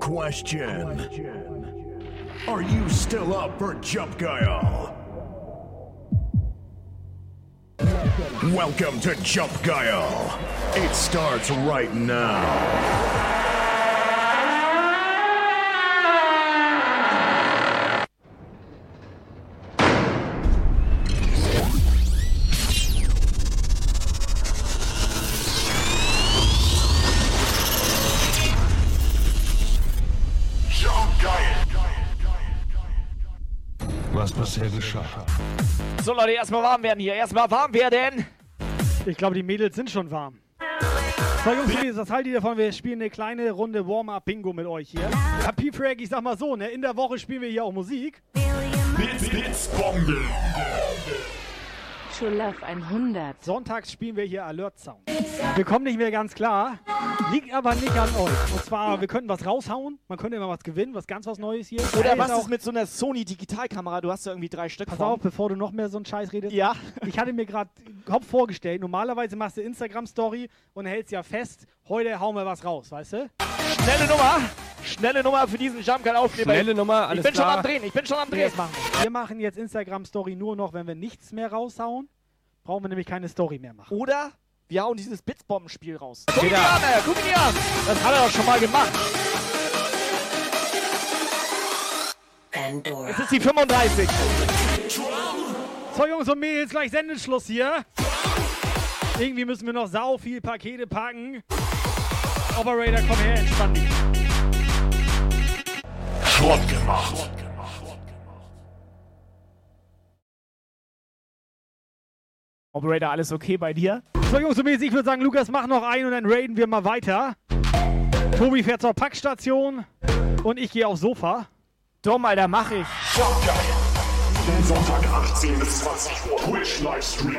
Question. Are you still up for Jump Guile? Welcome to Jump Guile. It starts right now. Geschah. So Leute, erstmal warm werden hier. Erstmal warm werden. Ich glaube, die Mädels sind schon warm. So, Jungs, Mädels, was haltet ihr davon? Wir spielen eine kleine Runde Warm-Up-Bingo mit euch hier. Ja, P-Frag, ich sag mal so, ne? In der Woche spielen wir hier auch Musik. Bits, Bits, Bombe. True Love 100. Sonntags spielen wir hier Alert Sound. Wir kommen nicht mehr ganz klar. Liegt aber nicht an euch. Und zwar, wir könnten was raushauen. Man könnte immer was gewinnen, was ganz was Neues hier. Oder was auch- ist mit so einer Sony Digitalkamera? Du hast ja irgendwie drei Stück Pass von. auf, bevor du noch mehr so einen Scheiß redest. Ja. Ich hatte mir gerade Kopf vorgestellt, normalerweise machst du Instagram-Story und hältst ja fest, heute hauen wir was raus, weißt du? Schnelle Nummer. Schnelle Nummer für diesen Jumpcut-Aufkleber. Schnelle Nummer, Ich alles bin schon klar. am Drehen. Ich bin schon am Drehen. Machen wir. wir machen jetzt Instagram-Story nur noch, wenn wir nichts mehr raushauen. Brauchen wir nämlich keine Story mehr machen. Oder wir hauen dieses Blitzbombenspiel raus. Guck ihn dir an, Alter. Guck ihn dir an. Das hat er doch schon mal gemacht. Pandora. Es ist die 35. So, Jungs und Mädels, gleich Sendeschluss hier. Irgendwie müssen wir noch sau viel Pakete packen. Operator, komm her, entspann dich. Schrott gemacht. Operator, alles okay bei dir? So, Jungs und Mädels, ich würde sagen, Lukas, mach noch ein und dann raiden wir mal weiter. Tobi fährt zur Packstation und ich gehe aufs Sofa. Dumm, Alter, mach ich. Jump Guile. Sonntag 18 bis 20 Uhr. Twitch Livestream.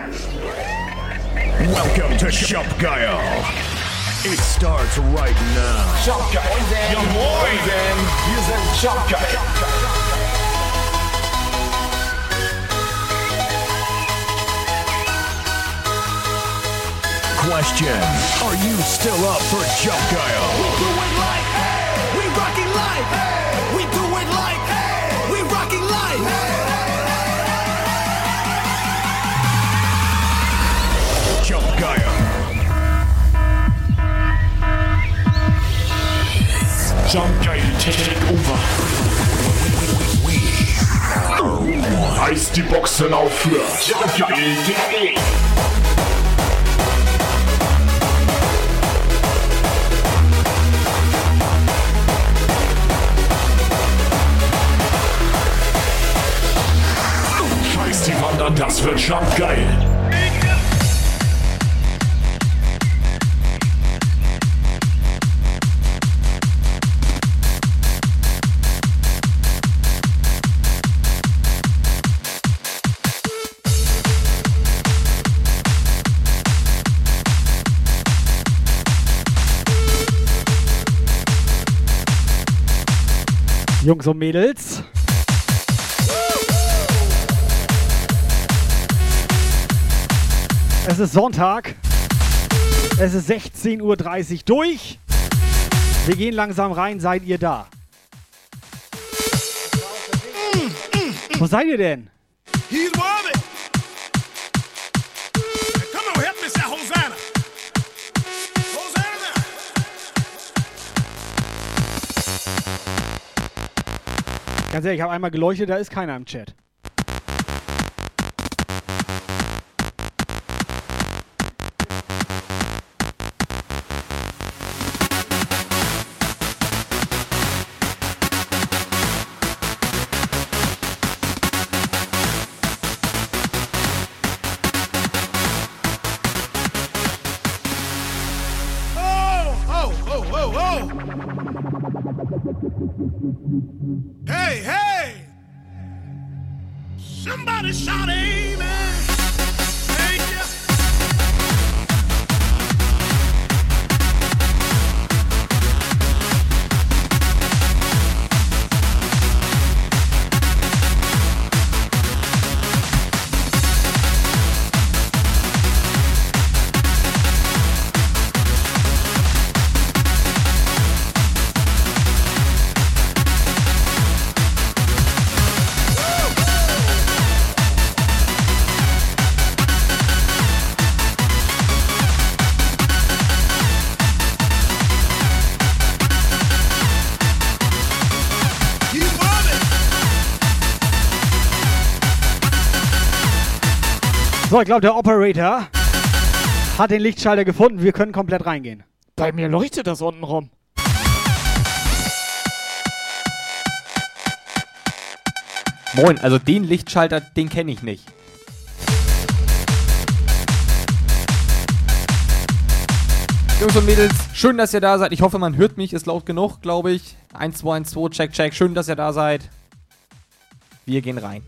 Welcome to Guile. It starts right now. Jump Guile. Ja moin. Wir sind Jump Guile. Question. Are you still up for Jump Guile? We do it like, hey, we rocking like, hey, Jump Guile Take Over. Reißt die Boxen auf für jumpgeil.de. Scheiß die Wand an, das wird jumpgeil. Jungs und Mädels. Es ist Sonntag. Es ist 16.30 Uhr durch. Wir gehen langsam rein. Seid ihr da? Wo seid ihr denn? He's worthy. Ganz ehrlich, ich habe einmal geleuchtet, da ist keiner im Chat. So, ich glaube, der Operator hat den Lichtschalter gefunden. Wir können komplett reingehen. Bei mir leuchtet das unten rum. Moin, also den Lichtschalter, den kenne ich nicht. Jungs und Mädels, schön, dass ihr da seid. Ich hoffe, man hört mich, ist laut genug, glaube ich. 1, 2, 1, 2, check, check. Schön, dass ihr da seid. Wir gehen rein.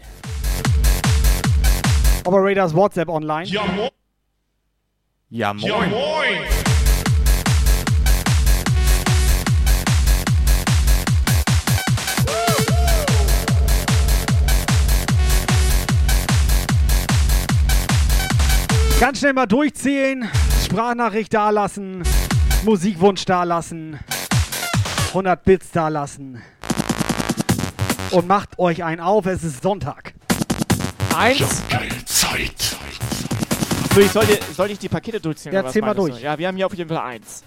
Operators WhatsApp online. Ja, moin. Ja, moin. Ja, moin. Ganz schnell mal durchzählen. Sprachnachricht dalassen. Musikwunsch dalassen. 100 Bits dalassen. Und macht euch einen auf, es ist Sonntag. Eins. Zeit. So, ich sollte, sollte ich die Pakete durchziehen? Ja, oder was zähl mal meinst du? durch. Ja, wir haben hier auf jeden Fall eins.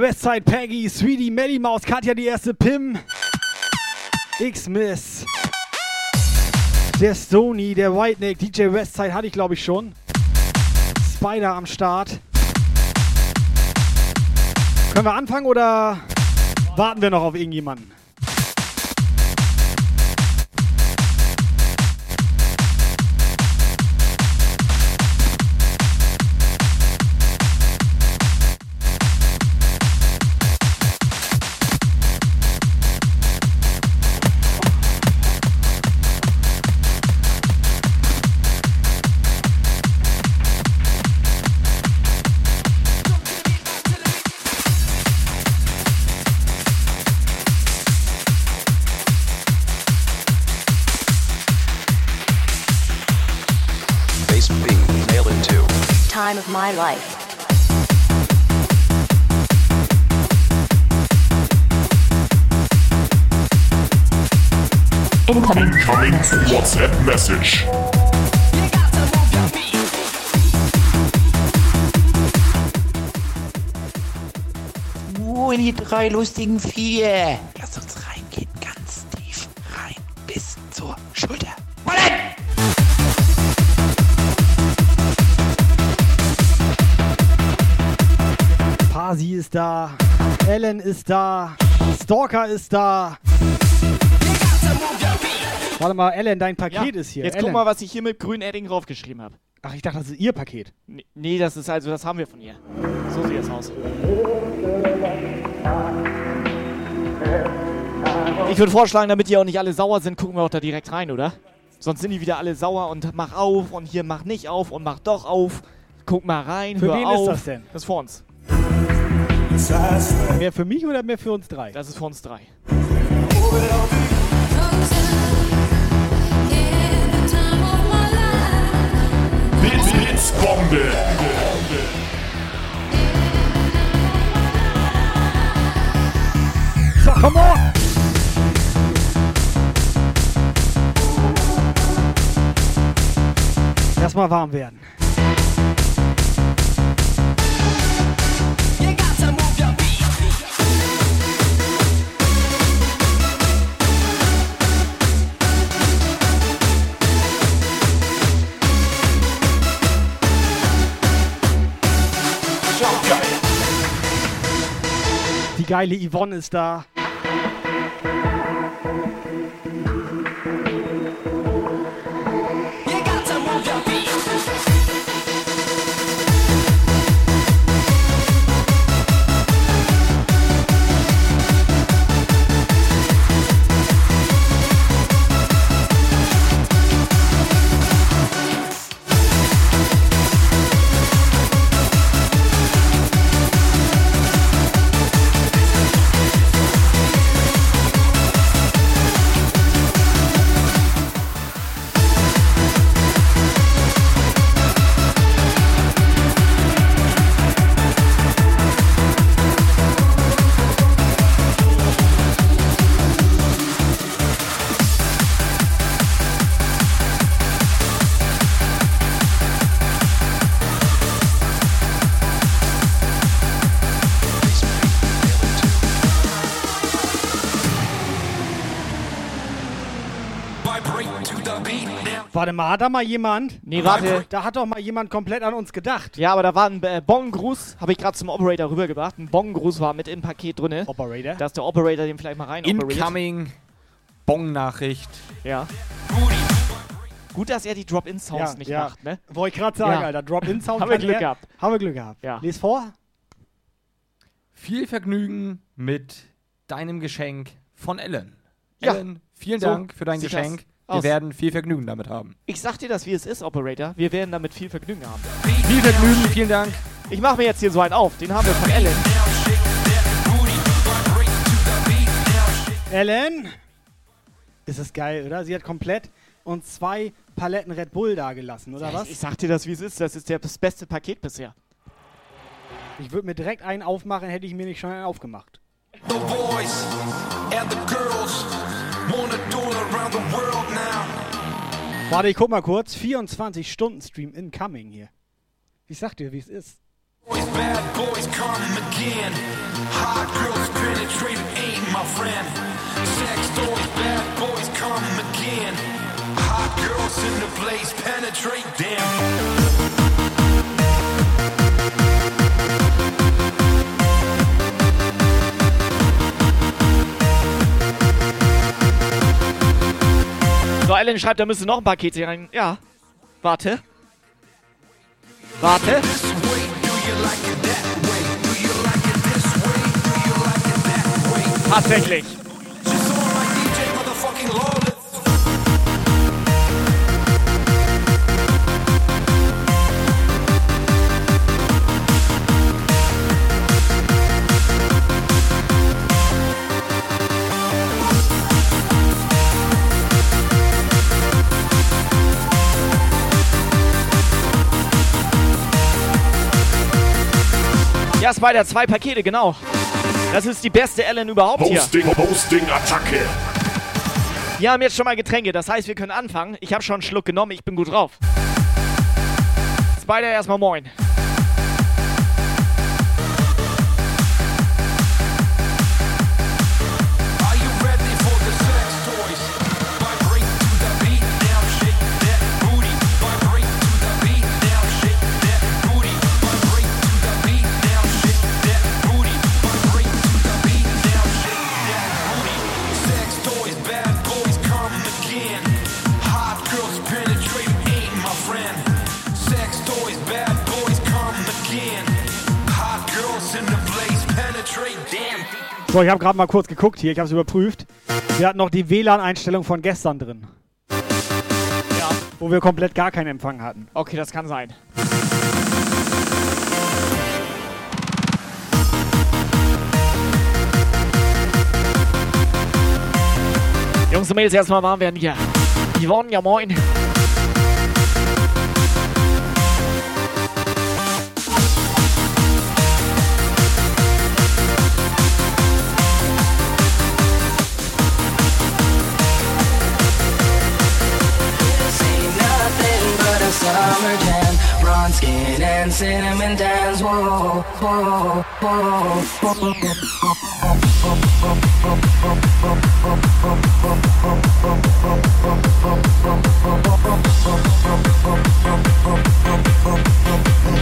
Westside, Peggy, Sweetie, Melly Maus, Katja die erste, Pim, X-Miss, der Stony, der Whiteneck, DJ Westside hatte ich glaube ich schon. Spider am Start. Können wir anfangen oder warten wir noch auf irgendjemanden? My life. Incoming. Coming WhatsApp message. Moin, die drei lustigen Vier. Da, Ellen ist da, Stalker ist da. Warte mal, Ellen, dein Paket ist hier. Jetzt Ellen. guck mal, was ich hier mit grünen Edding draufgeschrieben habe. Ach, ich dachte, das ist ihr Paket. Nee, nee, das ist also, das haben wir von ihr. So sieht es aus. Ich würde vorschlagen, damit die auch nicht alle sauer sind, gucken wir auch da direkt rein, oder? Sonst sind die wieder alle sauer und mach auf und hier mach nicht auf und mach doch auf. Guck mal rein, Für hör wen auf. ist das denn? Das ist für uns. Mehr für mich oder mehr für uns drei? Das ist für uns drei. Blitz, Blitzbombe. So, come on! Erstmal warm werden. Geile Yvonne ist da. Warte mal, hat da mal jemand? Nee, warte. Da hat doch mal jemand komplett an uns gedacht. Ja, aber da war ein äh, Bong-Gruß, habe ich gerade zum Operator rübergebracht. Ein Bong-Gruß war mit im Paket drinne. Operator. Dass der Operator den vielleicht mal rein. Incoming Bong-Nachricht. Ja. Gut, dass er die Drop-In-Sounds Ja, nicht ja. macht, ne? Wollte ich gerade sagen, Ja. Alter. Drop-In-Sound. Haben wir Glück er- gehabt. Haben wir Glück gehabt. Ja. Les vor. Viel Vergnügen mit deinem Geschenk von Ellen. Ja. Ellen, vielen So Dank für dein Geschenk. das Wir aus. werden viel Vergnügen damit haben. Ich sag dir das, wie es ist, Operator. Wir werden damit viel Vergnügen haben. Viel Vergnügen, vielen Dank. Ich mache mir jetzt hier so einen auf. Den haben wir von Ellen. Ellen. Ist das geil, oder? Sie hat komplett uns zwei Paletten Red Bull da gelassen, oder was? Ich, ich sag dir das, wie es ist. Das ist der- das beste Paket bisher. Ich würde mir direkt einen aufmachen, hätte ich mir nicht schon einen aufgemacht. The boys and the girls wanna do it around the world now. Warte, ich guck mal kurz. 24 Stunden Stream incoming hier. Ich sag dir, wie es ist. Boys, bad boys come again. Hot girls penetrate ain't my friend. Sex toys, bad boys come again. Hot girls in the place penetrate them. So, Ellen schreibt, da müsste noch ein Paket rein. Ja. Warte. Warte. This Ja, Spider, zwei Pakete, genau. Das ist die beste Ellen überhaupt hier. Hosting, Hosting, Attacke. Wir haben jetzt schon mal Getränke, das heißt, wir können anfangen. Ich habe schon einen Schluck genommen, ich bin gut drauf. Spider, erstmal moin. So, ich habe gerade mal kurz geguckt hier, ich habe es überprüft. Wir hatten noch die WLAN-Einstellung von gestern drin. Ja. Wo wir komplett gar keinen Empfang hatten. Okay, das kann sein. Jungs und Mädels, erstmal warm werden hier. Yvonne, ja moin. Bronze skin and cinnamon tans. Whoa, whoa, whoa,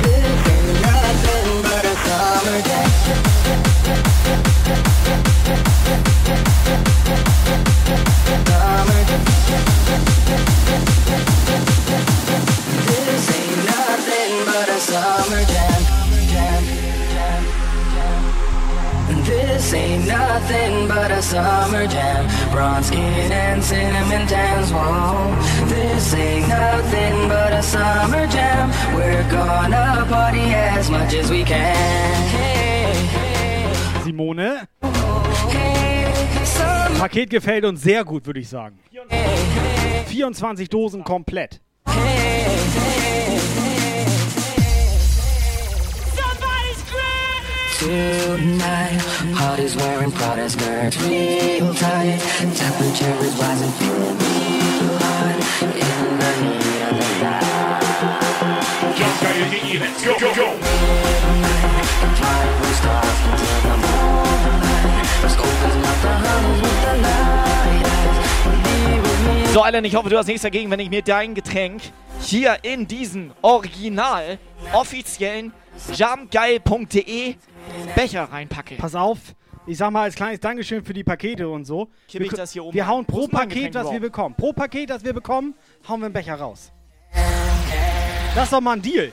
This ain't nothing but summer jam. Summer jam. But a summer jam, jam, jam, jam. This ain't nothing but a summer jam. Bronze skin and cinnamon tans. Whoa. This ain't nothing but a summer jam. We're gonna party as much as we can. Hey, Simone, hey, summer, Paket gefällt uns sehr gut, würde ich sagen. 24 Dosen komplett. Tonight, parties wearing Prada skirts real tight. Temperature is rising, feeling real hot in the heat of the night. Jump geil, GE, let's go, go, go. Stars into the moonlight. Is the with the light me So, Alter, ich hoffe, du hast nichts dagegen, wenn ich mir dein Getränk hier in diesen original offiziellen jumpgeil.de Becher reinpacke. Pass auf, ich sag mal als kleines Dankeschön für die Pakete und so. Kipp wir, ich das hier oben wir hauen pro Paket, was wir bekommen. Pro Paket, das wir bekommen, hauen wir einen Becher raus. Das ist doch mal ein Deal.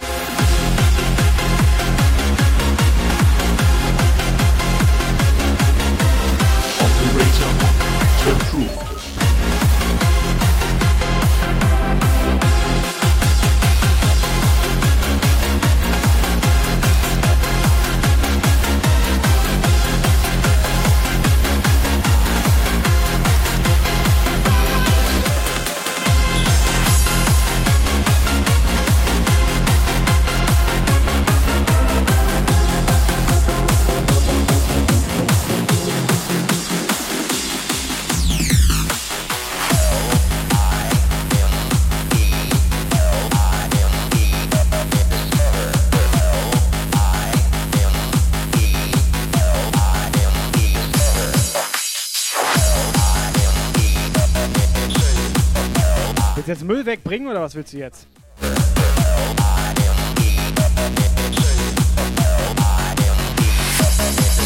Müll wegbringen oder was willst du jetzt?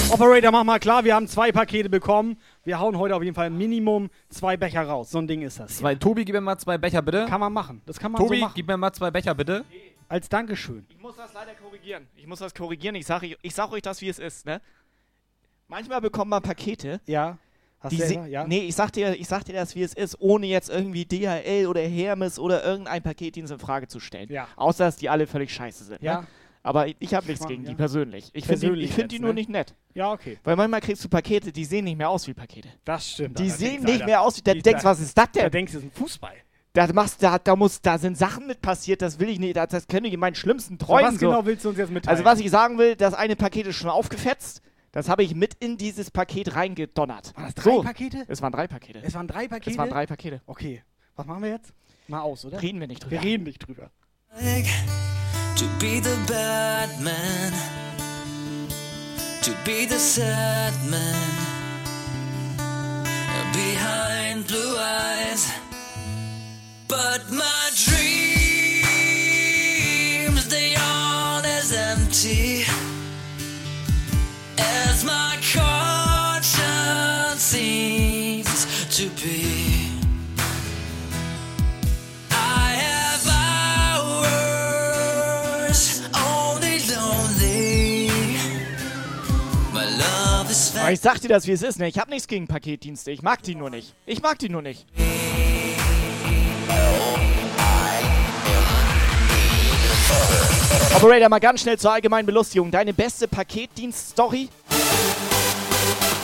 Operator, mach mal klar, wir haben zwei Pakete bekommen. Wir hauen heute auf jeden Fall Minimum zwei Becher raus. So ein Ding ist das. Zwei, Tobi, gib mir mal zwei Becher, bitte. Kann man machen. Das kann man Tobi, so machen. gib mir mal zwei Becher, bitte. Als Dankeschön. Ich muss das leider korrigieren. Ich muss das korrigieren. Ich sage ich sag euch das, wie es ist, ne? Manchmal bekommt man Pakete. Ja. Hast Die du selber? Ja. Nee, ich sag, dir, ich sag dir das, wie es ist, ohne jetzt irgendwie DHL oder Hermes oder irgendein Paketdienst in Frage zu stellen. Ja. Außer, dass die alle völlig scheiße sind. Ja. Ne? Aber ich, ich habe nichts gegen die ja. persönlich. Ich finde die, ich find die jetzt, nur ne? nicht nett. Ja, okay. Weil manchmal kriegst du Pakete, die sehen nicht mehr aus wie Pakete. Das stimmt. Die sehen nicht Alter. mehr aus wie. Da Die- denkst da- was ist das Da denn? denkst du, das ist ein Fußball. Da, machst, da, da, muss, da sind Sachen mit passiert, das will ich nicht. Das, das könnte ich in meinen schlimmsten So, Träumen. was so. genau willst du uns jetzt mitteilen? Also was ich sagen will, das eine Paket ist schon aufgefetzt. Das habe ich mit in dieses Paket reingedonnert. Waren das drei so. Pakete? Es waren drei Pakete. Es waren drei Pakete? Es waren drei Pakete. Okay. Was machen wir jetzt? Mal aus, oder? Reden wir nicht drüber. Wir reden nicht drüber. To be the bad man, to be the sad man, behind blue eyes. But my Aber ich sag dir das, wie es ist. Ne? Ich habe nichts gegen Paketdienste. Ich mag die nur nicht. Ich mag die nur nicht. Operator, mal ganz schnell zur allgemeinen Belustigung. Deine beste Paketdienst-Story?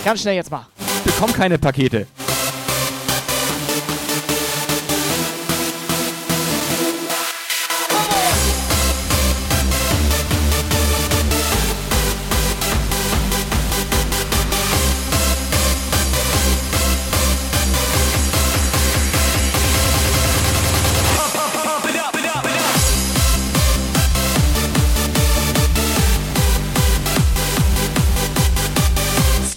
Ganz schnell jetzt mal. Ich bekomme keine Pakete.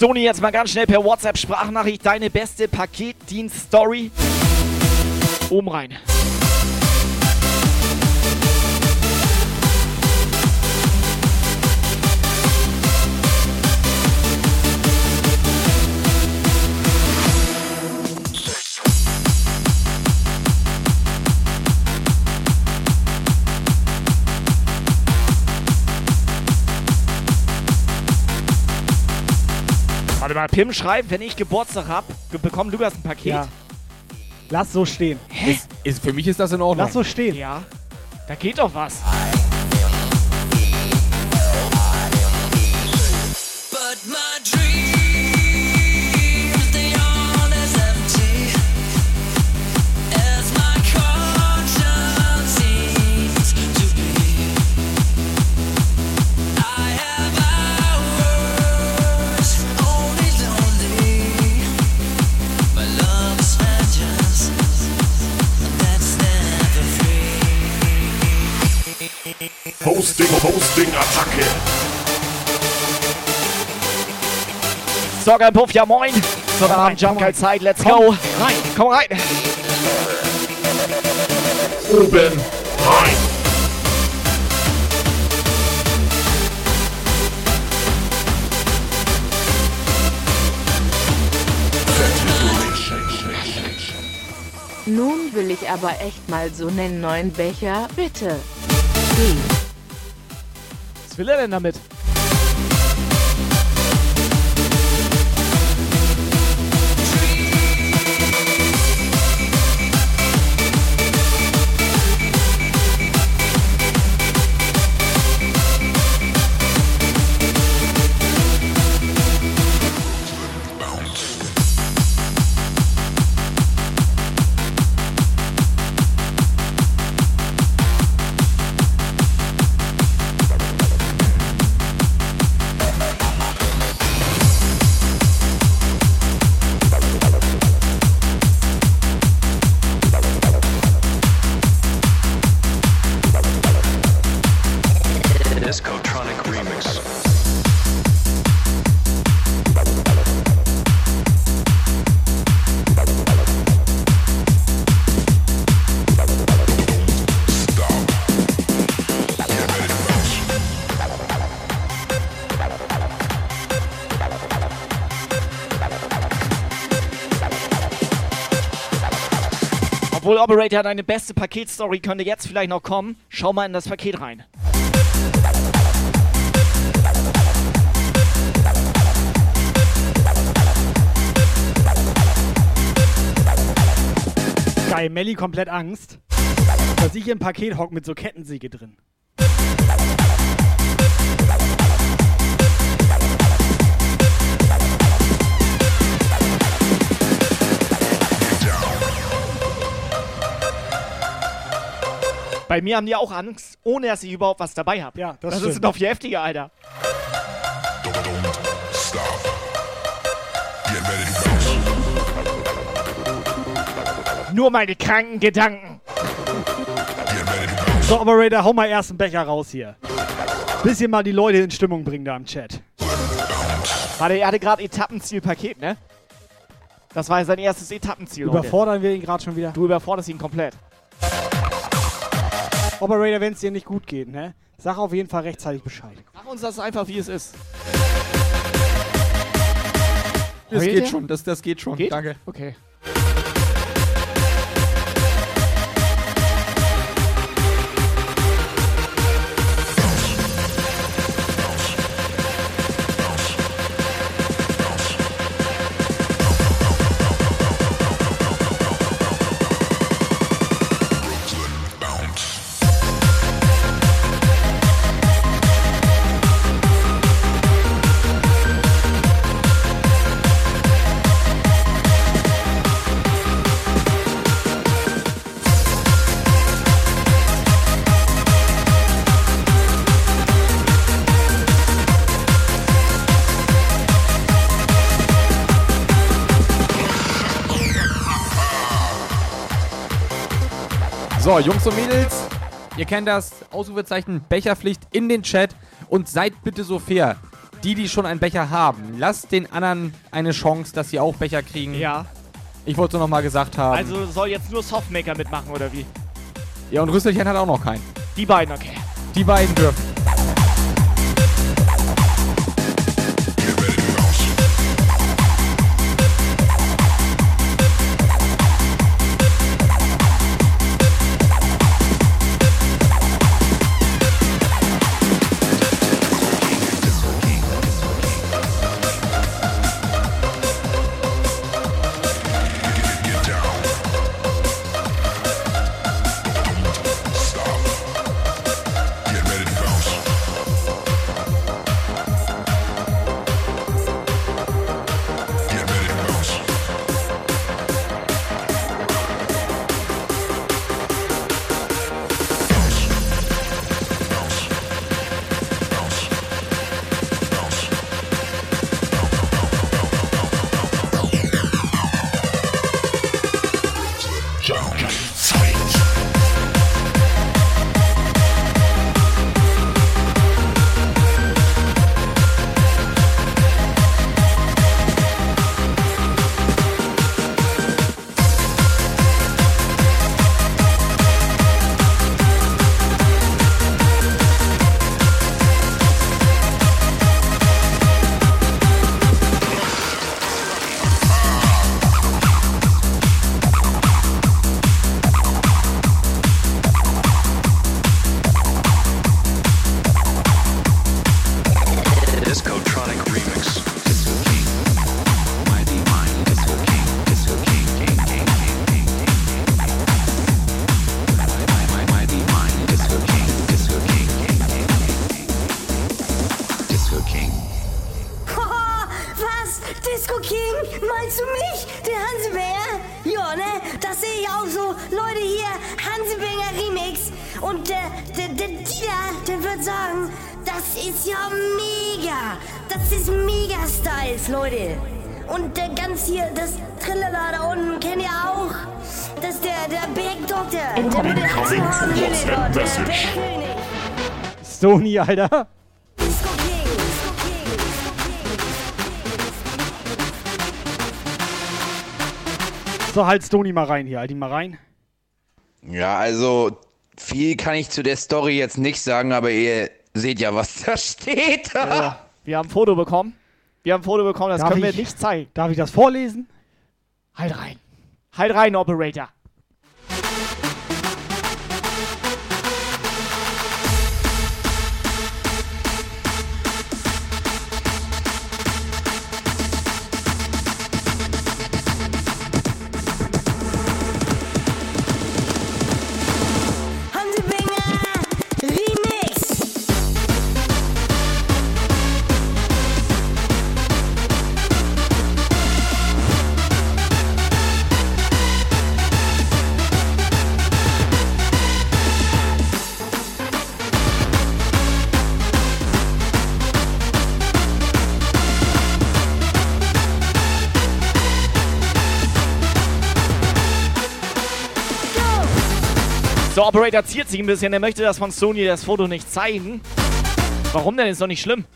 Stony, jetzt mal ganz schnell per WhatsApp-Sprachnachricht deine beste Paketdienst-Story. Oben rein. Warte mal, Pim schreibt, wenn ich Geburtstag hab, ge- bekomm Lukas ein Paket. Ja. Lass so stehen. Ist, ist, für mich ist das in Ordnung. Lass so stehen. Ja. Da geht doch was. Hosting, Hosting, Attacke. Sorge Puff, ja moin. So, dann haben Jump rein. Zeit, let's Komm go. rein. Komm rein. oben rein. Nun will ich aber echt mal so einen neuen Becher. Bitte. Geh. Will er denn damit? Obwohl Operator deine beste Paketstory könnte jetzt vielleicht noch kommen. Schau mal in das Paket rein. Geil, Melli komplett Angst, dass ich im Paket hock mit so Kettensäge drin. Bei mir haben die auch Angst, ohne dass ich überhaupt was dabei habe. Ja, das das stimmt. ist noch viel heftiger, Alter. Nur meine kranken Gedanken. So, Operator, hau mal erst einen Becher raus hier. Bisschen mal die Leute in Stimmung bringen da im Chat. Warte, er hatte gerade Etappenziel-Paket, ne? Das war sein erstes Etappenziel. Überfordern wir ihn gerade schon wieder? Du überforderst ihn komplett. Operator, wenn es dir nicht gut geht, ne? Sag auf jeden Fall rechtzeitig Bescheid. Sag uns das einfach, wie es ist. Das Heult geht schon, das, das geht schon. Geht? Danke. Okay. So, Jungs und Mädels, ihr kennt das Ausrufezeichen Becherpflicht in den Chat und seid bitte so fair. Die, die schon einen Becher haben, lasst den anderen eine Chance, dass sie auch Becher kriegen. Ja. Ich wollte es nur noch mal gesagt haben. Also soll jetzt nur Softmaker mitmachen, oder wie? ja, und Rüsselchen hat auch noch keinen. Die beiden, okay. Die beiden dürfen. Stony, Alter. So, halt Stony mal rein hier. Halt ihn mal rein. Ja, also viel kann ich zu der Story jetzt nicht sagen, aber ihr seht ja, was da steht. Ja, wir haben ein Foto bekommen. Wir haben ein Foto bekommen, das Darf können wir ich- nicht zeigen. Darf ich das vorlesen? Halt rein. Halt rein, Operator. Operator ziert sich ein bisschen. Er möchte das von Sony das Foto nicht zeigen. Warum denn? Ist doch nicht schlimm.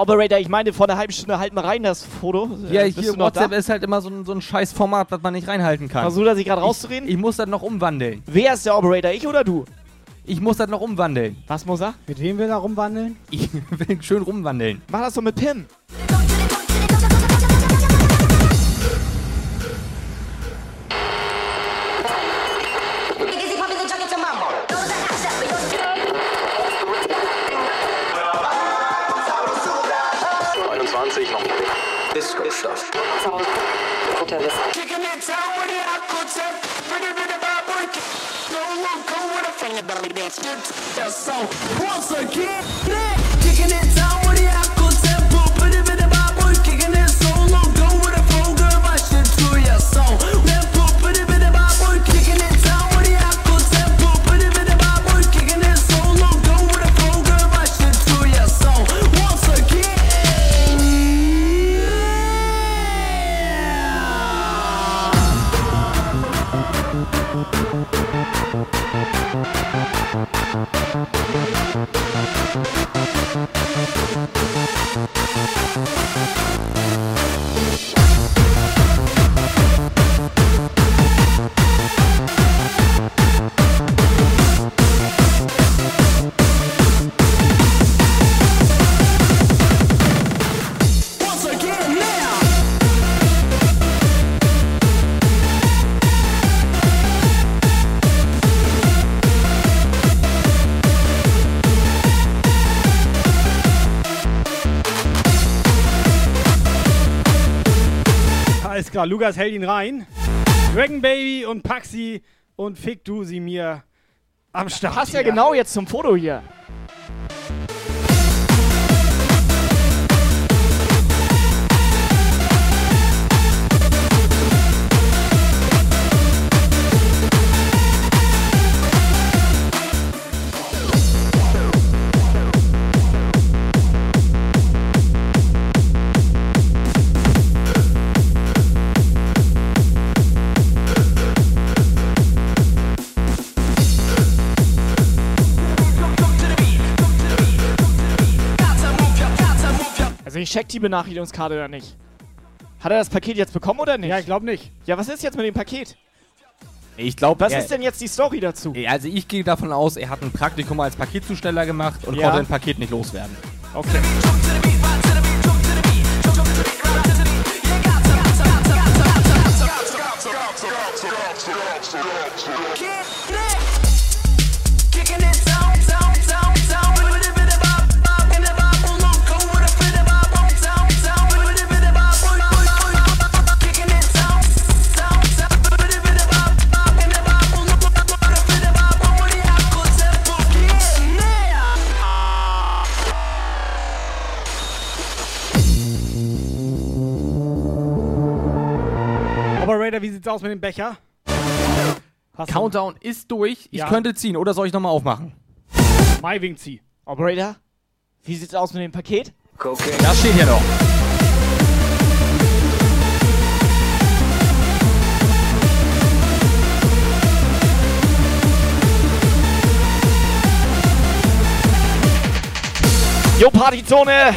Operator, ich meine, vor einer halben Stunde halt mal rein das Foto. Ja, Äh, bist hier WhatsApp da? ist halt immer so ein, so ein scheiß Format, was man nicht reinhalten kann. Versuch das sich gerade rauszureden. Ich, ich muss das noch umwandeln. Wer ist der Operator? Ich oder du? Ich muss das noch umwandeln. Was muss er? Mit wem will er rumwandeln? Ich will schön rumwandeln. Mach das doch mit Pim. belly dance. So once again, kicking it down. Klar, Lukas hält ihn rein. Dragon Baby und Paxi und Fick du sie mir am Start. Passt ja genau jetzt zum Foto hier. Ich check die Benachrichtigungskarte oder nicht. Hat er das Paket jetzt bekommen oder nicht? Ja, ich glaube nicht. Ja, was ist jetzt mit dem Paket? Ich glaube, Was ist denn jetzt die Story dazu? Also ich gehe davon aus, er hat ein Praktikum als Paketzusteller gemacht und Ja. konnte ein Paket nicht loswerden. Okay. Operator, wie sieht's aus mit dem Becher? Hast Countdown ist durch. Ich Ja. könnte ziehen oder soll ich nochmal aufmachen? du Maiwing zieh. Operator, wie sieht's aus mit dem Paket? Das steht hier doch. Jo, Partyzone!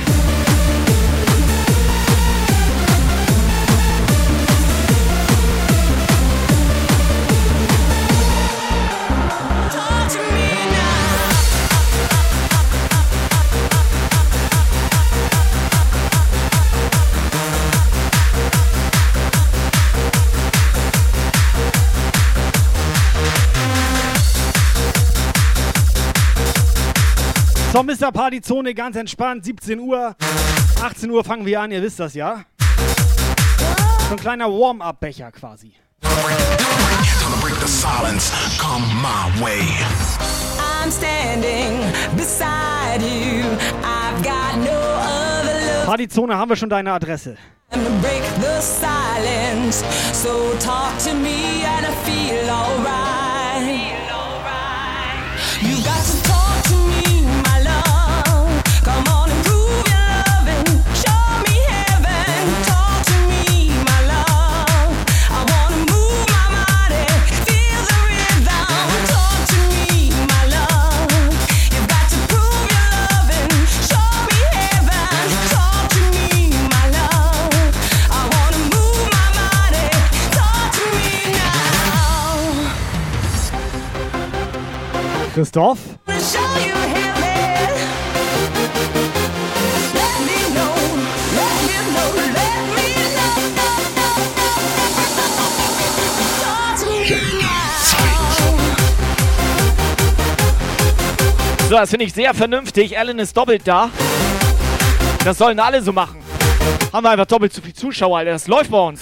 So, Mr. Partyzone, ganz entspannt. 17 Uhr. 18 Uhr fangen wir an, ihr wisst das ja. So ein kleiner Warm-up-Becher quasi. Partyzone, haben wir schon deine Adresse. break the silence. So talk to me and I feel alright. Now. So, das finde ich sehr vernünftig. Alan ist doppelt da. Das sollen alle so machen. Haben wir einfach doppelt so viel Zuschauer, Alter. Das läuft bei uns.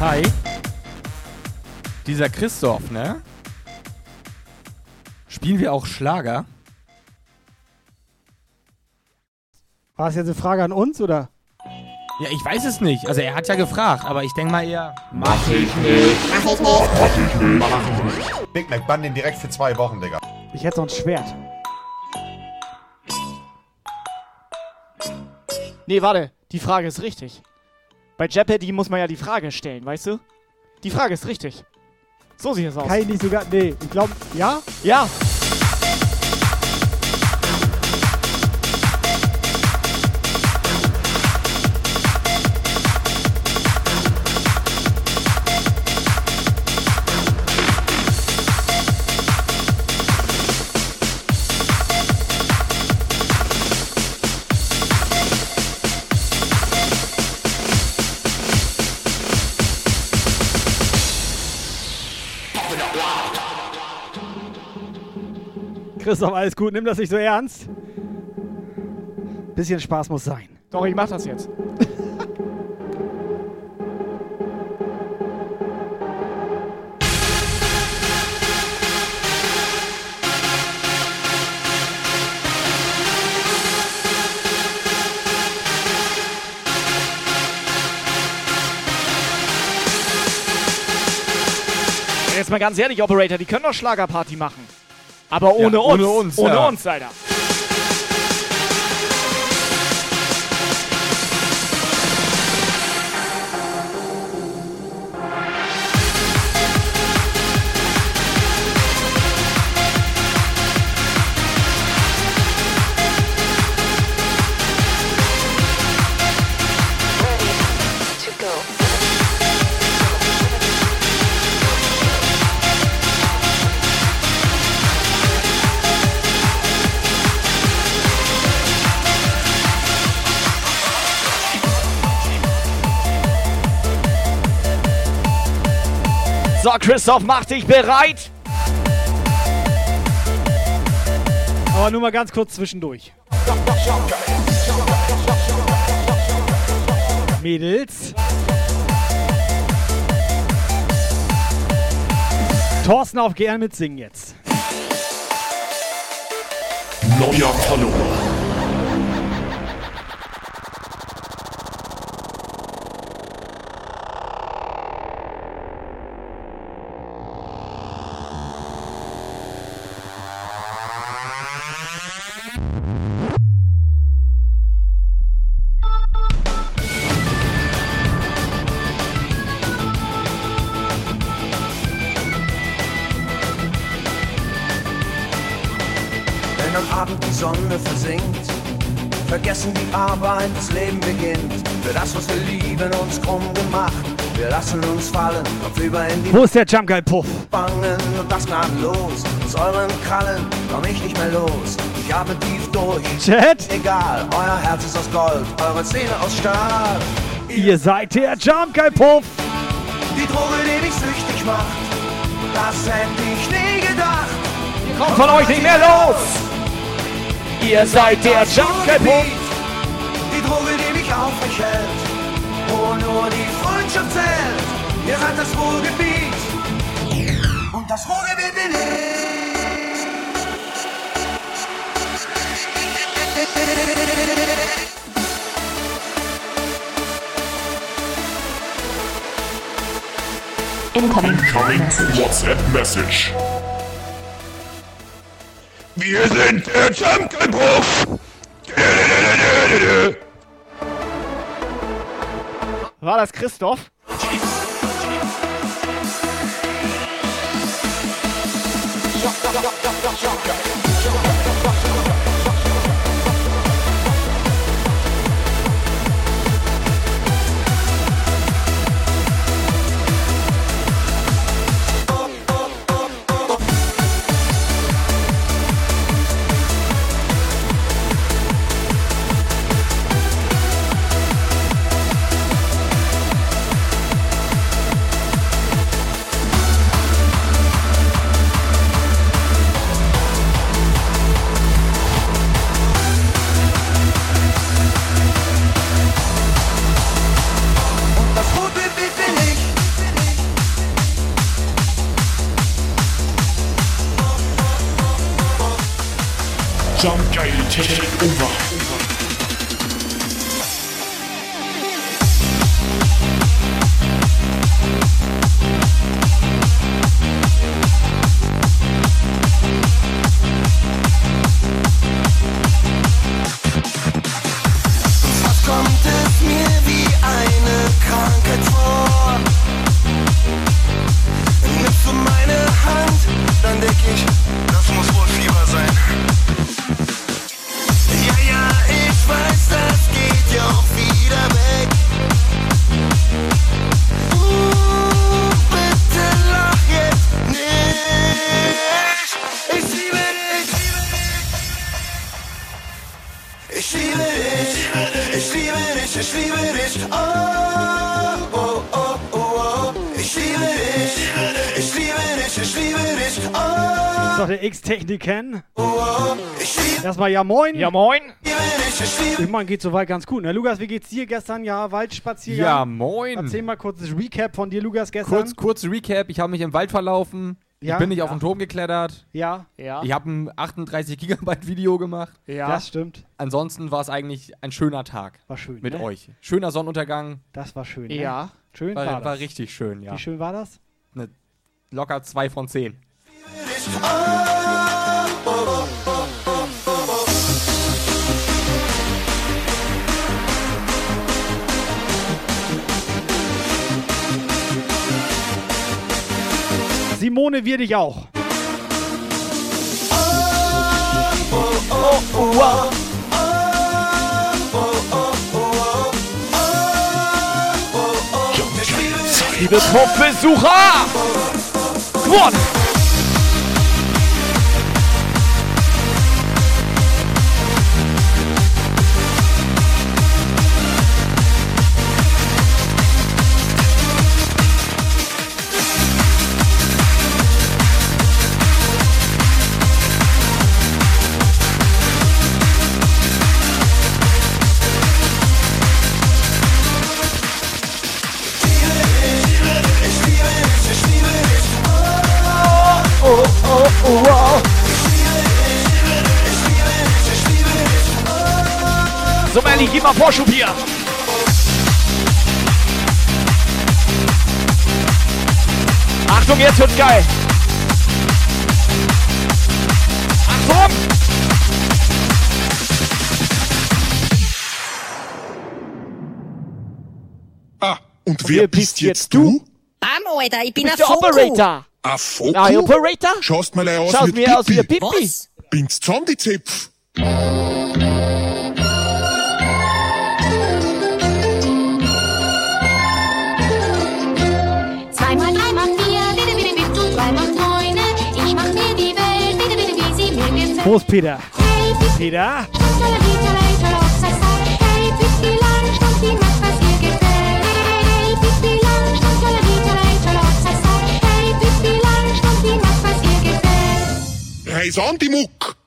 Kai, dieser Christoph, ne? Spielen wir auch Schlager? War das jetzt eine Frage an uns oder? Ja, ich weiß es nicht. Also er hat ja gefragt, aber ich denke mal eher. Mach ich nicht. Mach ich nicht. Mach ich nicht. Mach ich nicht. Big Mac, bann den direkt für zwei Wochen, Digga. Ich hätte so ein Schwert. Nee, warte. Die Frage ist richtig. Bei Jeopardy muss man ja die Frage stellen, weißt du? Die Frage ist richtig. So sieht es aus. Kann ich nicht sogar. Nee, ich glaube. Ja? Ja. Christoph, alles gut. Nimm das nicht so ernst. Bisschen Spaß muss sein. Doch, ich mach das jetzt. Jetzt mal ganz ehrlich, Operator, die können doch Schlagerparty machen. Aber ohne Ja, uns. ohne uns, Ohne ja. uns, Alter. So, Christoph, mach dich bereit. Aber nur mal ganz kurz zwischendurch. Mädels. Thorsten auf GR mitsingen jetzt. Neuer Follower. Wo ist der Jump Guy Puff? Bangen und das gnadenlos. Aus euren Krallen komm ich nicht mehr los. Ich atme tief durch. Chat? Egal, euer Herz ist aus Gold, eure Zähne aus Stahl. Ihr seid der Jump Guy Puff. Die Droge, die mich süchtig macht, das hätte ich nie gedacht. Kommt von euch nicht mehr los. Ihr seid der Junkie Puff. Die Droge, die mich aufrecht hält, wo nur die Freundschaft zählt. Ihr seid das Ruhrgebiet das bin ich. Incoming WhatsApp Message. Wir sind der Jungle-Puff. War das Christoph? Shocker, shocker, shocker, shocker, shocker. Over. X-Techniken. Erstmal ja moin. Ja moin. ich meine, geht soweit ganz gut. Ne? Lukas, wie geht's dir gestern? Ja, Waldspaziergang. Ja, moin. Erzähl mal kurz das Recap von dir, Lukas, gestern. Kurz, kurz Recap, ich habe mich im Wald verlaufen. Ja? Ich bin nicht auf Ja. den Turm geklettert. Ja, Ja. Ich habe ein 38 Gigabyte Video gemacht. Ja. das stimmt. Ansonsten war es eigentlich ein schöner Tag War schön. mit ne? euch. Schöner Sonnenuntergang. Das war schön. Ne? Ja. Schön war, War, das. war richtig schön, ja. Wie schön war das? Ne, locker 2 von 10. Simone, wir dich auch. Liebe Pumpbesucher! One! Melli, gib mal Vorschub hier. Achtung, jetzt wird's geil. Achtung! Ah, und wer bist jetzt du? Arm, Alter, ich bin ein. Operator. Ein Foku? Ja, Operator? Schaust mal aus Schaust wie mir aus wie ein Pippi. Pippi. Was? Bin's Zombie-Zipf? Puspira. Pira. Hei sann, Timok!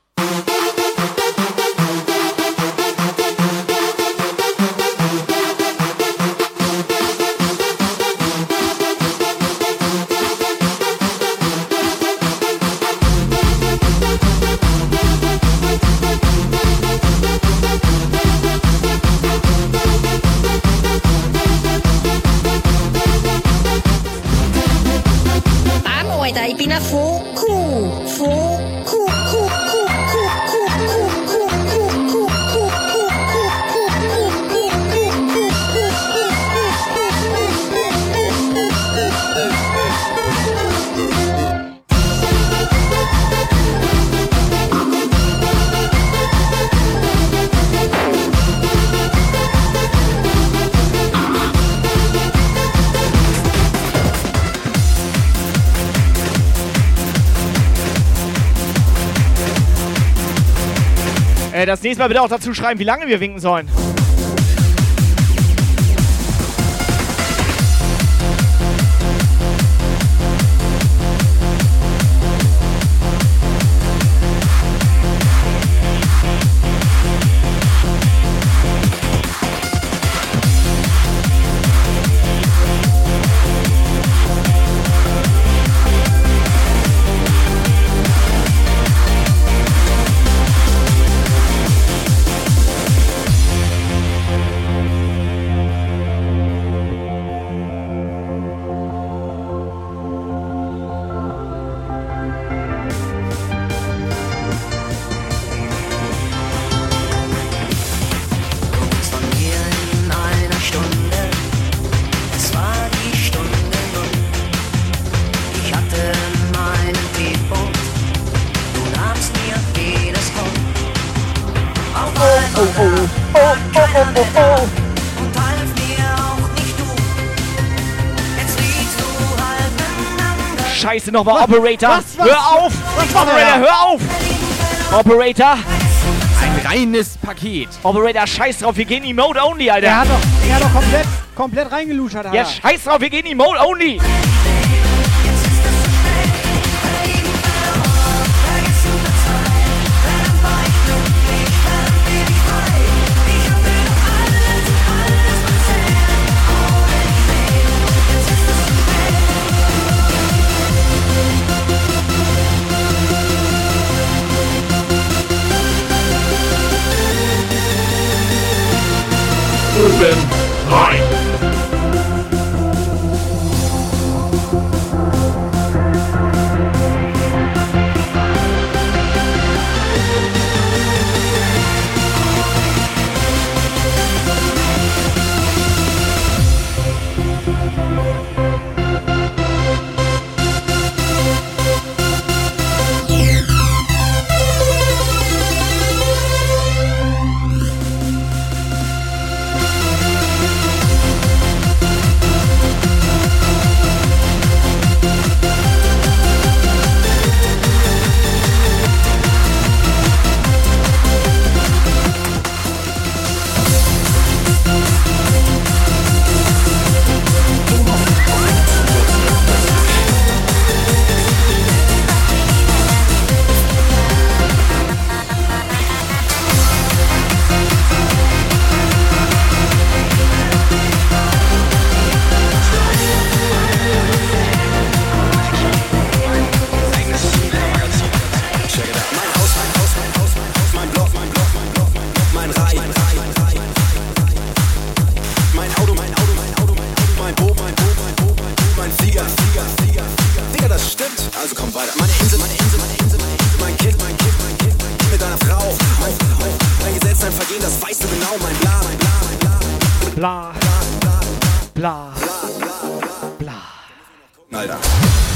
Das nächste Mal bitte auch dazu schreiben, wie lange wir winken sollen. Nochmal Operator. Was, was? hör auf! Was Operator, hör auf! Operator. Ein reines Paket. Operator, scheiß drauf, wir gehen Emote only, Alter. Er hat doch, er hat doch komplett, komplett reingeluschert, Alter. Ja, scheiß drauf, wir gehen Emote only. Urban rein.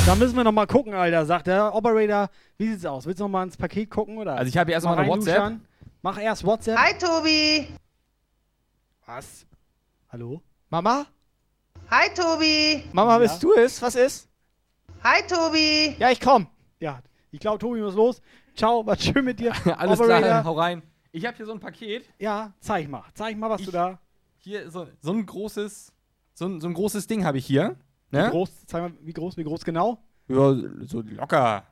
Da müssen wir noch mal gucken, Alter, sagt der Operator. Wie sieht's aus? Willst du noch mal ins Paket gucken, oder? Also ich habe hier erstmal Mal eine WhatsApp. reinluschern? Mach erst WhatsApp. Hi Tobi. Was? Hallo? Mama? Hi Tobi. Mama, bist du es? Was ist? Hi Tobi. Ja, ich komm. Ja, ich glaube, Tobi muss los. Ciao, war schön mit dir. Alles Operator. klar, hau rein. Ich habe hier so ein Paket. Ja, zeig mal. Zeig mal, was du da. Hier so, so ein großes, so ein, so ein großes Ding habe ich hier. Ne? Wie groß? Zeig mal, wie groß, wie groß genau? Ja, so locker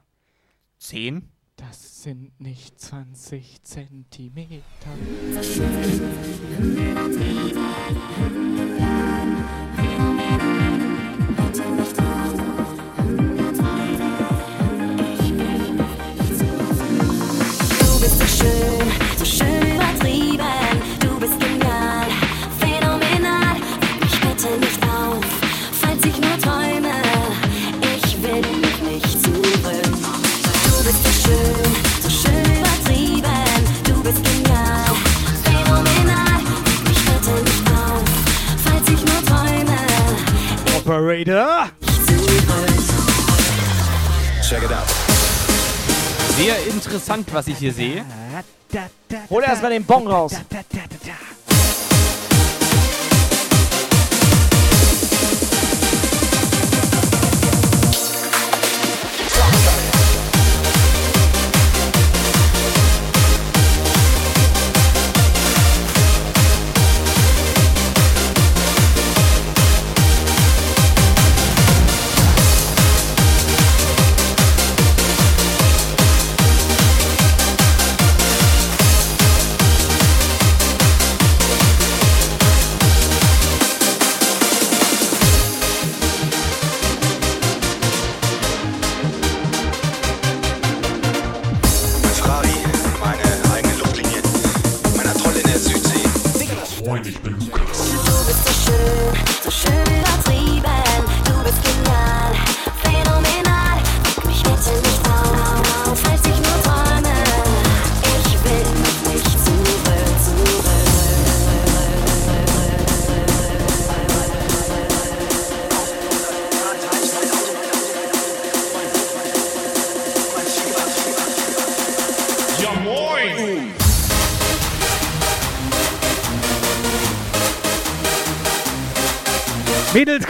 10. Das sind nicht 20 Zentimeter. Operator. Check it out. Sehr interessant, was ich hier sehe. Hol erstmal den Bon raus.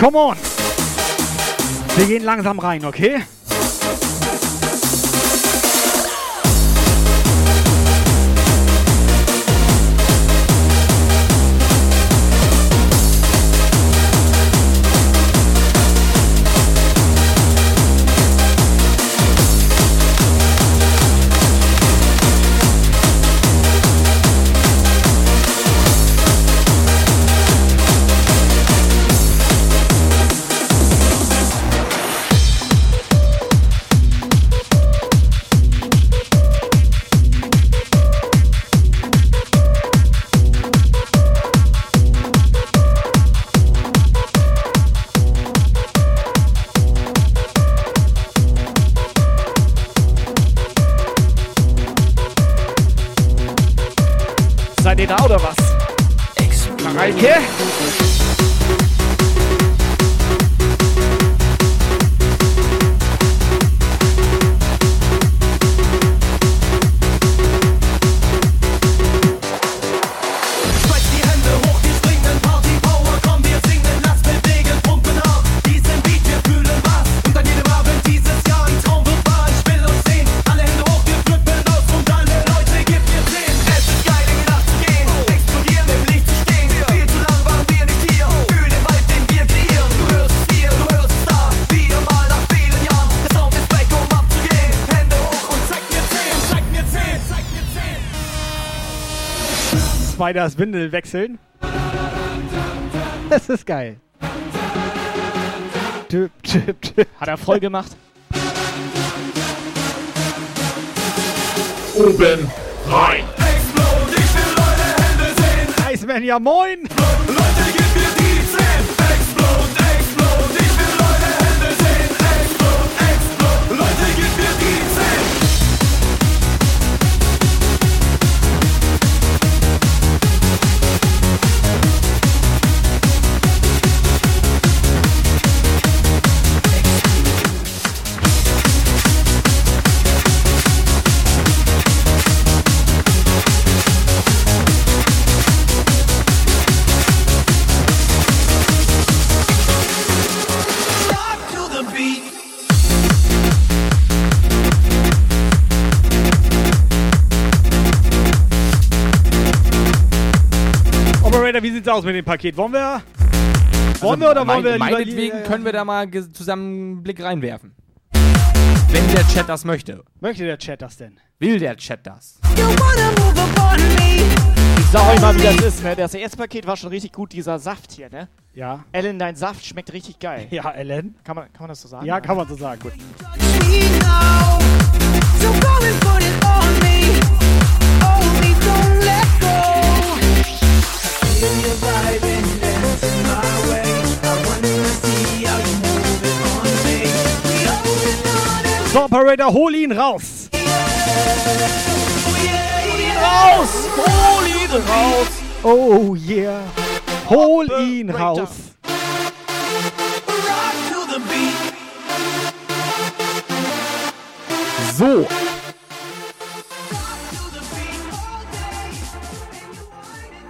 Come on. Wir gehen langsam rein, okay? Spiders Windel wechseln. Das ist geil. Tüp, tüp, tüp. Hat er voll gemacht. Oben rein. Iceman, ja moin. Operator, wie sieht's aus mit dem Paket? Wollen wir? Wollen wir oder wollen wir lieber- Meinetwegen können wir da mal zusammen einen Blick reinwerfen. Wenn der Chat das möchte. Möchte der Chat das denn? Will der Chat das? Ich sag euch mal, wie das ist, ne? Das erste Paket war schon richtig gut, dieser Saft hier, ne? Ja. Ellen, dein Saft schmeckt richtig geil. Ja, Ellen. Kann man, kann man das so sagen? Ja, kann man so sagen. Gut. So, Operator, hol ihn raus. Raus! Hol ihn raus! Oh yeah. Hol ihn raus. So.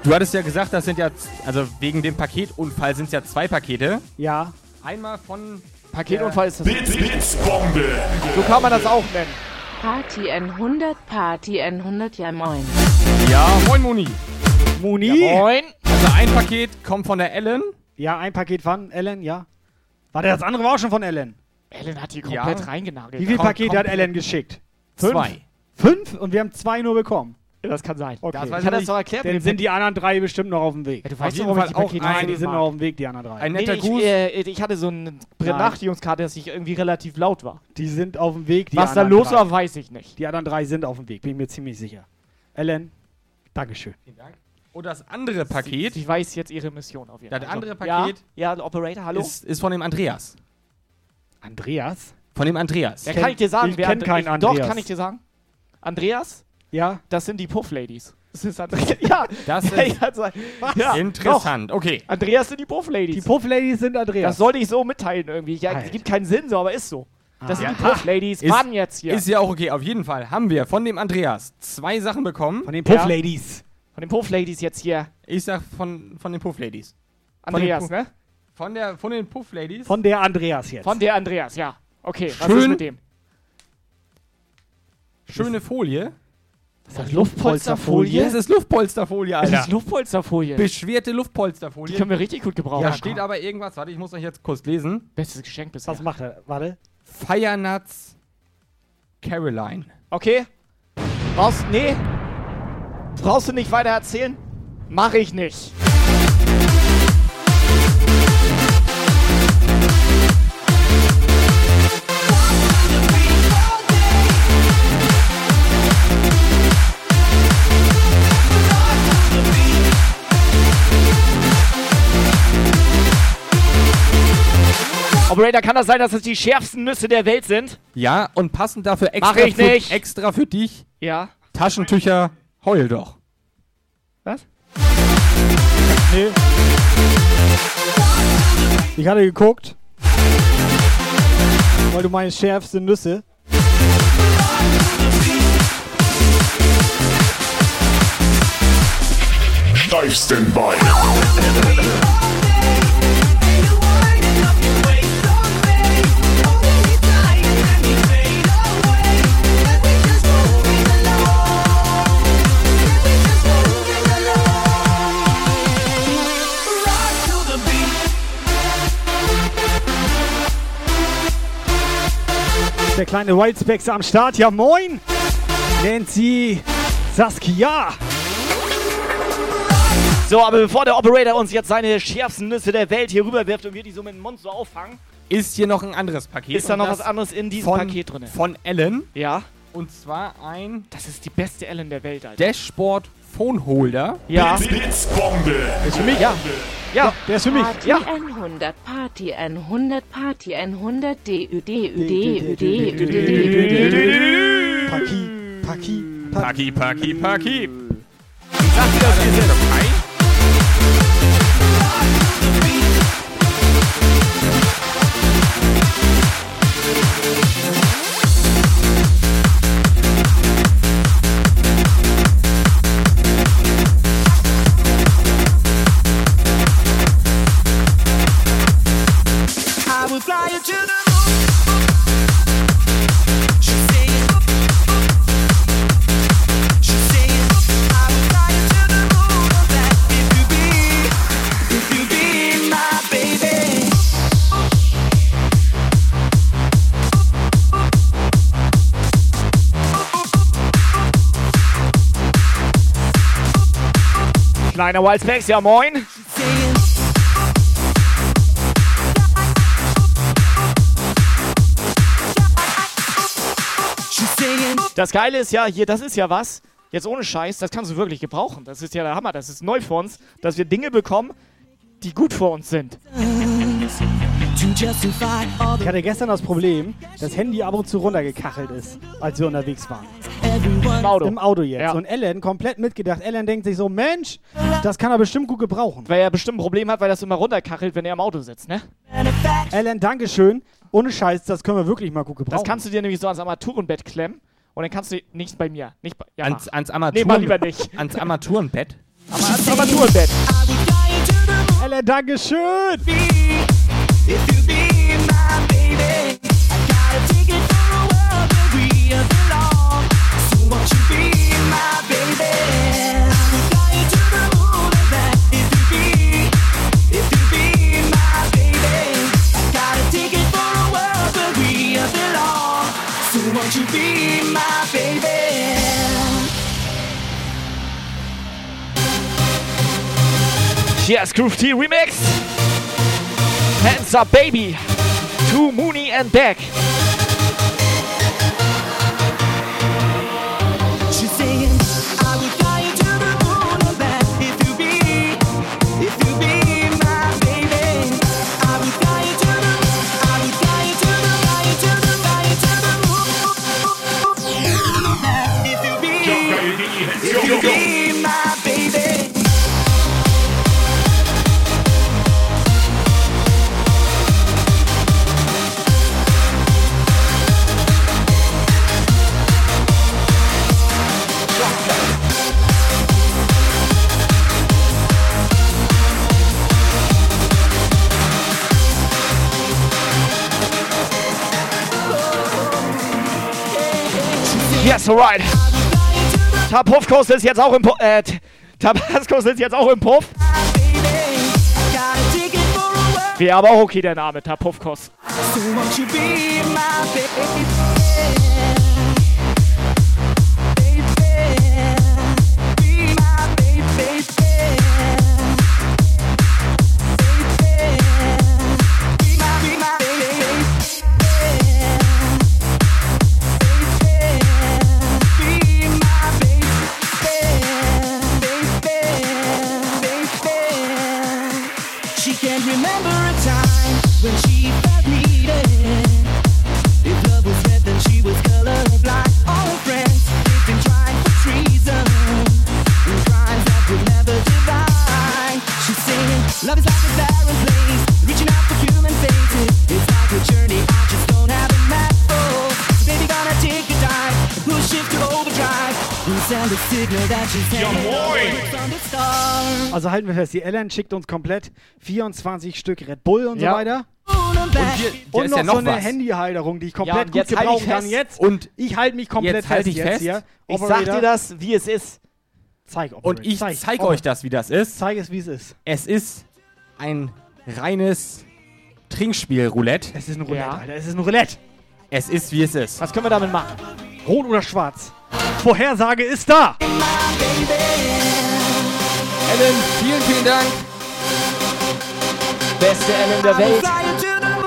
Du hattest ja gesagt, das sind ja, also wegen dem Paketunfall sind es ja zwei Pakete. Ja. Einmal von Paketunfall ist das. Bits, Bits, Bombe. So kann man das auch nennen. Party N100, Party N100, ja moin. Ja, moin Moni. Moni? Moin. Also ein Paket kommt von der Ellen. Ja, ein Paket von Ellen, ja. Warte, das andere war auch schon von Ellen. Ellen hat die komplett Ja. reingenagelt. Wie viele Kom- Pakete hat. Ellen geschickt? Fünf. Zwei. Fünf? Und wir haben zwei nur bekommen. Ja, das kann sein. Okay. Das weiß Ich ich das doch erklärt. Dann sind die anderen drei bestimmt noch auf dem Weg. Ja, du weißt doch, warum ich die auch Pakete ein- Nein, die sind noch auf dem Weg, die anderen drei. Ein Nee, netter ich, Gruß. äh, ich hatte so eine Benachrichtigungskarte, dass ich irgendwie relativ laut war. Die sind auf dem Weg, die Was da los drei. war, weiß ich nicht. Die anderen drei sind auf dem Weg, bin ich mir ziemlich sicher. Ellen, Dankeschön. Vielen Dank. Und das andere Paket Ich weiß jetzt ihre Mission auf jeden Das Fall. andere Also, Paket Ja, ja Operator, hallo? ist, ist von dem Andreas. Andreas? Von dem Andreas. ja, kann ich dir sagen, ich wer kenn And- keinen ich, Andreas. Doch, kann ich dir sagen. Andreas, Ja? das sind die Puff-Ladies. Das ist Andreas. ja, Das ist ja, ja, interessant. Okay. Doch. Andreas sind die Puff-Ladies. Die Puff-Ladies sind Andreas. Das sollte ich so mitteilen irgendwie. Ja, Alter. gibt keinen Sinn so, aber ist so. Das sind Ja. die Puff-Ladies. Mann, jetzt hier. Ist ja auch okay. Auf jeden Fall haben wir von dem Andreas zwei Sachen bekommen. Von den Ja. Puff-Ladies. Von den Puff-Ladies jetzt hier. Ich sag von, von den Puff-Ladies. den Andreas, Puff- ne? Von, der, von den Puff-Ladies. Von der Andreas jetzt. Von der Andreas, ja. Okay, was Schön. ist mit dem? Schöne Folie. Ist das Luftpolsterfolie? Das ist Luftpolsterfolie, Das Alter. ist Luftpolsterfolie. Beschwerte Luftpolsterfolie. Die können wir richtig gut gebrauchen. Da steht aber irgendwas. Warte, ich muss euch jetzt kurz lesen. Bestes Geschenk bisher. Was macht er? Warte. Firenuts Caroline. Okay. Brauchst, nee. Brauchst du nicht weiter erzählen? Mach ich nicht. Operator, kann das sein, dass es die schärfsten Nüsse der Welt sind? Ja, und passend dafür extra, Mach ich für, nicht. extra für dich Ja. Taschentücher. Heul doch. Was? Nee. Ich hatte geguckt. Weil du meinst schärfste Nüsse. Steifsten Bein. Der kleine Wildspecs am Start. Ja, moin! Nancy Saskia. So, aber bevor der Operator uns jetzt seine schärfsten Nüsse der Welt hier rüberwirft und wir die so mit dem Mund so auffangen, Ist hier noch ein anderes Paket. ist da noch was anderes in diesem von, Paket drin. Von Ellen. Ja. Und zwar ein Das ist die beste Ellen der Welt, Alter. Dashboard Phone Holder. Ja. Blitzbombe. Ist für mich, ja. Ja, der ist für mich. Party Ja. 100, Party 100, Party 100, DÜ, DÜ, DÜ, DÜ, DÜ. Paki, Paki, Paki, Paki, Paki. Sag dir das, wir sind Türkei. I Kleiner Wildspecs, ja moin. Das Geile ist ja, hier, das ist ja was. Jetzt ohne Scheiß, das kannst du wirklich gebrauchen. Das ist ja der Hammer. Das ist neu für uns, dass wir Dinge bekommen, die gut für uns sind. Ich hatte gestern das Problem, das Handy ab und zu runtergekachelt ist, als wir unterwegs waren. Im Auto. Im Auto jetzt. Ja. Und Ellen komplett mitgedacht. Ellen denkt sich so, Mensch, das kann er bestimmt gut gebrauchen. Weil er bestimmt ein Problem hat, weil das immer runterkachelt, wenn er im Auto sitzt, ne? Ellen, Dankeschön. Ohne Scheiß, das können wir wirklich mal gut gebrauchen. Das kannst du dir nämlich so ans Armaturenbett klemmen. Und dann kannst du nicht bei mir. Nicht bei, ja, Ans, ans, Nee, Armaturen, mach lieber nicht. ans Armaturenbett. Aber ans Armaturenbett. Ellen, Dankeschön. If you be Cheers, Groove T Remix. Hands up, baby. To Mooney and back. Yes, alright. Tapuffkurs ist jetzt auch im Puff. Äh, T- Tabaskus ist jetzt auch im Puff. Wäre aber auch okay, der Name, Tapuffkurs. So the stars. Also halten wir fest, die Ellen schickt uns komplett 24 Stück Red Bull und Ja. so weiter. Und hier, Und ist noch ja noch so eine. Handyhalterung, die ich Ja, komplett und gut jetzt gebrauchen kann jetzt. Und ich halte mich komplett jetzt halt fest ich jetzt fest. hier. Ich sag dir das, wie es ist. Zeig, Operator. Und ich zeig, zeige Operator. euch das, wie das ist. Zeig es, wie es ist. Es ist ein reines Trinkspiel-Roulette. Es ist ein Roulette, Ja. Alter. Es ist ein Roulette. Es ist, wie es ist. Was können wir damit machen? Rot oder schwarz? Vorhersage ist da. Ellen, vielen, vielen Dank. Beste Ellen der Welt. Fly you to the moon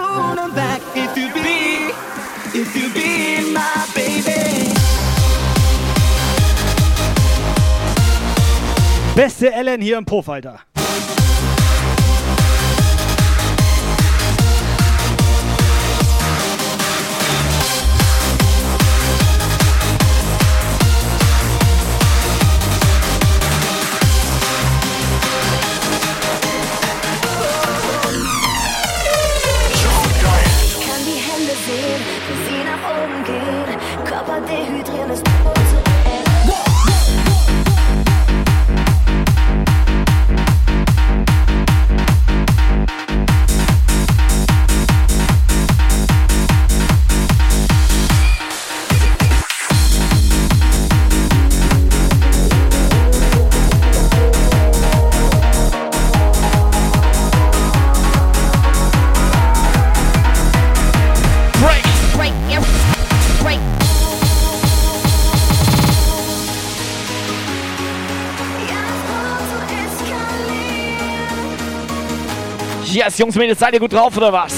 Yes, Jungs, Mädels, seid ihr gut drauf oder was?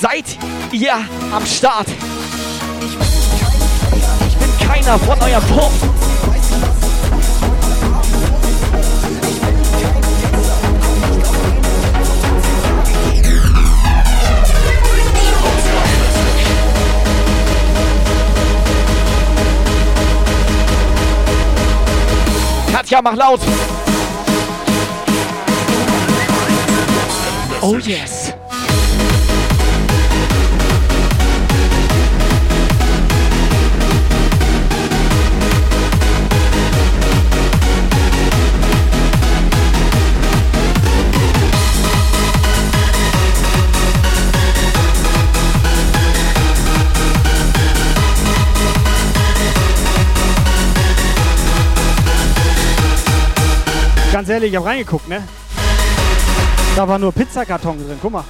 Seid ihr am Start? Ich bin keiner von eurem Puff. Katja, mach laut. Oh yes. Ganz ehrlich, ich hab reingeguckt, ne? Da war nur Pizzakarton drin. Guck mal.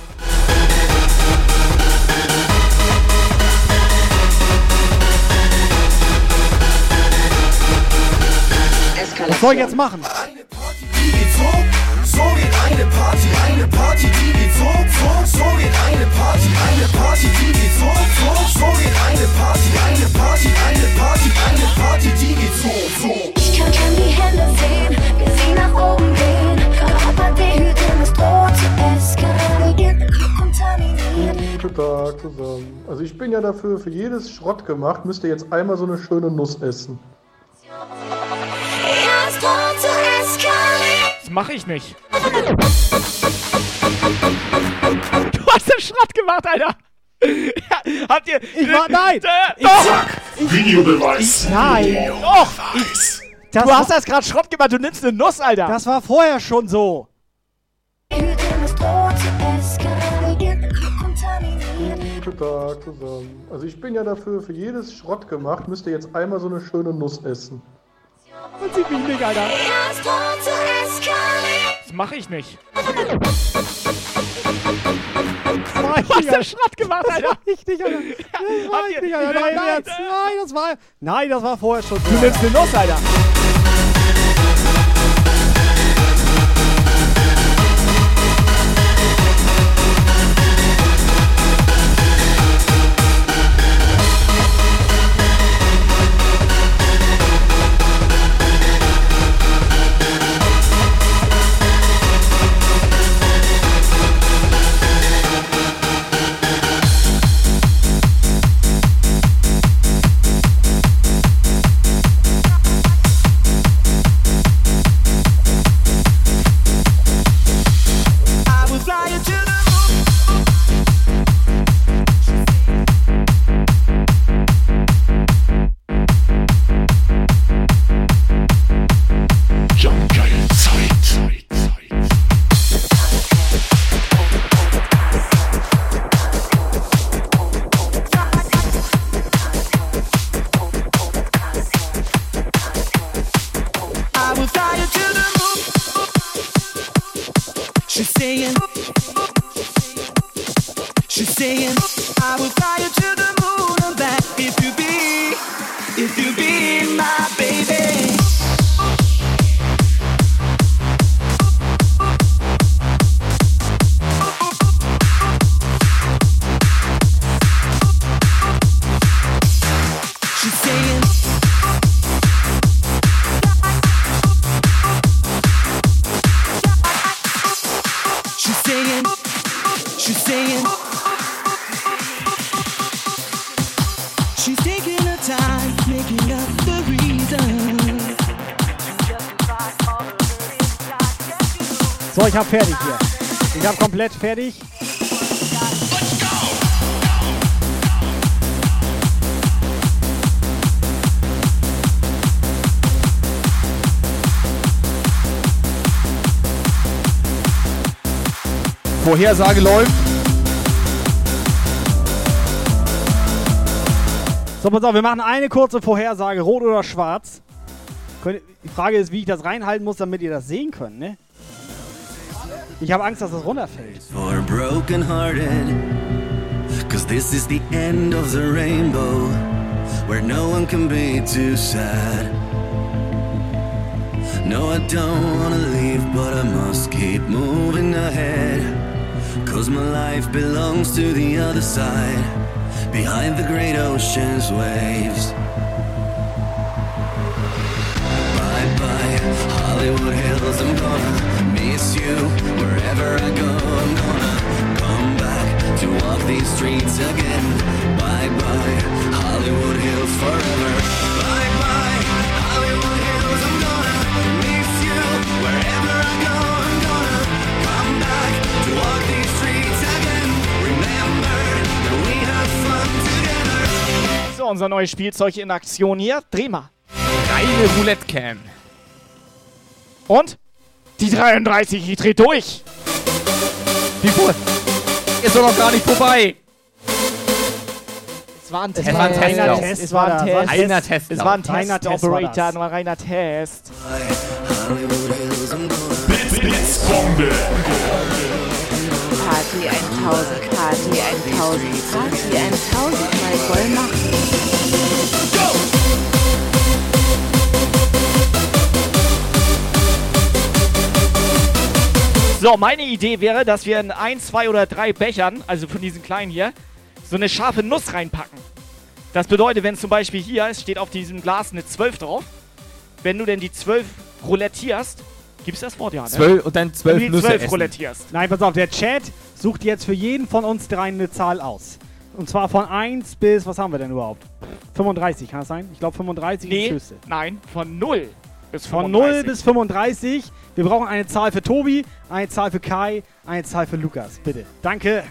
Was soll ich jetzt machen? Die geht so, so geht eine Party, eine Party, die geht so, so, so geht eine Party, eine Party, die geht so, so, so geht eine Party, eine Party, eine Party, eine Party, die geht so, so. Ich kann, kann die Hände sehen, wie sie nach oben gehen. Guten Tag zusammen. Also ich bin ja dafür, für jedes Schrott gemacht, müsst ihr jetzt einmal so eine schöne Nuss essen. Das mache ich nicht. Du hast den Schrott gemacht, Alter. Ja, habt ihr. Ich war- nein. Äh, doch. Videobeweis. Nein. Doch. Das du hast das gerade Schrott gemacht. Du nimmst eine Nuss, Alter. Das war vorher schon so. Tag zusammen. Also ich bin ja dafür, für jedes Schrott gemacht, müsst ihr jetzt einmal so eine schöne Nuss essen. Man sieht mich nicht, Alter. Das mache ich nicht. Was hast du Schrott gemacht, Alter? Das ich nicht, Alter. Das war ich nicht, Alter. Nein, Nein, jetzt. Nein, das war... Nein, das war vorher schon. Du nimmst eine Nuss, Alter. Hab fertig hier. Ich hab komplett fertig. Vorhersage läuft. So, pass auf, wir machen eine kurze Vorhersage, rot oder schwarz. Die Frage ist, wie ich das reinhalten muss, damit ihr das sehen könnt, ne? Ich habe Angst, dass das runterfällt. for broken-hearted. Cause this is the end of the rainbow, where no one can be too sad. No, I don't wanna leave, but I must keep moving ahead. Cause my life belongs to the other side, behind the great ocean's waves. These streets again. Bye bye, Hollywood Hills forever. Bye bye, Hollywood Hills, I'm gonna miss you wherever I go. I'm gonna come back to walk these streets again. Remember that we had fun together. So, unser neues Spielzeug in Aktion hier. Dreh mal. Reine Roulette Cam. Und? Die 33, ich dreh durch. Wie vor? Ist doch noch gar nicht vorbei. Es war ein Es war ein Testlauf. Es war ein Test. Reiner Testlauf. Es war ein Reiner Test, Test war Operator, das. nur ein reiner Test. Blitzbombe. Party 1000, Party 1000, Party 1000 mal voll machen. So, meine Idee wäre, dass wir in ein, zwei oder drei Bechern, also von diesen kleinen hier, so eine scharfe Nuss reinpacken. Das bedeutet, wenn zum Beispiel hier, es steht auf diesem Glas eine 12 drauf, wenn du denn die 12 roulettierst, gibt's das Wort ja, ne? Zwölf und dann zwölf Wenn du die Nüsse 12 essen. roulettierst. Nein, pass auf, der Chat sucht jetzt für jeden von uns drei eine Zahl aus. Und zwar von 1 bis, was haben wir denn überhaupt? 35, kann das sein? Ich glaube 35 ist Nee, das höchste. nein, von 0 bis Von 35. 0 bis 35. Wir brauchen eine Zahl für Tobi, eine Zahl für Kai, eine Zahl für Lukas. Bitte. Danke.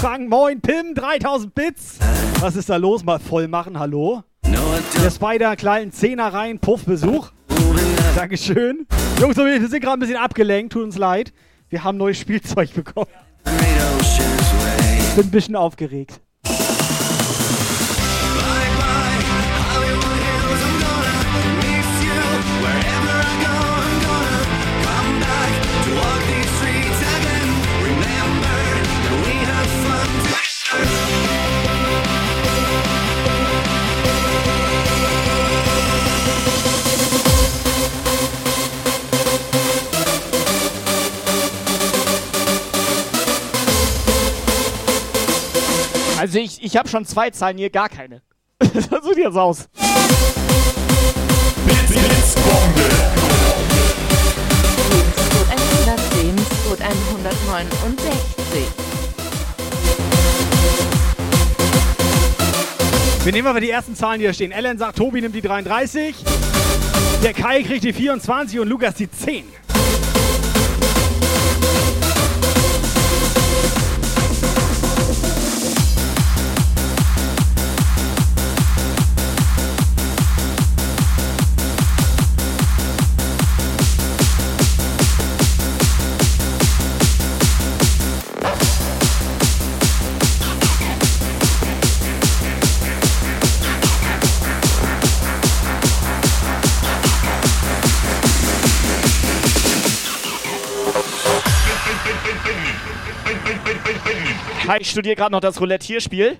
Frank, moin, Pim, 3000 Bits. Was ist da los? Mal voll machen, hallo. Der Spider, kleinen Zehner rein, Puffbesuch. Dankeschön. Jungs wir sind gerade ein bisschen abgelenkt, tut uns leid. Wir haben neues Spielzeug bekommen. Bin ein bisschen aufgeregt. Also ich, ich habe schon zwei Zahlen hier, gar keine. so sieht jetzt aus. Code 110, Code 169. Wir nehmen aber die ersten Zahlen, die da stehen. Ellen sagt, Tobi nimmt die 33. Der Kai kriegt die 24 und Lukas die 10. Kai, ich studiere gerade noch das Roulette-Spiel.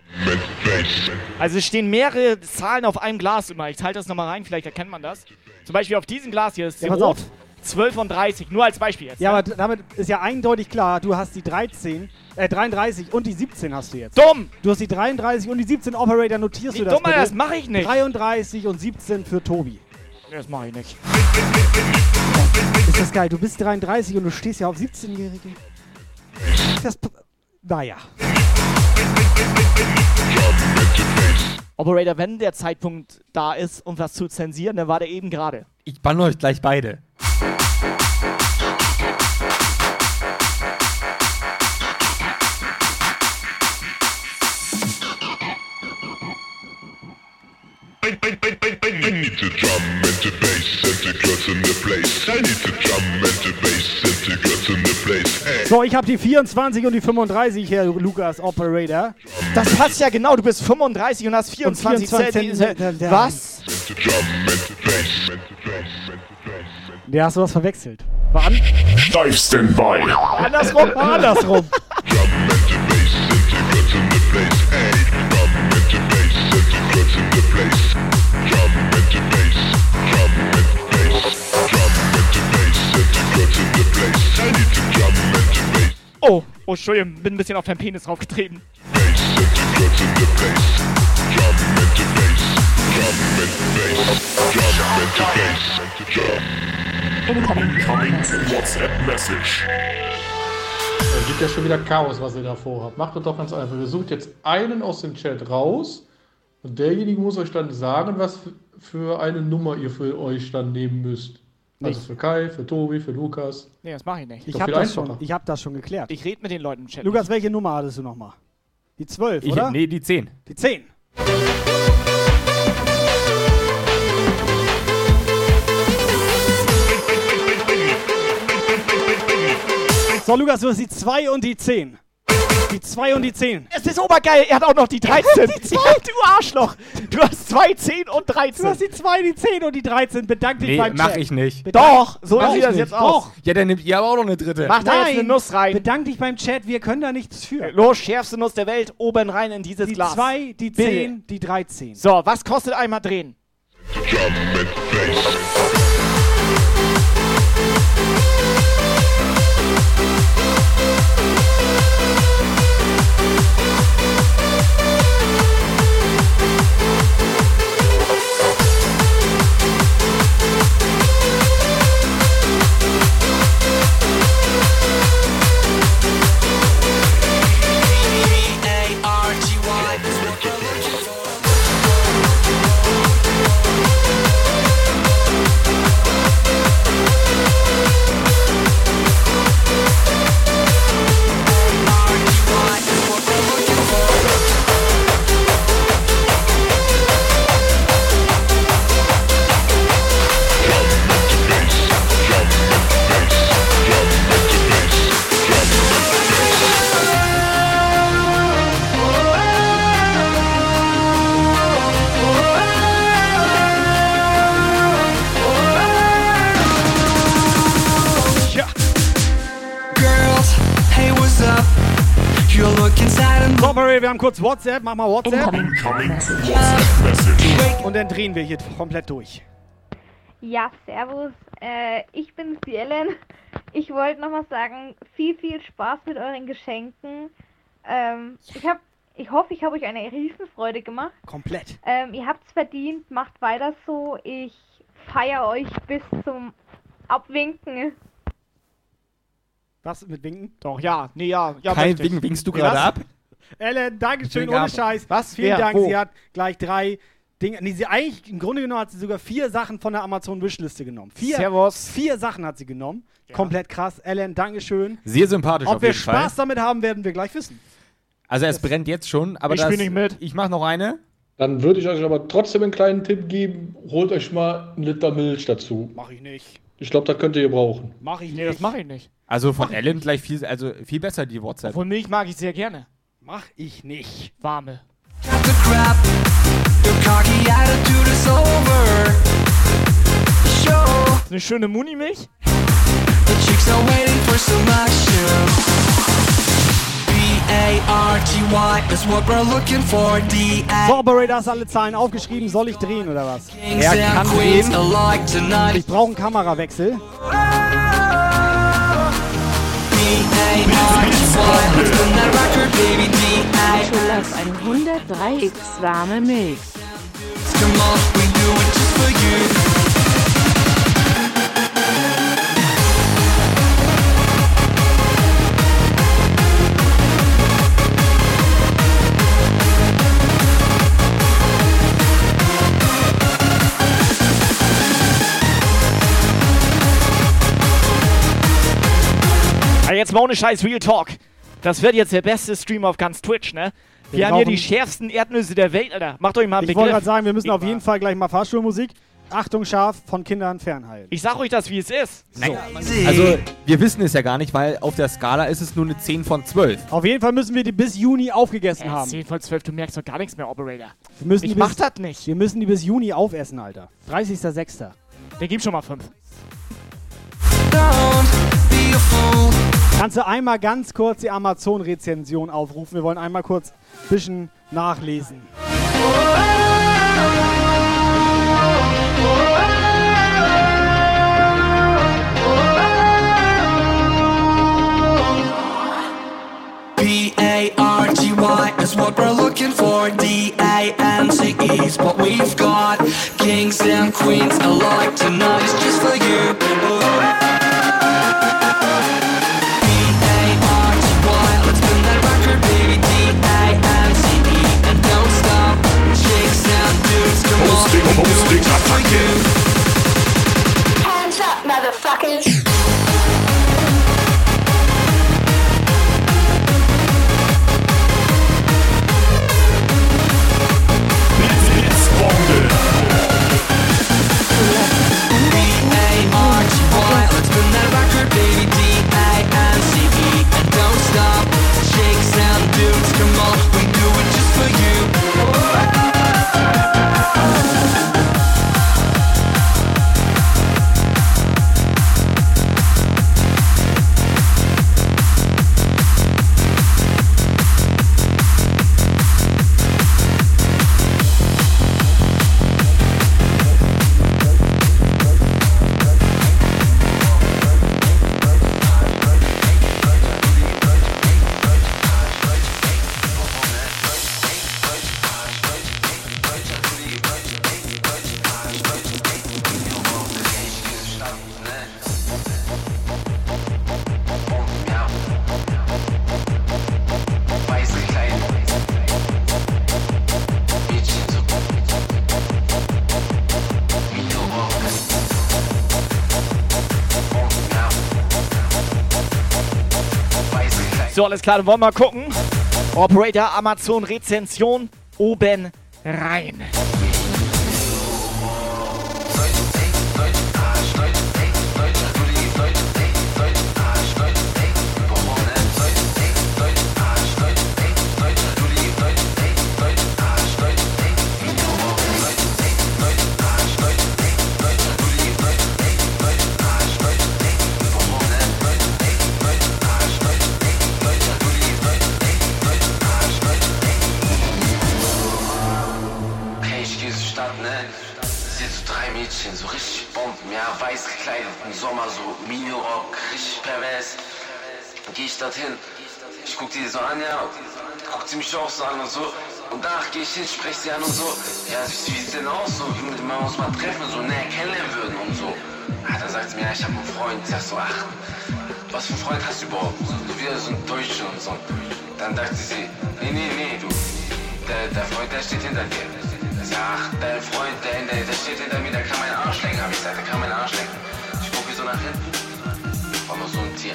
Also es stehen mehrere Zahlen auf einem Glas immer. Ich halte das nochmal rein, vielleicht erkennt man das. Zum Beispiel auf diesem Glas hier ist Ja, rot. auf. 12 und 30, nur als Beispiel jetzt. Ja, ne? aber damit ist ja eindeutig klar, du hast die 13, äh 33 und die 17 hast du jetzt. Dumm! Du hast die 33 und die 17 Operator, notierst Wie du das dumm, bitte? das mache ich nicht. 33 und 17 für Tobi. Das mache ich nicht. Ist das geil, du bist 33 und du stehst ja auf 17-Jährige. Das, naja. Operator, wenn der Zeitpunkt da ist, um was zu zensieren, dann war der eben gerade. Ich banne euch gleich beide. So, ich habe die 24 und die 35 hier, Lukas Operator. Das passt ja genau, du bist 35 und hast 24, 24 Zentimeter. Zentimeter. Was? Der hast du was verwechselt. War an Dive Standby. andersrum, andersrum. Drum and to bass. Drum Oh, oh, Entschuldigung, bin ein bisschen auf deinen Penis draufgetreten. Incoming WhatsApp message. Da gibt ja schon wieder Chaos, was ihr da vorhabt. Macht das doch ganz einfach. Ihr sucht jetzt einen aus dem Chat raus und derjenige muss euch dann sagen, was für eine Nummer ihr für euch dann nehmen müsst. Also Nicht. für Kai, für Tobi, für Lukas. Nee, das mache ich nicht. Ich habe das, schon- einfacher. ich hab das schon geklärt. Ich rede mit den Leuten im Chat. Lukas, welche Nummer hattest du nochmal? Die 12, Ich, oder? nee, die 10. Die 10. So, Lukas, du hast die 2 und die 10. Die 2 und die 10. Es ist obergeil, er hat auch noch die 13. die zwei. Ja, du Arschloch. Du hast 2, 10 und 13. Du hast die 2, die 10 und die 13. Bedank dich Nee, beim mach Chat. ich nicht. Bedank- Doch, so Mach sieht ich das nicht. jetzt aus. Doch. Ja, dann nimmt ihr aber auch noch eine dritte. Mach da jetzt eine Nuss rein. Bedank dich beim Chat, wir können da nichts für. Los, schärfste Nuss der Welt, oben rein in dieses Die Glas. 2, die Bitte. 10, die 13. So, was kostet einmal drehen? Drum and bass. Música Operator, wir haben kurz WhatsApp. Mach mal WhatsApp. Und dann drehen wir hier komplett durch. Ja, servus. Äh, ich bin's, die Ellen. Ich wollte nochmal sagen, viel, viel Spaß mit euren Geschenken. Ähm, ich hab, ich hoffe, ich habe euch eine Riesenfreude gemacht. Komplett. Ähm, ihr habt's verdient, macht weiter so. Ich feiere euch bis zum Abwinken. Was mit Winken? Doch, ja. Nee, ja. ja ich. Winken, winkst du Nee, gerade ab? Ellen, Dankeschön, ohne. Scheiß. Was? Vielen Wer? Dank. Wo? Sie hat gleich drei Dinge. Nee, sie eigentlich, im Grunde genommen hat sie sogar vier Sachen von der Amazon-Wishliste genommen. Vier, Servus. vier Sachen hat sie genommen. Komplett krass. Ellen, Dankeschön. Sehr sympathisch Ob auf wir jeden Spaß Fall. damit haben, werden wir gleich wissen. Also es brennt jetzt schon, aber Ich das, spiel nicht mit. Ich mache noch eine. Dann würde ich euch aber trotzdem einen kleinen Tipp geben. Holt euch mal einen Liter Milch dazu. Mach ich nicht. Ich glaube, da könnt ihr brauchen. Mach ich Nee, nicht. das mache ich nicht. Also von Ellen gleich viel, also viel besser die WhatsApp. Obwohl Milch mag ich sehr gerne. Mach ich nicht. Warme. eine schöne Muni-Milch? So, Operator, hast alle Zahlen aufgeschrieben. Soll ich drehen oder was? Queens alike tonight. Ich brauche einen Kamerawechsel. B-A-R-T-Y, let's spin that record, baby. D-A. Nicholas 103 X warme Milch. Jetzt mal ohne Scheiß Real Talk. Das wird jetzt der beste Stream auf ganz Twitch, ne? Wir, Wir haben hier brauchen- die schärfsten Erdnüsse der Welt, Alter. Macht euch mal einen Ich wollte gerade sagen, wir müssen Ich auf jeden Fall gleich mal Fahrstuhlmusik. Achtung, scharf, von Kindern fernhalten. Ich sag euch das, wie es ist. Nein, also wir wissen es ja gar nicht, weil auf der Skala ist es nur eine 10 von 12. Auf jeden Fall müssen wir die bis Juni aufgegessen Äh, haben. 10 von 12, du merkst doch gar nichts mehr, Operator. Wir müssen ich die mach bis, das nicht. Wir müssen die bis Juni aufessen, Alter. 30.06. Der gibt schon mal 5. Kannst du einmal ganz kurz die Amazon-Rezension aufrufen? Wir wollen einmal kurz ein bisschen nachlesen. B-A-R-T-Y is what we're looking for. D-A-N-C-E is what we've got. Kings and queens alike tonight is just for you. Alles klar, dann wollen wir mal gucken. Operator Amazon Rezension oben rein. Gehe ich hin, sprech sie an und so. Ja, wie sieht's denn aus? So, wie wir uns mal treffen, so näher kennenlernen würden und so. Ja, dann sagt sie mir, ja, ich habe einen Freund. Ich sag so, ach, was für einen Freund hast du überhaupt? So wieder so ein Deutscher und so. Dann dachte sie, nee, nee, nee, du, der, der Freund, der steht hinter dir. Ich ach, dein Freund, der, der, der steht hinter mir, der kann meinen Arsch lecken, hab ich gesagt, der kann meinen Arsch lecken. Ich gucke so nach hinten, war noch so ein Tier.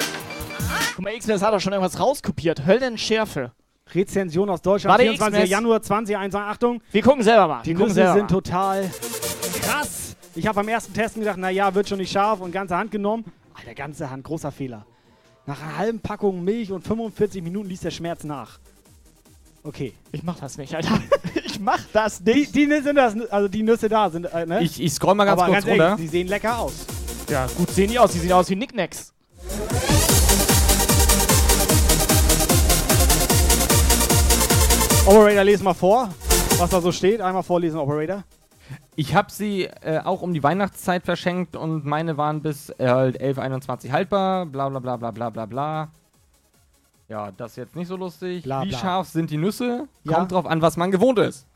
Guck mal, X-Ness hat doch schon irgendwas rauskopiert. Höllenschärfe. Rezension aus Deutschland, Warte, 24. X-Mess. Januar 2021. Achtung. Wir gucken selber mal. Die Nüsse sind mal. total krass. Ich habe beim ersten Testen gedacht, naja, wird schon nicht scharf und ganze Hand genommen. Alter, ganze Hand, großer Fehler. Nach einer halben Packung Milch und 45 Minuten ließ der Schmerz nach. Okay. Ich mach das nicht, Alter. ich mach das nicht. Die, die sind das, also die Nüsse da sind, äh, ne? Ich, ich scroll mal ganz Aber kurz ganz ehrlich, runter. die sehen lecker aus. Ja, gut sehen die aus. Die sehen aus wie Nicknacks. Operator, lese mal vor, was da so steht. Einmal vorlesen, Operator. Ich habe sie äh, auch um die Weihnachtszeit verschenkt und meine waren bis äh, halt 11.21 haltbar, bla bla bla bla bla bla bla. Ja, das ist jetzt nicht so lustig. Bla, Wie bla. scharf sind die Nüsse? Ja. Kommt drauf an, was man gewohnt ist.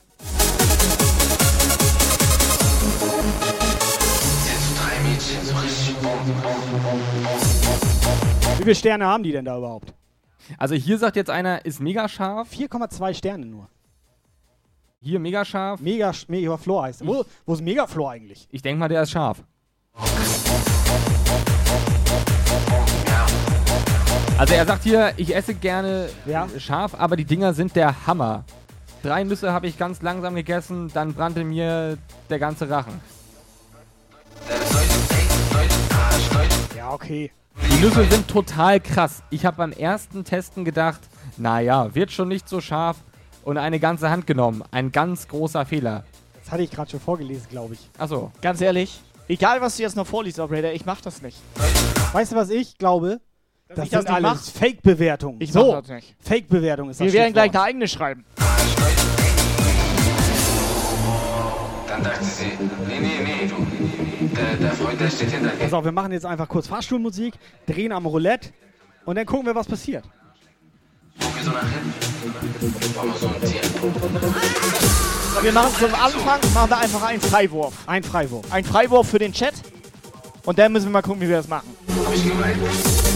Wie viele Sterne haben die denn da überhaupt? Also hier sagt jetzt einer, ist mega scharf. 4,2 Sterne nur. Hier mega scharf. Mega, mega Floor heißt. Wo, wo ist Mega Floor eigentlich? Ich denke mal, der ist scharf. Also er sagt hier, ich esse gerne scharf, aber die Dinger sind der Hammer. Drei Nüsse habe ich ganz langsam gegessen, dann brannte mir der ganze Rachen. Ja, okay. Die Nüsse sind total krass. Ich habe beim ersten Testen gedacht, naja, wird schon nicht so scharf und eine ganze Hand genommen. Ein ganz großer Fehler. Das hatte ich gerade schon vorgelesen, glaube ich. Achso. Ganz ehrlich, egal was du jetzt noch vorliest, Operator, ich mach das nicht. Weißt du, was ich glaube? Dass das ich das sind nicht alles mach? Fake-Bewertungen. Ich so, mach das nicht. Fake-Bewertung ist das Wir werden gleich eine eigene schreiben. Dann dachte sie, nee, nee, nee, du, der, Freund, der steht hinter dir. Pass auf, wir machen jetzt einfach kurz Fahrstuhlmusik, drehen am Roulette und dann gucken wir, was passiert. Guck so nach hinten, noch so ein Tier. Wir machen zum Anfang machen wir einfach einen Freiwurf. Ein Freiwurf. Ein Freiwurf für den Chat. Und dann müssen wir mal gucken, wie wir das machen. Hab ich gemeint. We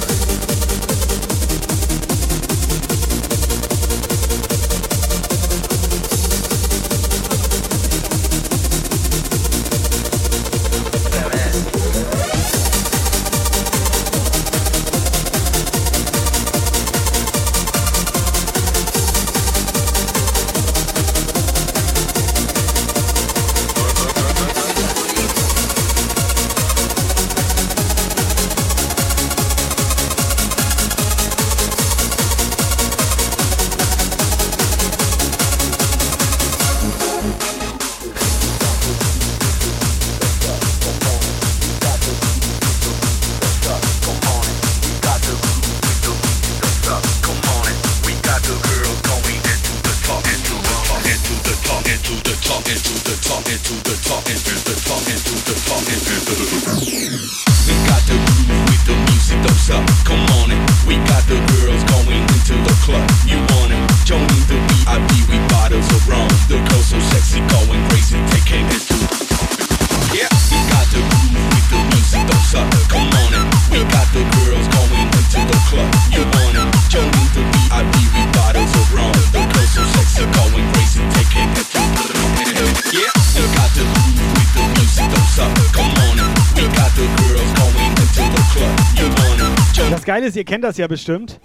Geile ist, ihr kennt das ja bestimmt.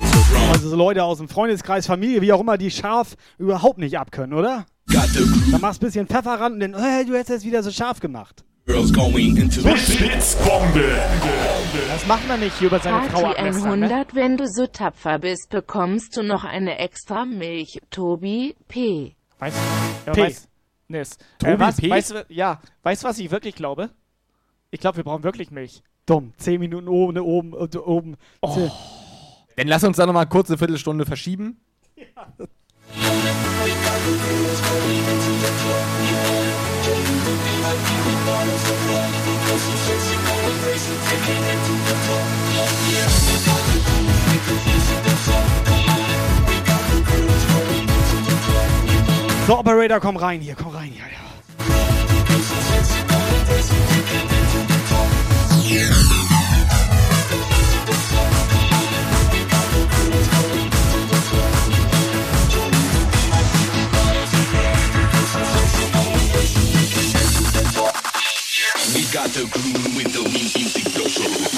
Also so Leute aus dem Freundeskreis, Familie, wie auch immer, die scharf überhaupt nicht abkönnen, oder? Dann machst du ein bisschen Pfeffer ran und dann, hey, du hättest es wieder so scharf gemacht. girls going into the Blitzbombe. Das macht man nicht hier über seine Frau ablästern, ne? 100, wenn du so tapfer bist, bekommst du noch eine extra Milch. Tobi P. Weißt ja, P. Weiß, Nis. Tobi Äh, was, P? weißt du, ja, weißt du, was ich wirklich glaube? Ich glaube, wir brauchen wirklich Milch. Dumm. Zehn Minuten oben, oben, äh, oben. Oh. Dann lass uns da nochmal kurz eine Viertelstunde verschieben. So, Operator, komm rein hier, komm rein hier. Ja. Got the groove with the music flow.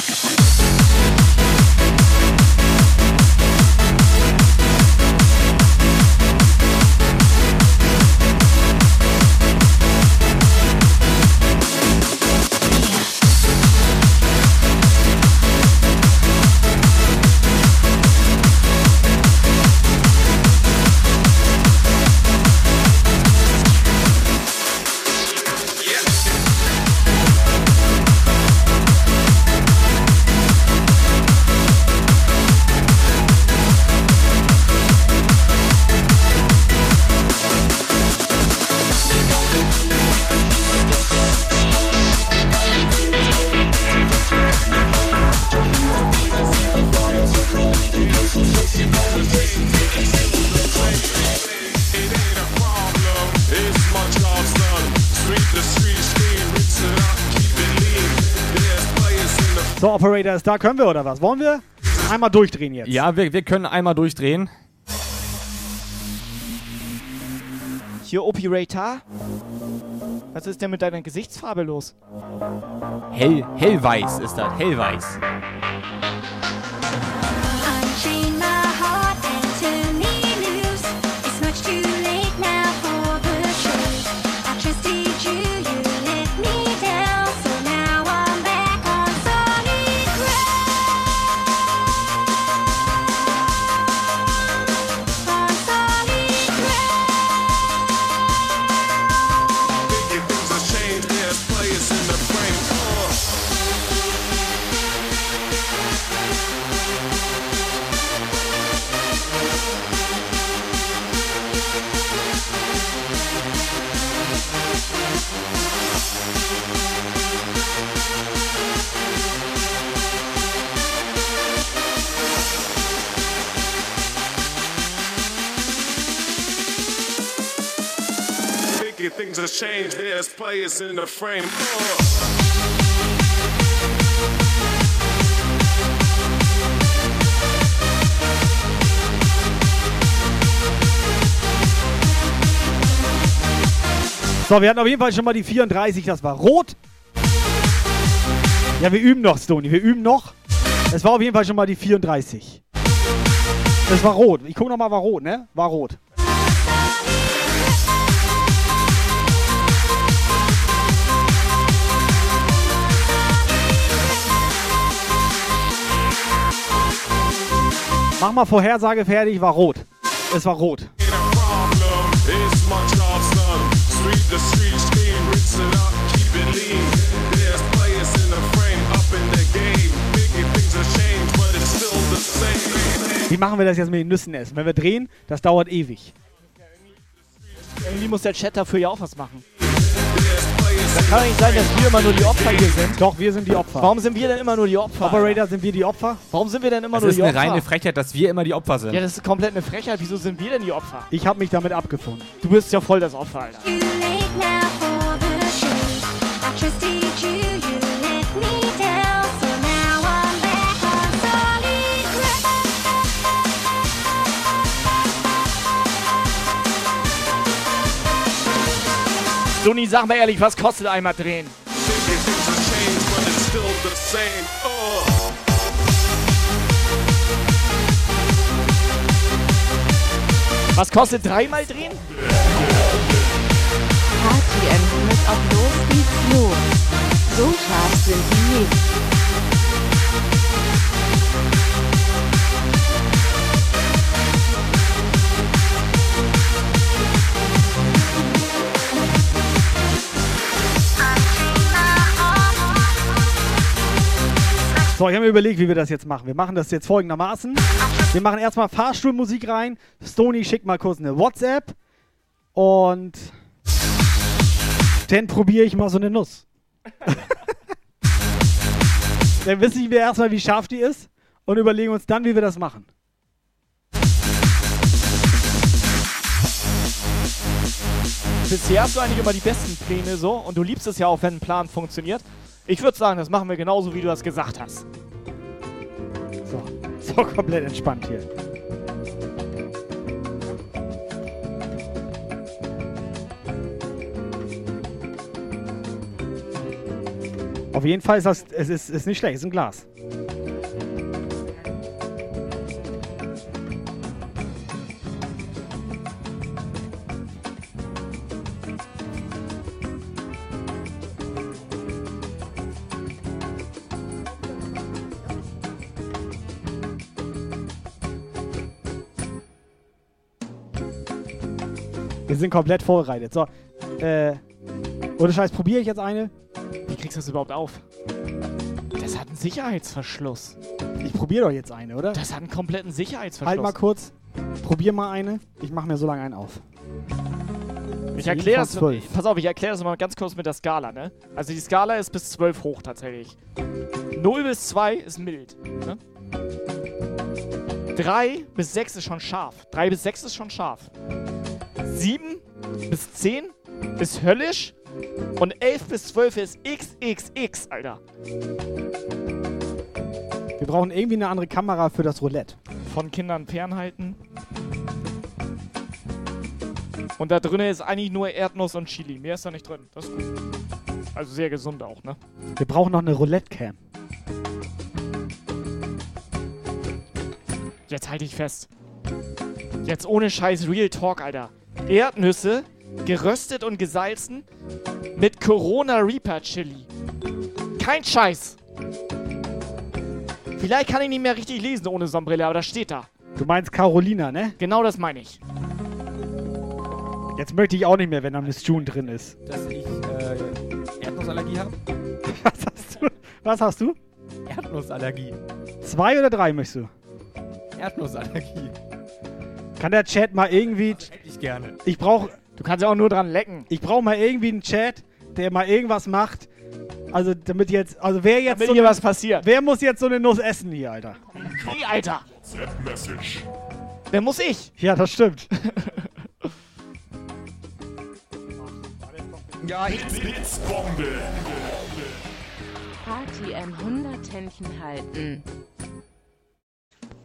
Operator ist da, können wir oder was? Wollen wir einmal durchdrehen jetzt? Ja, wir, wir können einmal durchdrehen. Hier, Operator. Was ist denn mit deiner Gesichtsfarbe los? Hell, hellweiß ist das, hellweiß. Biggie things have changed. There's players in the frame. Uh. So, wir hatten auf jeden Fall schon mal die 34, das war rot. Ja, wir üben noch, Stony, wir üben noch. Es war auf jeden Fall schon mal die 34. Das war rot. Ich guck noch mal, war rot, ne? War rot. Mach mal Vorhersage fertig, war rot. Es war rot. Wie machen wir das jetzt mit den Nüssen essen? Wenn wir drehen, das dauert ewig. Irgendwie muss der Chat dafür ja auch was machen. Das kann doch nicht sein, dass wir immer nur die Opfer hier sind. Doch, wir sind die Opfer. Warum sind wir denn immer nur die Opfer? Operator, sind wir die Opfer? Warum sind wir denn immer Das nur ist die eine Opfer? reine Frechheit, dass wir immer die Opfer sind. ja, das ist komplett eine Frechheit. Wieso sind wir denn die Opfer? Ich habe mich damit abgefunden. Du bist ja voll das Opfer, Alter. Sony, sag mal ehrlich, was kostet einmal drehen? Was kostet dreimal drehen? Party und auf los geht's los. So scharf sind die nicht. So, ich habe mir überlegt, wie wir das jetzt machen. Wir machen das jetzt folgendermaßen. Wir machen erstmal Fahrstuhlmusik rein. Stony schickt mal kurz eine WhatsApp. Und dann probiere ich mal so eine Nuss. Dann wissen wir erstmal, wie scharf die ist und überlegen uns dann, wie wir das machen. Bisher hast du eigentlich immer die besten Pläne so und du liebst es ja auch, wenn ein Plan funktioniert. Ich würde sagen, das machen wir genauso, wie du das gesagt hast. So, so komplett entspannt hier. Auf jeden Fall ist das, es ist, ist nicht schlecht, es ist ein Glas. Wir sind komplett vorbereitet. So, äh, ohne Scheiß, probiere ich jetzt eine? Wie kriegst du das überhaupt auf? Das hat einen Sicherheitsverschluss. Ich probiere doch jetzt eine, oder? Das hat einen kompletten Sicherheitsverschluss. Halt mal kurz. Probier mal eine. Ich mache mir so lange einen auf. Ich erkläre das. Pass auf, ich erkläre das mal ganz kurz mit der Skala, ne? Also die Skala ist bis 12 hoch tatsächlich. 0 bis 2 ist mild. Ne? 3 bis 6 ist schon scharf. 3 bis 6 ist schon scharf. 7 bis 10 ist höllisch. Und 11 bis 12 ist XXX, Alter. Wir brauchen irgendwie eine andere Kamera für das Roulette. Von Kindern fernhalten. Und da drin ist eigentlich nur Erdnuss und Chili. Mehr ist da nicht drin. Das ist gut. Also sehr gesund auch, ne? Wir brauchen noch eine Roulette-Cam. Jetzt halte ich fest. Jetzt ohne Scheiß Real Talk, Alter. Erdnüsse, geröstet und gesalzen mit Corona Reaper Chili. Kein Scheiß. Vielleicht kann ich nicht mehr richtig lesen ohne Sonnenbrille, aber das steht da. Du meinst Carolina, ne? Genau das meine ich. Jetzt möchte ich auch nicht mehr, wenn da Miss June drin ist. Dass ich äh, Erdnussallergie habe? Was hast du? Was hast du? Erdnussallergie. Zwei oder drei möchtest du? Erdnussallergie. Kann der Chat mal irgendwie. Hätte ich gerne. Ich brauche. Du kannst ja auch nur dran lecken. Ich brauche mal irgendwie einen Chat, der mal irgendwas macht. Also damit jetzt. Also wer jetzt. Damit so hier eine- was passiert. Wer muss jetzt so eine Nuss essen hier, Alter? Hey, Alter. Message. Wer muss ich? Ja, das stimmt. Ja, ich Blitzbombe. Party ein 100 Händchen halten.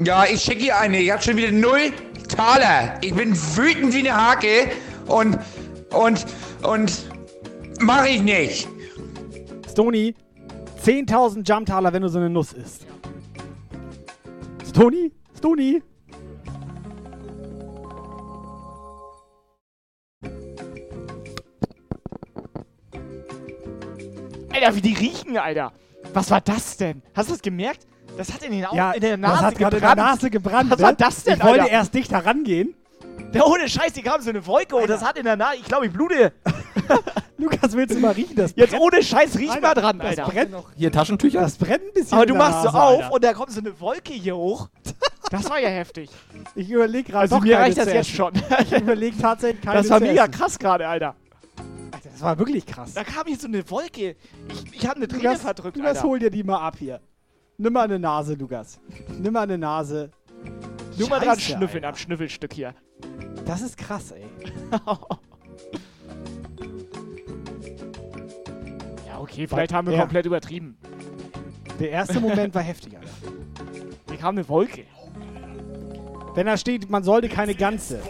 Ja, ich schicke ihr eine. Ich hab schon wieder null Taler. Ich bin wütend wie eine Hake und, und, und mach ich nicht. Stony, 10.000 Jumptaler, wenn du so eine Nuss isst. Stony? Stony? Alter, wie die riechen, Alter. Was war das denn? Hast du das gemerkt? Das hat in, den Augen, Ja, in der Nase das hat gerade in der gebrannt. Nase gebrannt. Was ne? war das denn, Ich wollte Alter? erst dicht herangehen. Der ohne Scheiß, die kam so eine Wolke und das hat in der Nase. Ich glaube, ich blute. Lukas, willst du mal riechen? Das Jetzt brennt. ohne Scheiß, riech Alter, mal dran, das Alter. brennt. Hier Taschentücher? Das brennt ein bisschen. Aber du machst so Nase, auf Alter. und da kommt so eine Wolke hier hoch. Das war ja heftig. Ich überlege gerade Also doch mir reicht das jetzt schon. Ich überlege tatsächlich keine Das war zu mega essen. krass gerade, Alter. Alter, das war wirklich krass. Da kam hier so eine Wolke. Ich, ich hab eine Träne verdrückt, Lukas, Alter. hol dir die mal ab hier. Nimm mal eine Nase, Lukas. Nimm mal eine Nase. Nur mal dran schnüffeln Alter. am Schnüffelstück hier. Das ist krass, ey. Ja, okay, vielleicht haben wir Ja. komplett übertrieben. Der erste Moment war heftig, Alter. Hier kam eine Wolke. Wenn da steht, man sollte keine ganze.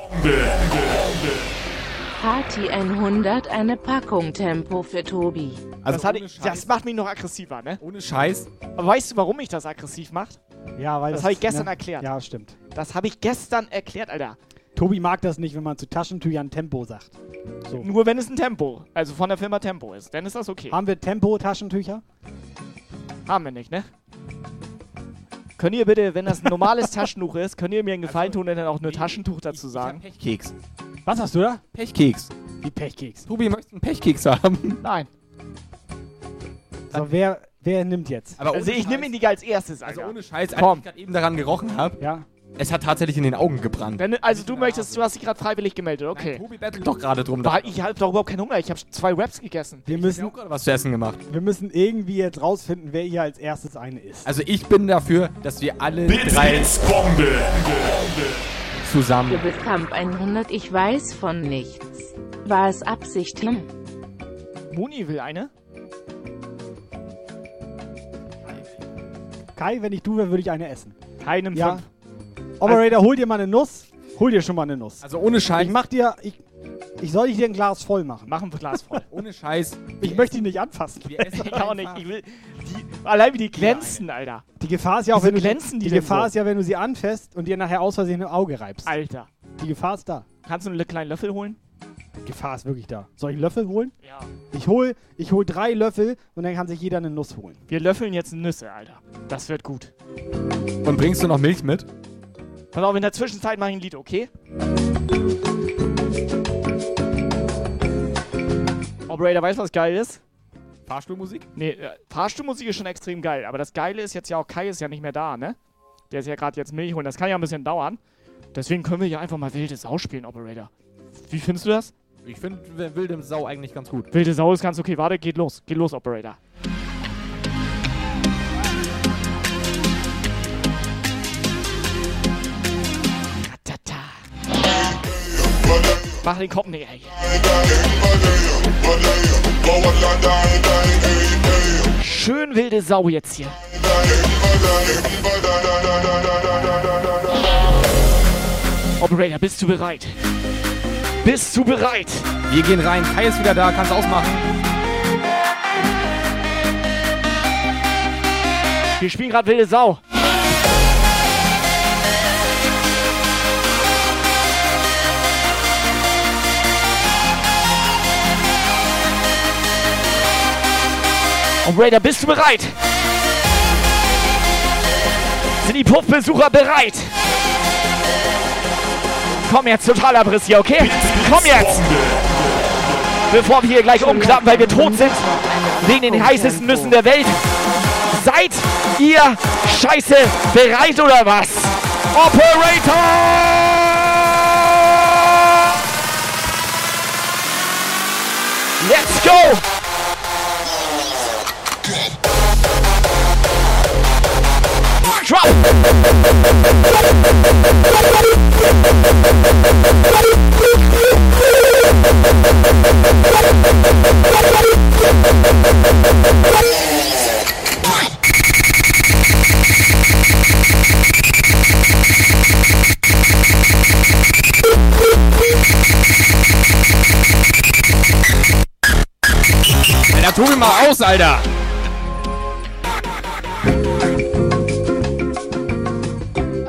Party 100 eine Packung Tempo für Tobi. Also das, hat, ohne ich- Scheiß. das macht mich noch aggressiver, ne? Ohne Scheiß. Aber weißt du, warum mich das aggressiv macht? Ja, weil Das das, habe ich gestern ne? erklärt. Ja, stimmt. Das habe ich gestern erklärt, Alter. Tobi mag das nicht, wenn man zu Taschentüchern Tempo sagt. So. Nur wenn es ein Tempo, also von der Firma Tempo ist, dann ist das okay. Haben wir Tempo-Taschentücher? Haben wir nicht, ne? Könnt ihr bitte, wenn das ein normales Taschentuch ist, könnt ihr mir einen Gefallen tun und dann auch nur Taschentuch dazu sagen? Pechkeks. Was hast du da? Pechkeks. Wie Pechkeks. Tobi, möchtest du einen Pechkeks haben? Nein. So, wer, wer nimmt jetzt? Aber Also ich nehme ihn nicht als erstes, Also Alter. ohne Scheiß, als ich gerade eben daran gerochen habe, Ja. Es hat tatsächlich in den Augen gebrannt. Wenn, also du möchtest, du hast dich gerade freiwillig gemeldet, okay. Tobi bettelt doch gerade drum. Weil ich habe doch überhaupt keinen Hunger. Ich habe zwei Wraps gegessen. Wir müssen, was zu essen gemacht. wir müssen irgendwie jetzt rausfinden, wer hier als erstes eine ist. Also ich bin dafür, dass wir alle Bits, drei Bits, Bombe. zusammen. Du bist Kamp 100, ich weiß von nichts. War es Absicht? Hm. Moni will eine. Kai, wenn ich du wäre, würde ich eine essen. Kai nimmt Ja. fünf. Operator, hol dir mal eine Nuss. Hol dir schon mal eine Nuss. Also ohne Scheiß. Ich mach dir, ich, ich soll dir ein Glas voll machen. Mach ein Glas voll. Ohne Scheiß. Ich möchte ihn nicht anfassen. ich auch nicht. Ich will die, allein wie die glänzen, Alter. Die Gefahr ist ja auch, Wieso wenn du glänzen die die denn Gefahr so? ist ja, wenn du sie anfasst und dir nachher aus Versehen im Auge reibst. Alter. Die Gefahr ist da. Kannst du einen kleinen Löffel holen? Die Gefahr ist wirklich da. Soll ich einen Löffel holen? Ja. Ich hol, ich hol drei Löffel und dann kann sich jeder eine Nuss holen. Wir löffeln jetzt Nüsse, Alter. Das wird gut. Und bringst du noch Milch mit? Pass auf, in der Zwischenzeit mache ich ein Lied, okay? Operator, weißt du, was geil ist? Fahrstuhlmusik? Nee, äh, Fahrstuhlmusik ist schon extrem geil. Aber das Geile ist jetzt ja auch, Kai ist ja nicht mehr da, ne? Der ist ja gerade jetzt Milch holen. Das kann ja ein bisschen dauern. Deswegen können wir ja einfach mal wilde Sau spielen, Operator. Wie findest du das? Ich finde wilde Sau eigentlich ganz gut. Wilde Sau ist ganz okay. Warte, geht los. Geht los, Operator. Mach den Kopf nicht, ey. Schön wilde Sau jetzt hier. Operator, bist du bereit? Bist du bereit? Wir gehen rein. Kai ist wieder da. Kannst ausmachen. Wir spielen gerade wilde Sau. Operator, bist du bereit? Sind die Puffbesucher bereit? Komm jetzt, Totalabriss hier, okay? Komm jetzt! Bevor wir hier gleich umklappen, weil wir tot sind, wegen den heißesten Nüssen der Welt. Seid ihr scheiße bereit oder was? Operator! Let's go! Drop! Alter, Tobi, mal aus, Alter.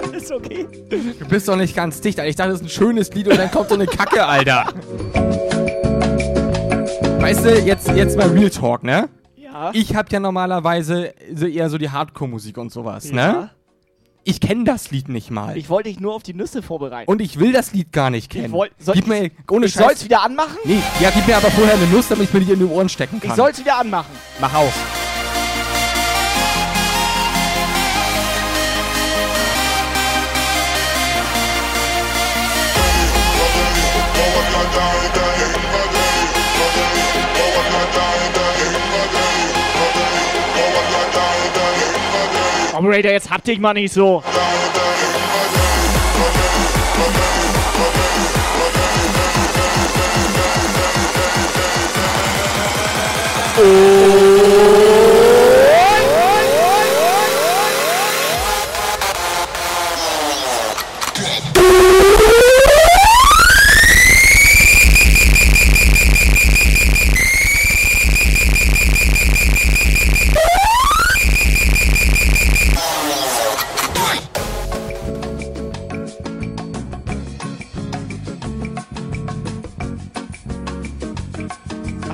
Alles okay? Du bist doch nicht ganz dicht, Alter. Ich dachte, das ist ein schönes Lied und dann kommt so eine Kacke, Alter. Weißt du, jetzt, jetzt mal Real Talk, ne? Ja. Ich hab ja normalerweise so eher so die Hardcore-Musik und sowas, Ja. ne? Ich kenne das Lied nicht mal. Ich wollte dich nur auf die Nüsse vorbereiten. und ich will das Lied gar nicht kennen. wollt- soll gib ich- mir, ohne ich Scheiß. soll's wieder anmachen? Nee, ja, gib mir aber vorher eine Nuss, damit ich mir die in die Ohren stecken kann. Ich soll's wieder anmachen. Mach aus. Operator, jetzt hab dich mal nicht so.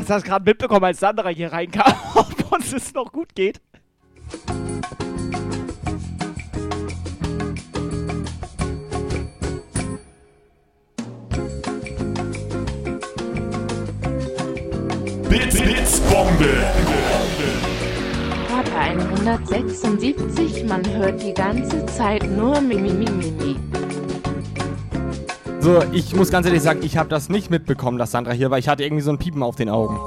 Hast du das gerade mitbekommen, als Sandra hier reinkam, ob uns es noch gut geht? Bits, Bits, Bombe. Rate 176, man hört die ganze Zeit nur Mimi Mimi Mimi. So, ich muss ganz ehrlich sagen, ich habe das nicht mitbekommen, dass Sandra hier war. Ich hatte irgendwie so ein Piepen auf den Augen.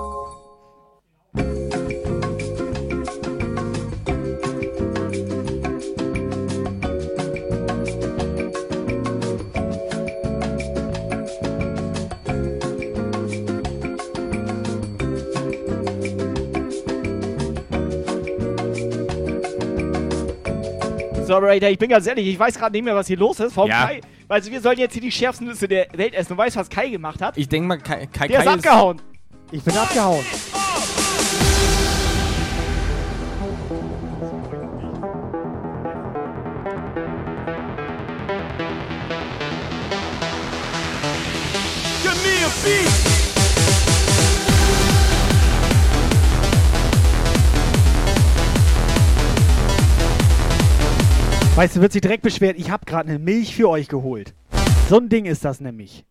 So, Raider, ich bin ganz ehrlich, ich weiß gerade nicht mehr, was hier los ist. Warum Ja. Kai? Also wir sollen jetzt hier die schärfsten Nüsse der Welt essen. Du weißt, was Kai gemacht hat? Ich denke mal, Kai, Kai, Der ist Kai abgehauen. Ich bin abgehauen. Give me a beat. Weißt du, wird sich direkt beschwert, ich habe gerade eine Milch für euch geholt. So ein Ding ist das nämlich.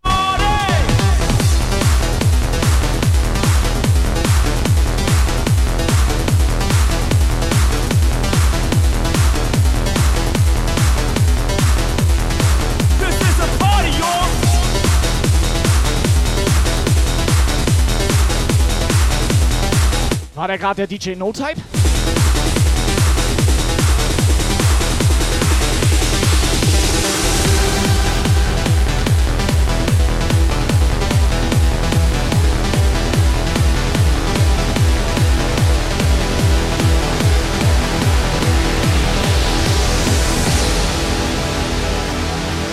War der gerade der DJ No-Type?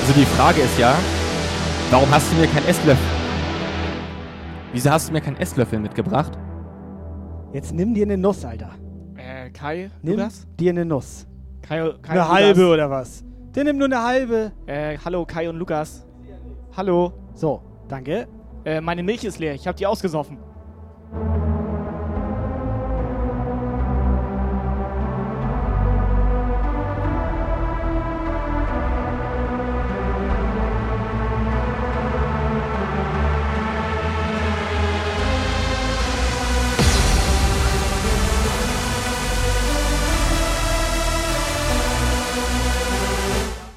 Also die Frage ist ja, warum hast du mir kein Esslöffel? Wieso hast du mir keinen Esslöffel mitgebracht? Jetzt nimm dir eine Nuss, Alter. Äh, Kai, Nimm Lukas? dir eine Nuss. Kai, Kai Eine halbe Lukas. oder was? Der nimmt nur eine halbe. Äh, hallo, Kai und Lukas. Hallo. So, danke. Äh, meine Milch ist leer. Ich habe die ausgesoffen.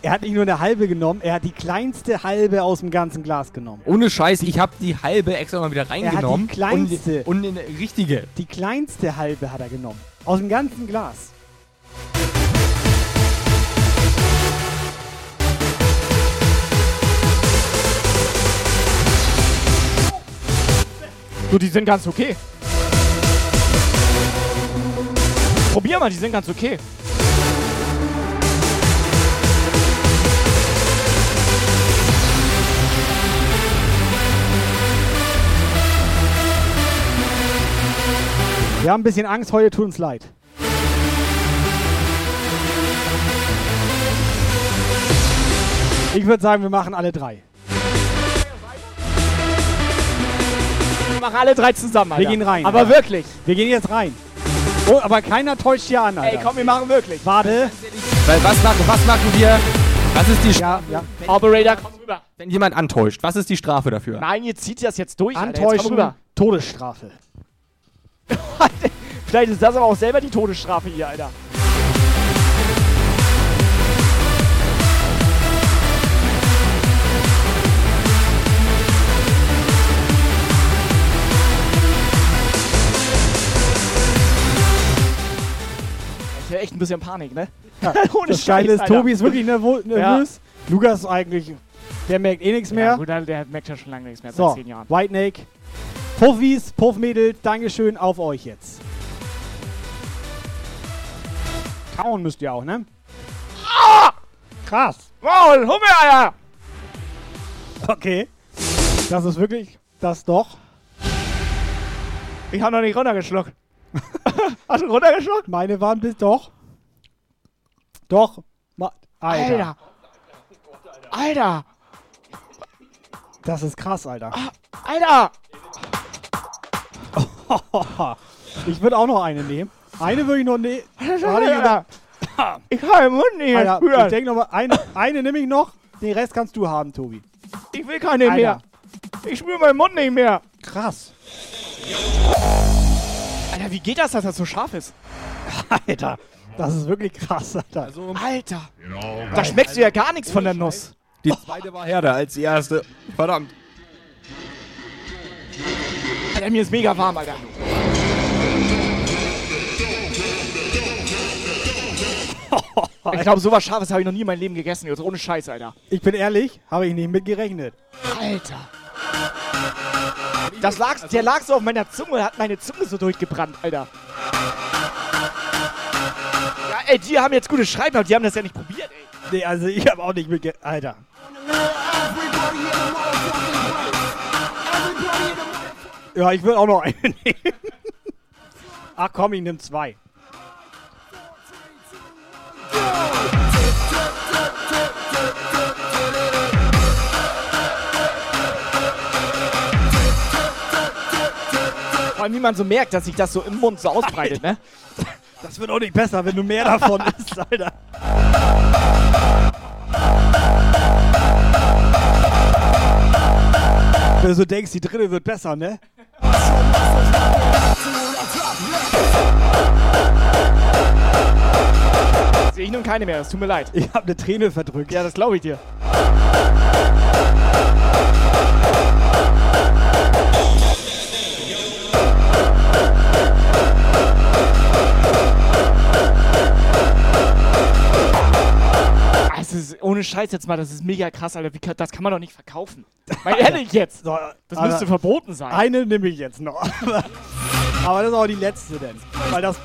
Er hat nicht nur eine halbe genommen, er hat die kleinste halbe aus dem ganzen Glas genommen. Ohne Scheiß, ich habe die halbe extra mal wieder Er hat die reingenommen. kleinste. Und, und eine richtige. Die kleinste halbe hat er genommen. Aus dem ganzen Glas. Du, die sind ganz okay. Probier mal, die sind ganz okay. Wir haben ein bisschen Angst, heute tut uns leid. Ich würde sagen, wir machen alle drei. Wir machen alle drei zusammen, Alter. Wir gehen rein. Aber Alter. wirklich. Wir gehen jetzt rein. Oh, aber keiner täuscht hier an, Alter. Ey, komm, wir machen wirklich. Warte. Weil was, machen, was machen wir? Was ist die Ja, ja. Operator, komm rüber. Wenn jemand antäuscht, was ist die Strafe dafür? Nein, ihr zieht das jetzt durch, Alter. Jetzt komm Antäuschen, rüber. Todesstrafe. Vielleicht ist das aber auch selber die Todesstrafe hier, Alter. Ich hätte echt ein bisschen Panik, ne? Ja, Ohne das Geile ist, Alter. Tobi ist wirklich nervös. Lukas eigentlich, der merkt eh nichts mehr. Ja, gut, der merkt ja schon lange nichts mehr, seit so, zehn Jahren. White Snake. Puffis, Puffmädel, Dankeschön auf euch jetzt. Kauen müsst ihr auch, ne? Krass. Wow, Hummel, Alter! Okay. Das ist wirklich das doch. Ich hab noch nicht runtergeschluckt. Hast du runtergeschluckt? Meine waren bis doch. Doch. Ma Alter. Alter. Alter. Das ist krass, Alter. Alter. ich würde auch noch eine nehmen. Eine würde ich noch nehmen. Ich kann den Mund nicht mehr Alter, spüren. ich denke nochmal, eine, eine nehme ich noch. Den Rest kannst du haben, Tobi. Ich will keine mehr. Alter. Ich spüre meinen Mund nicht mehr. Krass. Alter, wie geht das, dass das so scharf ist? Alter, das ist wirklich krass, Alter. Also, Alter. Da schmeckst du ja gar nichts von der Nuss. Die zweite war härter als die erste. Verdammt. Alter, mir ist mega warm, Alter. Ich glaube, sowas Scharfes habe ich noch nie in meinem Leben gegessen. Jetzt ohne Scheiß, Alter. Ich bin ehrlich, habe ich nicht mit gerechnet. Alter. Das lag, der lag so auf meiner Zunge und hat meine Zunge so durchgebrannt, Alter. Ja, ey, die haben jetzt gute Schreiben, aber die haben das ja nicht probiert, ey. Nee, also ich habe auch nicht mit ge Alter. Ja, ich will auch noch eine nehmen. Ach komm, ich nehme zwei. Vor allem, wie man so merkt, dass sich das so im Mund so ausbreitet, ne? Das wird auch nicht besser, wenn du mehr davon isst, Alter. Wenn du so denkst, die dritte wird besser, ne? Sehe ich nun keine mehr, es tut mir leid. Ich habe eine Träne verdrückt. Ja, das glaube ich dir. Das ist, ohne Scheiß jetzt mal, das ist mega krass, Alter. Wie, das kann man doch nicht verkaufen. Mal ehrlich jetzt. Das aber müsste verboten sein. Eine nehme ich jetzt noch. Aber, das ist auch die letzte denn. Weil das.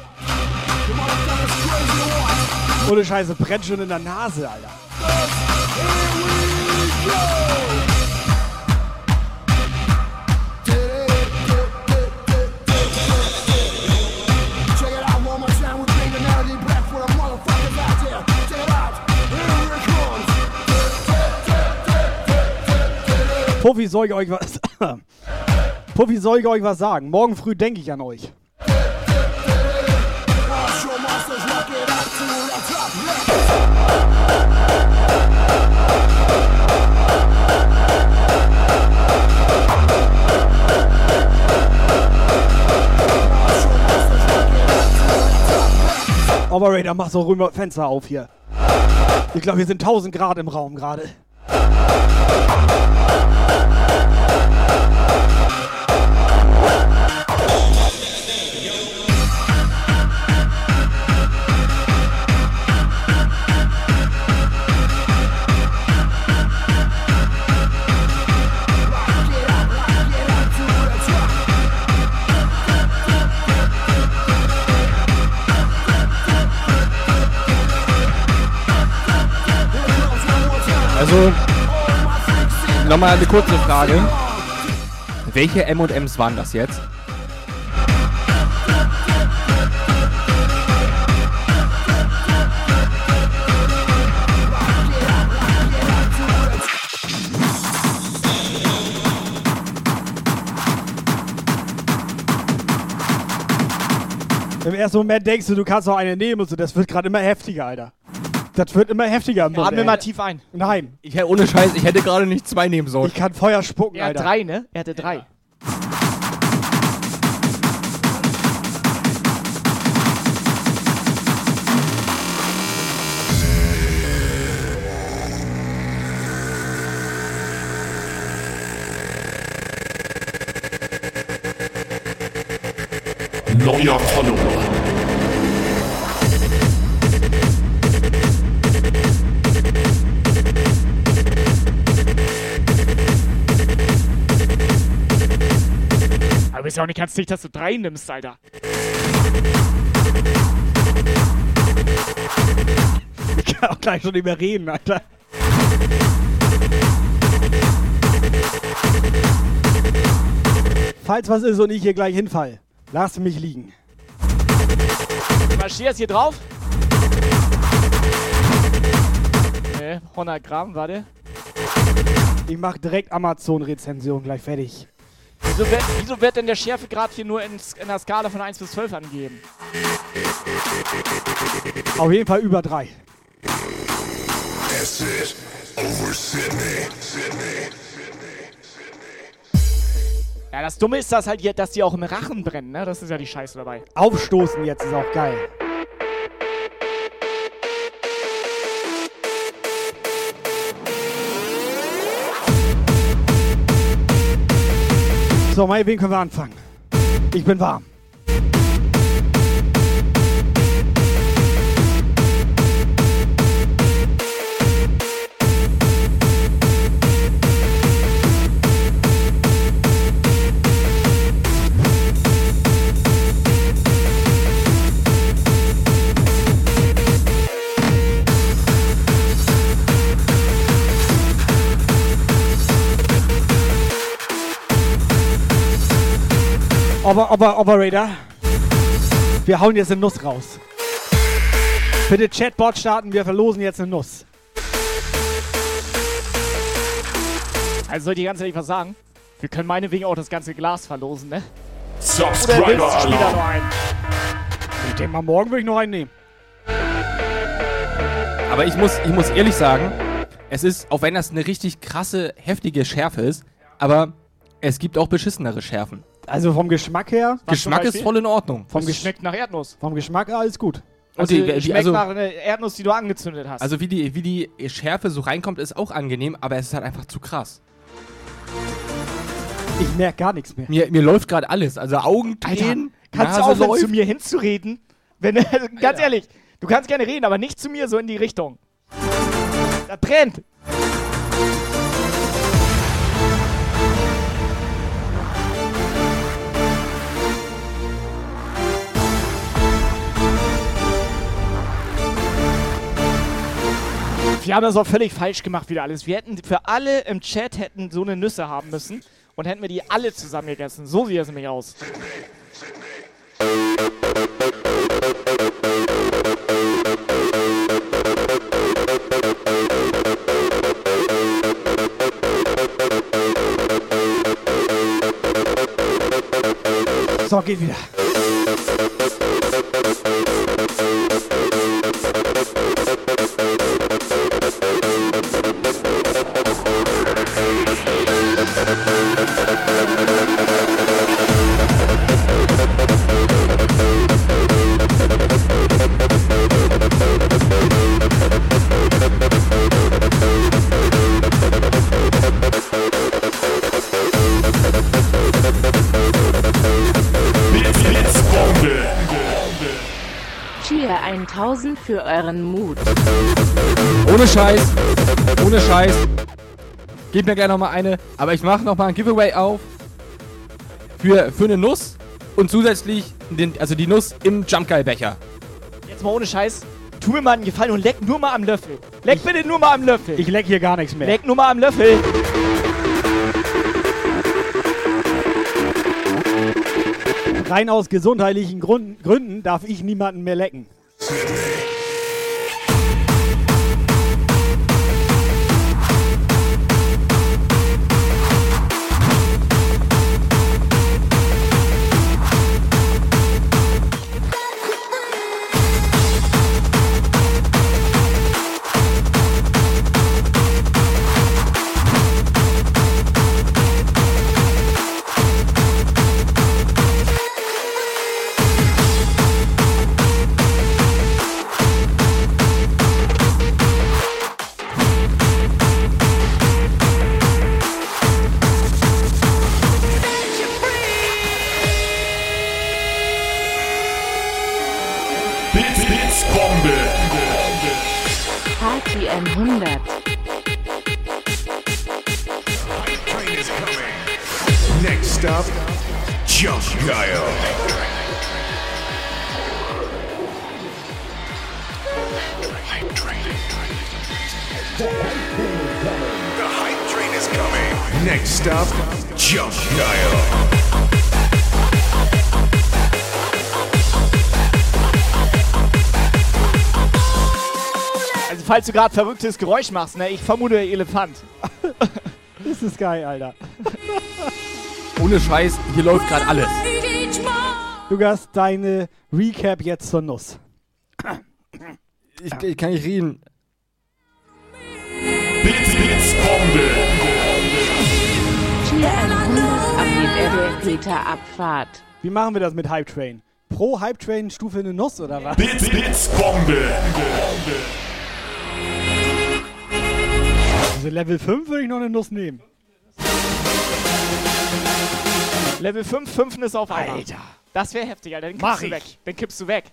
Ohne Scheiße, brennt schon in der Nase, Alter. Check Puffi, soll ich euch was. Puffi, soll ich euch was sagen? Morgen früh denke ich an euch. Operator, mach so rüber Fenster auf hier. Ich glaube, hier sind 1000 Grad im Raum gerade. Also, nochmal eine kurze Frage. Welche M&M's waren das jetzt? Im ersten Moment denkst du, du kannst noch eine nehmen und so. Das wird gerade immer heftiger, Alter. Das wird immer heftiger im Mund. Atme ey. mal tief ein. Nein. Ich, ohne Scheiß, ich hätte gerade nicht zwei nehmen sollen. Ich kann Feuer spucken, Er hat Alter. drei, ne? Er hatte drei. Neuer Follower. Bist ja auch nicht ganz dicht, dass du drei nimmst, Alter. Ich kann auch gleich schon nicht mehr reden, Alter. Falls was ist und ich hier gleich hinfall, lass mich liegen. Marschierst hier drauf. Ne, 100 Gramm, warte. Ich mach direkt Amazon-Rezension gleich fertig. Wieso wird, wieso wird denn der Schärfegrad hier nur in, in der Skala von 1 bis 12 angegeben? Auf jeden Fall über drei. That's it. Over Sydney. Sydney. Ja, das Dumme ist das halt hier, dass die auch im Rachen brennen, ne? Das ist ja die Scheiße dabei. Aufstoßen jetzt ist auch geil. So, meinetwegen können wir anfangen. Ich bin warm. Aber, aber, Operator, wir hauen jetzt eine Nuss raus. Bitte Chatbot starten, wir verlosen jetzt eine Nuss. Also soll ich ganz ehrlich was sagen? Wir können meinetwegen auch das ganze Glas verlosen, ne? Subscriber Oder willst du Alarm. noch einen? Ich denke mal, morgen würde ich noch einen nehmen. Aber ich muss, ich muss ehrlich sagen, es ist, auch wenn das eine richtig krasse, heftige Schärfe ist, aber es gibt auch beschissenere Schärfen. Also vom Geschmack her. Geschmack ist voll in Ordnung. Vom Es Gesch schmeckt nach Erdnuss. Vom Geschmack alles gut. Also, die- wie- schmeckt also- nach einer Erdnuss, die du angezündet hast. Also wie die, wie die Schärfe so reinkommt, ist auch angenehm, aber es ist halt einfach zu krass. Ich merke gar nichts mehr. Mir, mir läuft gerade alles. Also Augen drehen, kannst Nase du aufhören, läuft. zu mir hinzureden? Wenn, ganz ehrlich, du kannst gerne reden, aber nicht zu mir so in die Richtung. Da brennt. Wir haben das auch völlig falsch gemacht wieder alles. Wir hätten für alle im Chat hätten so eine Nüsse haben müssen und hätten wir die alle zusammen gegessen. So sieht es nämlich aus. So, geht wieder. Ohne Scheiß. Ohne Scheiß. Gib mir gerne nochmal eine. Aber ich mache nochmal ein Giveaway auf. Für, für eine Nuss. Und zusätzlich den, also die Nuss im Jumpgeil-Becher. Jetzt mal ohne Scheiß. Tu mir mal einen Gefallen und leck nur mal am Löffel. Leck bitte nur mal am Löffel. Ich leck hier gar nichts mehr. Leck nur mal am Löffel. Rein aus gesundheitlichen Gründen, Gründen darf ich niemanden mehr lecken. Gerade verrücktes Geräusch machst, ne? Ich vermute Elefant. Das ist geil, Alter. Ohne Scheiß, hier läuft gerade alles. Lukas, deine Recap jetzt zur Nuss. Ich, ich kann nicht reden. Blitz, Blitzbombe. Cheer 100 ab die Peter Abfahrt. Wie machen wir das mit Hype Train? Pro Hype Train Stufe eine Nuss oder was? Blitz, Blitzbombe. Also Level 5 würde ich noch eine Nuss nehmen. Level 5, 5 ist auf einmal. Alter. Das wäre heftig, Alter. Den Mach kippst du weg. Den kippst du weg.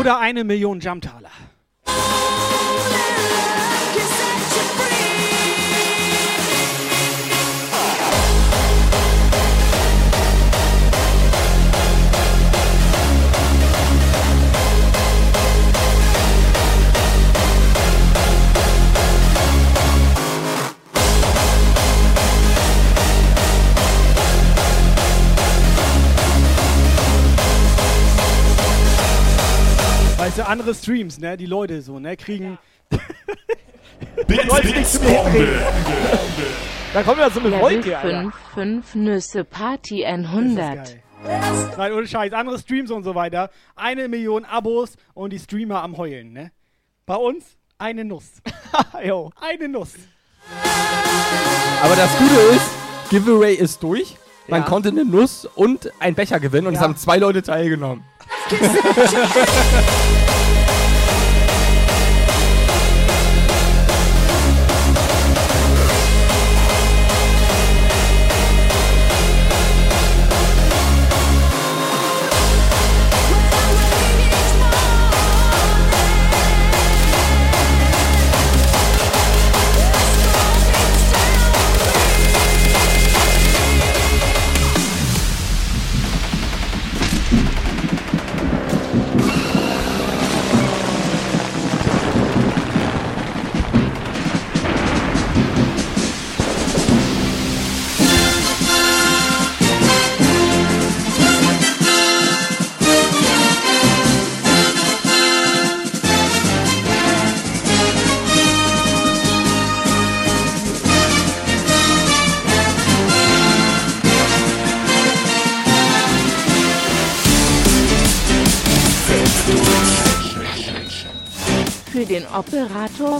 Oder eine Million Jumptaler. Andere Streams, ne? Die Leute so, ne? Kriegen. Bits, Leute, Bits. Da kommt ja so eine Wolke, Alter. 5, 5 Nüsse Party 100. Nein, ohne Scheiß. Andere Streams und so weiter. Eine Million Abos und die Streamer am Heulen, ne? Bei uns eine Nuss. jo. Eine Nuss. Aber das Gute ist, Giveaway ist durch. Man Ja. konnte eine Nuss und einen Becher gewinnen und es Ja. haben zwei Leute teilgenommen.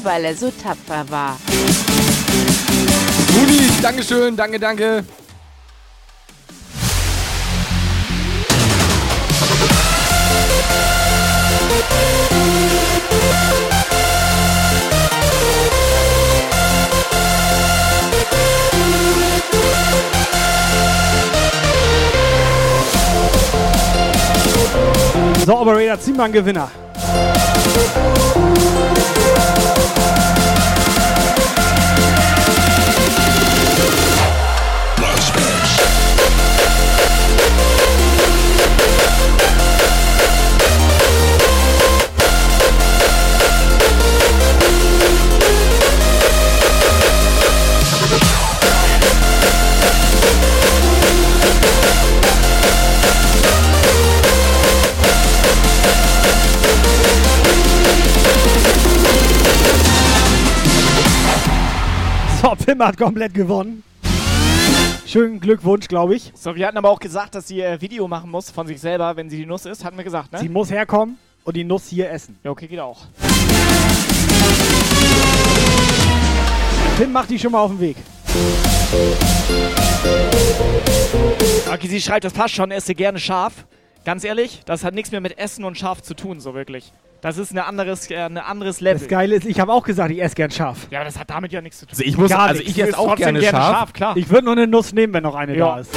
weil er so tapfer war. Rudi, Dankeschön, danke, danke. So, Operator, zieh mal einen Gewinner. Pim hat komplett gewonnen. Schönen Glückwunsch, glaube ich. So, wir hatten aber auch gesagt, dass sie äh, Video machen muss von sich selber, wenn sie die Nuss isst. Hatten wir gesagt, ne? Sie muss herkommen und die Nuss hier essen. ja, okay, geht auch. Pim macht die schon mal auf den Weg. Okay, sie schreibt, das passt schon, esse gerne scharf. Ganz ehrlich, das hat nichts mehr mit Essen und scharf zu tun, so wirklich. Das ist ein anderes, äh, ein anderes Level. Das Geile ist, ich habe auch gesagt, ich esse gern scharf. Ja, aber das hat damit ja nichts zu tun. Also ich muss, Gar also ich esse auch trotzdem gerne, gerne scharf. scharf, klar. Ich würde nur eine Nuss nehmen, wenn noch eine Ja. da ist.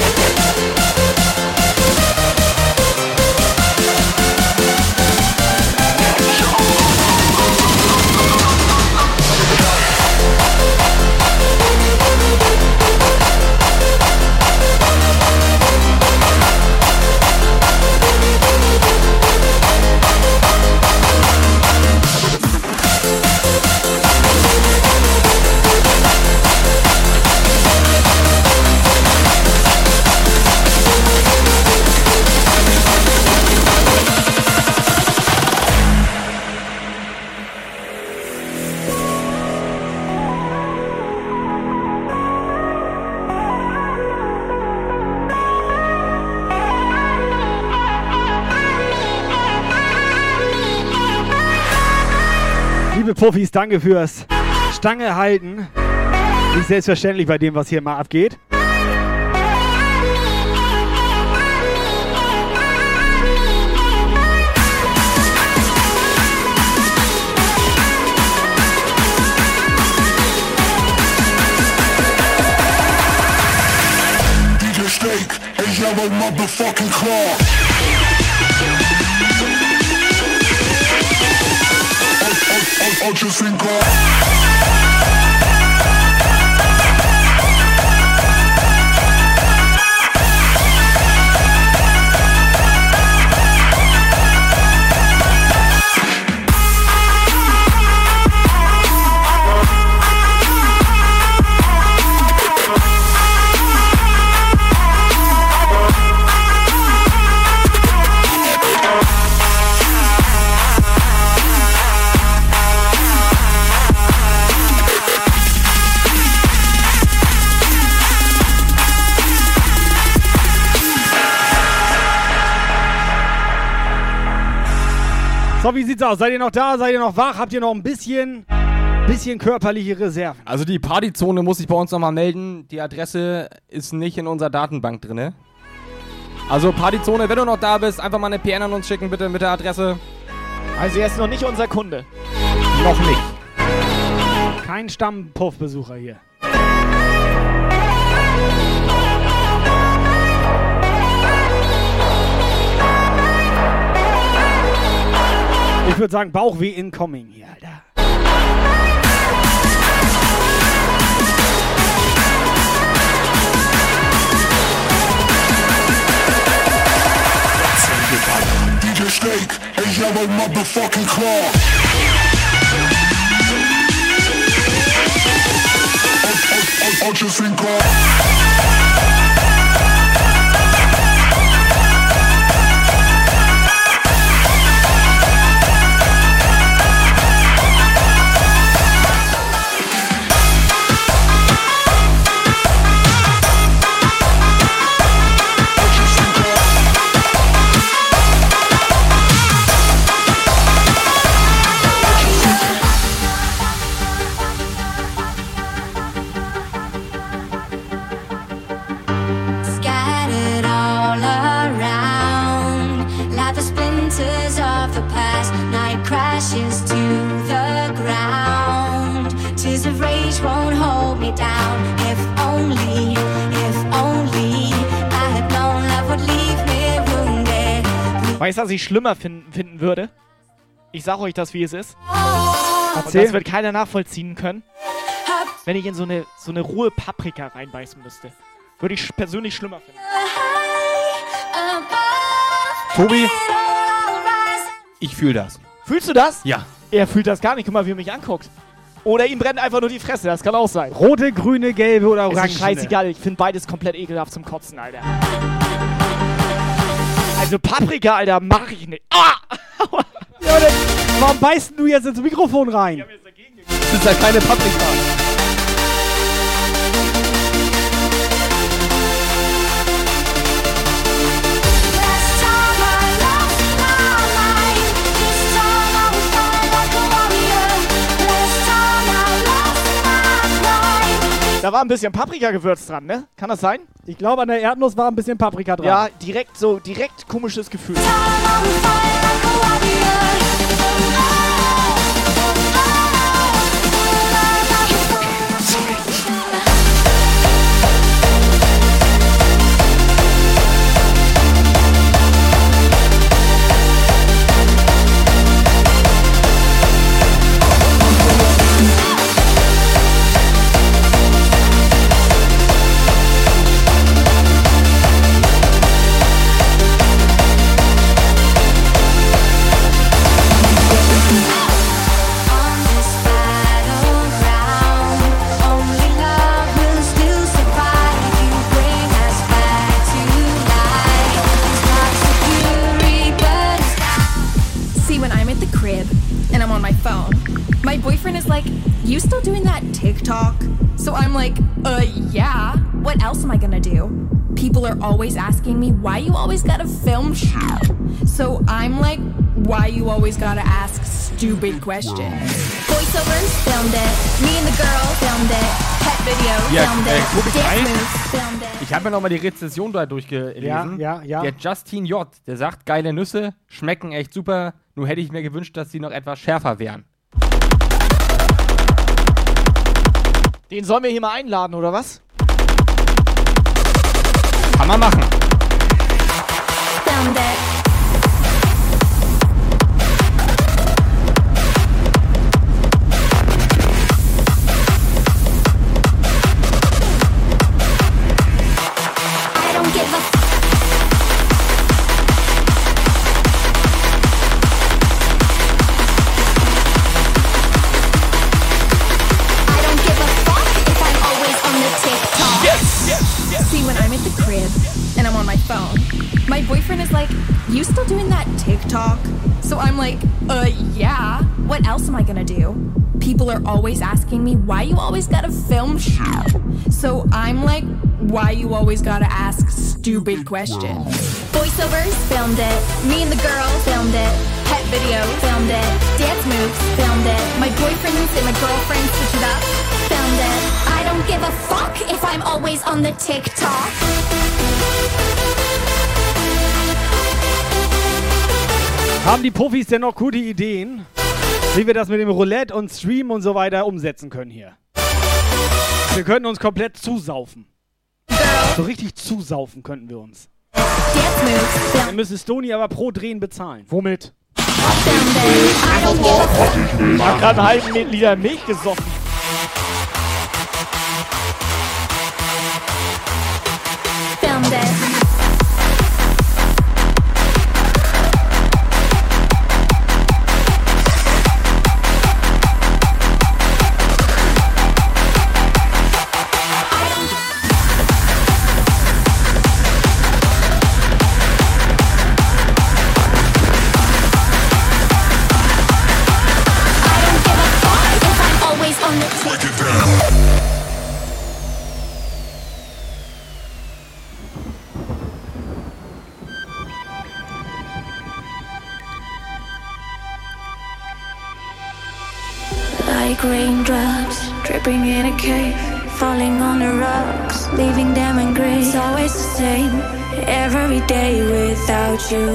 Profis, danke fürs Stange halten. Nicht selbstverständlich bei dem, was hier mal abgeht. DJ Snake and yellow motherfucking claw. I just So, wie sieht's aus? Seid ihr noch da? Seid ihr noch wach? Habt ihr noch ein bisschen, bisschen körperliche Reserven? Also die Partyzone muss ich bei uns nochmal melden. Die Adresse ist nicht in unserer Datenbank drin. Also Partyzone, wenn du noch da bist, einfach mal eine PN an uns schicken, bitte mit der Adresse. Also er ist noch nicht unser Kunde. Noch nicht. Kein Stammpuffbesucher hier. Würde sagen, Bauchweh incoming hier, Alter. DJ Snake, a yellow motherfucking car. I, I, I, Weißt du, was ich schlimmer fin finden würde? Ich sag euch das, wie es ist. Und das wird keiner nachvollziehen können. Wenn ich in so eine, so eine rohe Paprika reinbeißen müsste. Würde ich persönlich schlimmer finden. Tobi, ich fühle das. Fühlst du das? Ja. Er fühlt das gar nicht. Guck mal, wie er mich anguckt. Oder ihm brennt einfach nur die Fresse. Das kann auch sein. Rote, grüne, gelbe oder Ist orange? mir scheißegal. Ich finde beides komplett ekelhaft zum Kotzen, Alter. Also Paprika, Alter, mach ich nicht. Ah! Ja, warum beißt du jetzt ins Mikrofon rein? Das ist ja keine Paprika. Da war ein bisschen Paprikagewürz dran, ne? Kann das sein? Ich glaube, an der Erdnuss war ein bisschen Paprika dran. Ja, direkt so, direkt komisches Gefühl. See, You still doing that TikTok? So I'm like, Uh, yeah. What else am I gonna do? People are always asking me, Why you always gotta film shit? So I'm like, Why you always gotta ask stupid questions? Voiceovers filmed it. Me and the girl filmed it. Pet video Ja, filmed äh, it. guck ich Dance moves filmed it. Ich habe mir nochmal die Rezession da durchgelesen. Ja, ja, ja. Der Justin J., der sagt, geile Nüsse, schmecken echt super. Nur hätte ich mir gewünscht, dass sie noch etwas schärfer wären. Den sollen wir hier mal einladen, oder was? Kann man machen. Soundback. You still doing that TikTok? So I'm like, Uh, yeah. What else am I gonna do? People are always asking me, Why you always gotta film shit? So I'm like, Why you always gotta ask stupid questions? Voiceovers filmed it. Me and the girl filmed it. Pet video filmed it. Dance moves filmed it. My boyfriends and my girlfriends switch it up filmed it. I don't give a fuck if I'm always on the TikTok. Haben die Profis denn noch gute Ideen, wie wir das mit dem Roulette und Stream und so weiter umsetzen können hier? Wir könnten uns komplett zusaufen. So richtig zusaufen könnten wir uns. Dann müsste Stony aber pro Drehen bezahlen. Womit? Ich hab gerade einen halben Liter Milch gesoffen. Falling on the rocks, leaving them engraved. It's always the same, every day without you.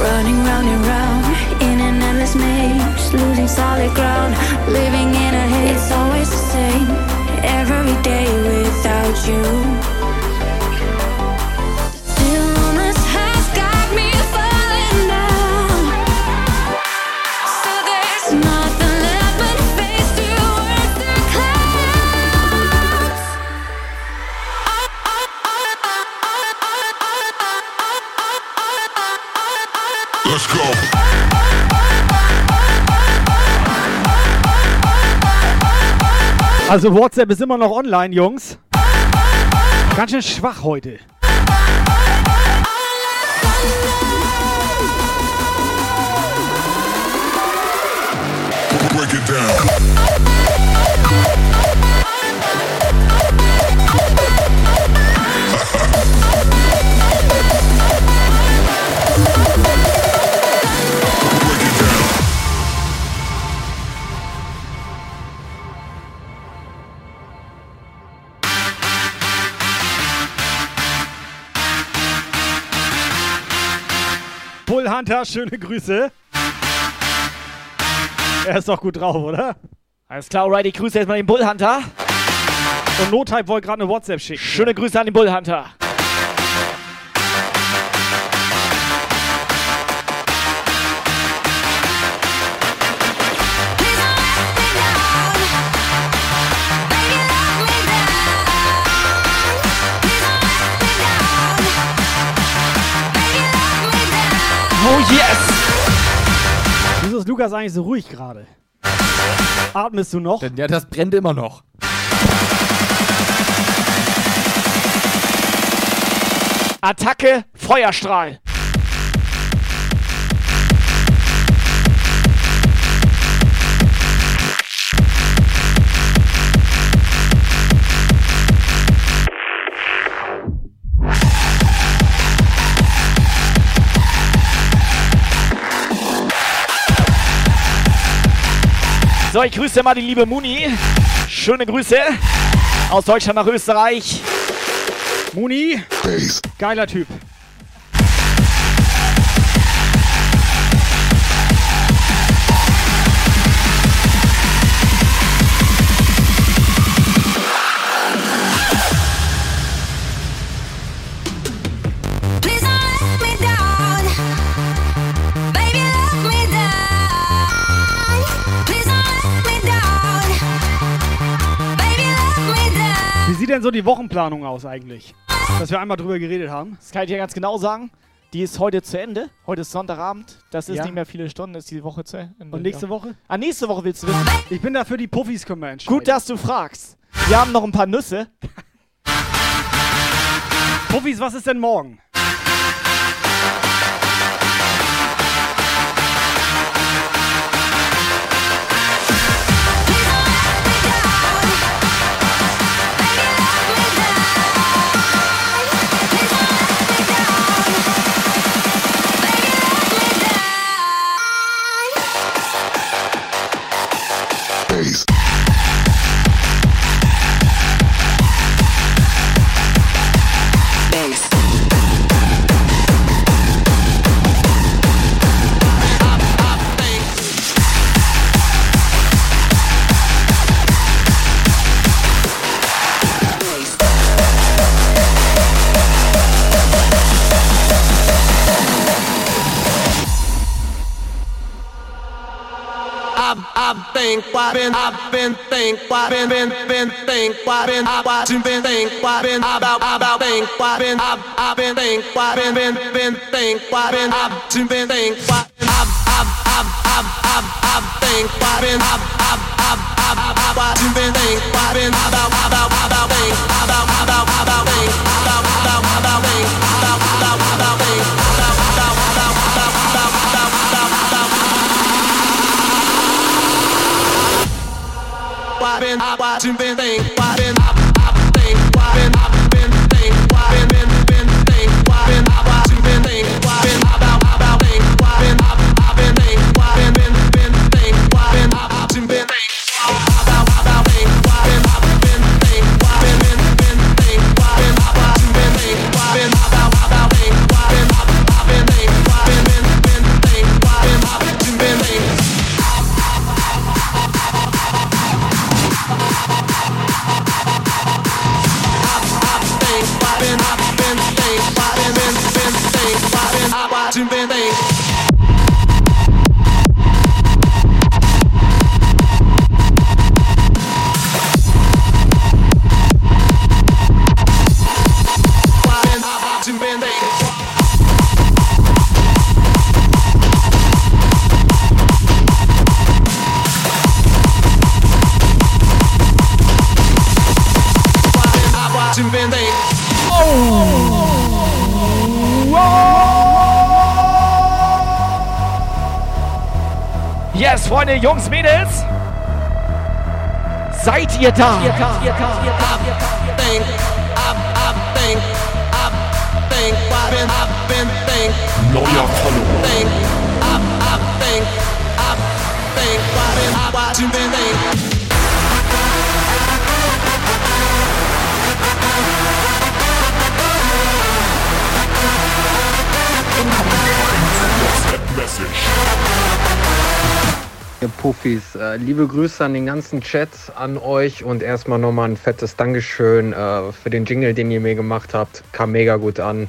Running round and round in an endless maze, losing solid ground, living in a haze. It's always the same, every day without you. Also WhatsApp ist immer noch online, Jungs. Ganz schön schwach heute. Break it down. Hunter, schöne Grüße. Er ist doch gut drauf, oder? Alles klar, alright, ich grüße erstmal den Bullhunter. Und Notype wollte gerade eine WhatsApp schicken. Schöne Grüße an den Bullhunter. Oh yes! Wieso ist Lukas eigentlich so ruhig gerade? Atmest du noch? Ja, das brennt immer noch. Attacke, Feuerstrahl. So, ich grüße mal die liebe Muni. Schöne Grüße aus Deutschland nach Österreich. Muni, geiler Typ. Denn so die Wochenplanung aus eigentlich? Dass wir einmal drüber geredet haben. Das kann ich dir ganz genau sagen. Die ist heute zu Ende. Heute ist Sonntagabend. Das ist Ja. nicht mehr viele Stunden, ist die Woche zu Ende. Und nächste ja. Woche? Ah, nächste Woche willst du wissen. Ich bin dafür, die Puffis können wir entscheiden. Gut, dass du fragst. Wir haben noch ein paar Nüsse. Puffis, was ist denn morgen? Think, why been, I've been think, why been, been, been think, why been, I watch and been think, why been, about, about think, why been, I've, I've been think, why been, been, been think, why been, I've and been think, why, I've, I've, I've, I've, I've, I've think, why been, I've, I've, I've, I've, I've, watch and been think, why been, about, about, about think, about, about, about think, about, about, about think, I watch watching, been. watching, baby. Yes, Freunde, Jungs, Mädels. Seid ihr da? Ihr da, ihr da, ihr da. I think, I, I think, I think, I've been, I've been think. Know your follower. Think, I, I think, I think, why did I, why you been think? Message. Ihr Puffis, äh, liebe Grüße an den ganzen Chat, an euch und erstmal nochmal ein fettes Dankeschön äh, für den Jingle, den ihr mir gemacht habt. Kam mega gut an.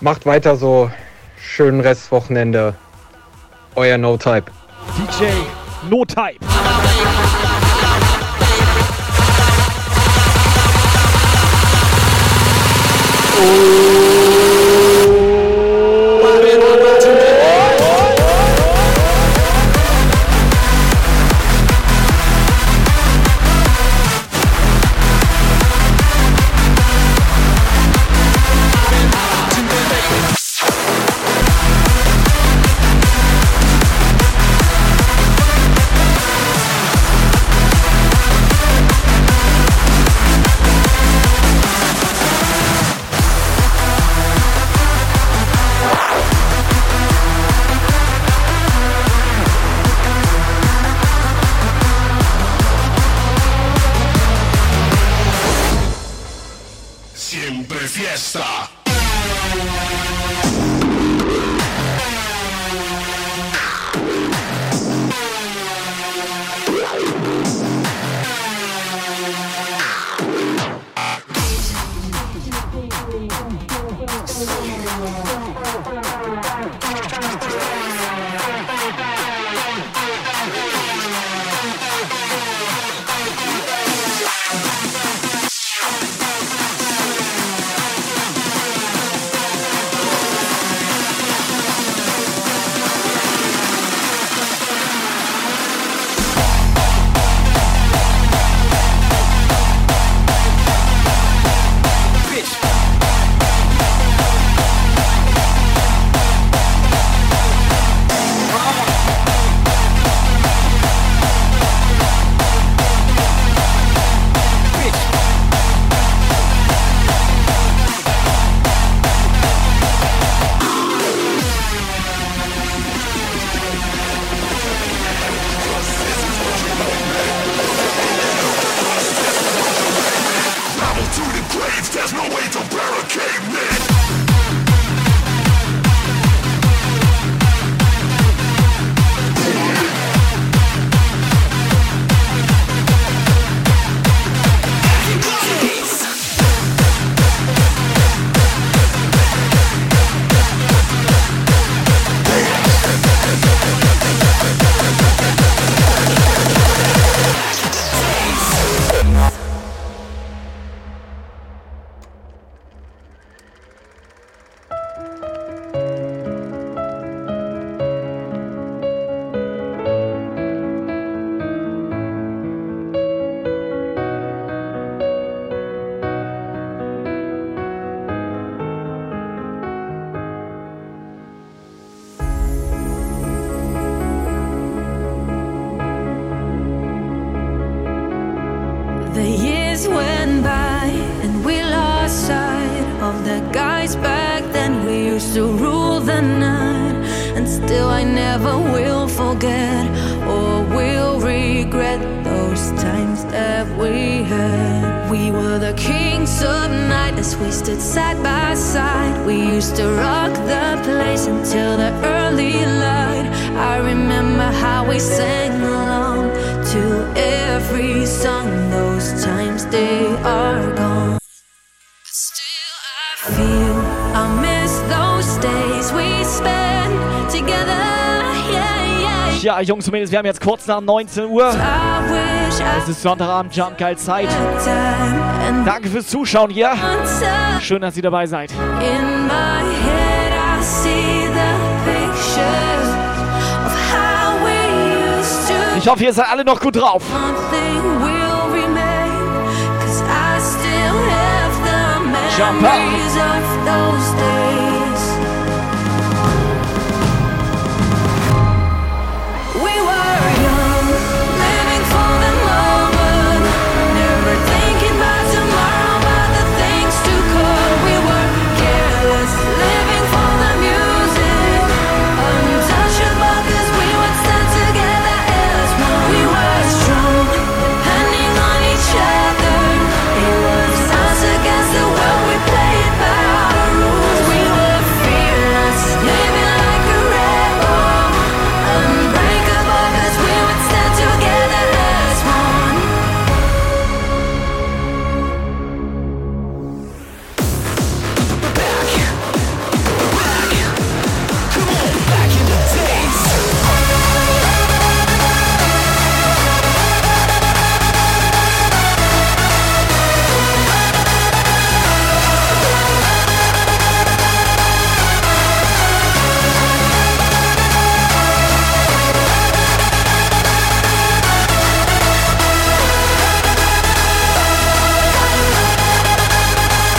Macht weiter so. Schönen Restwochenende. Euer No-Type. DJ No Type. Siempre Mädels, wir haben jetzt kurz nach 19 Uhr. Es ist Sonntagabend, Jump Geil Zeit. Danke fürs Zuschauen hier. Schön, dass ihr dabei seid. In my head, I see the pictures of how we used to. Ich hoffe, ihr seid alle noch gut drauf. Nothing will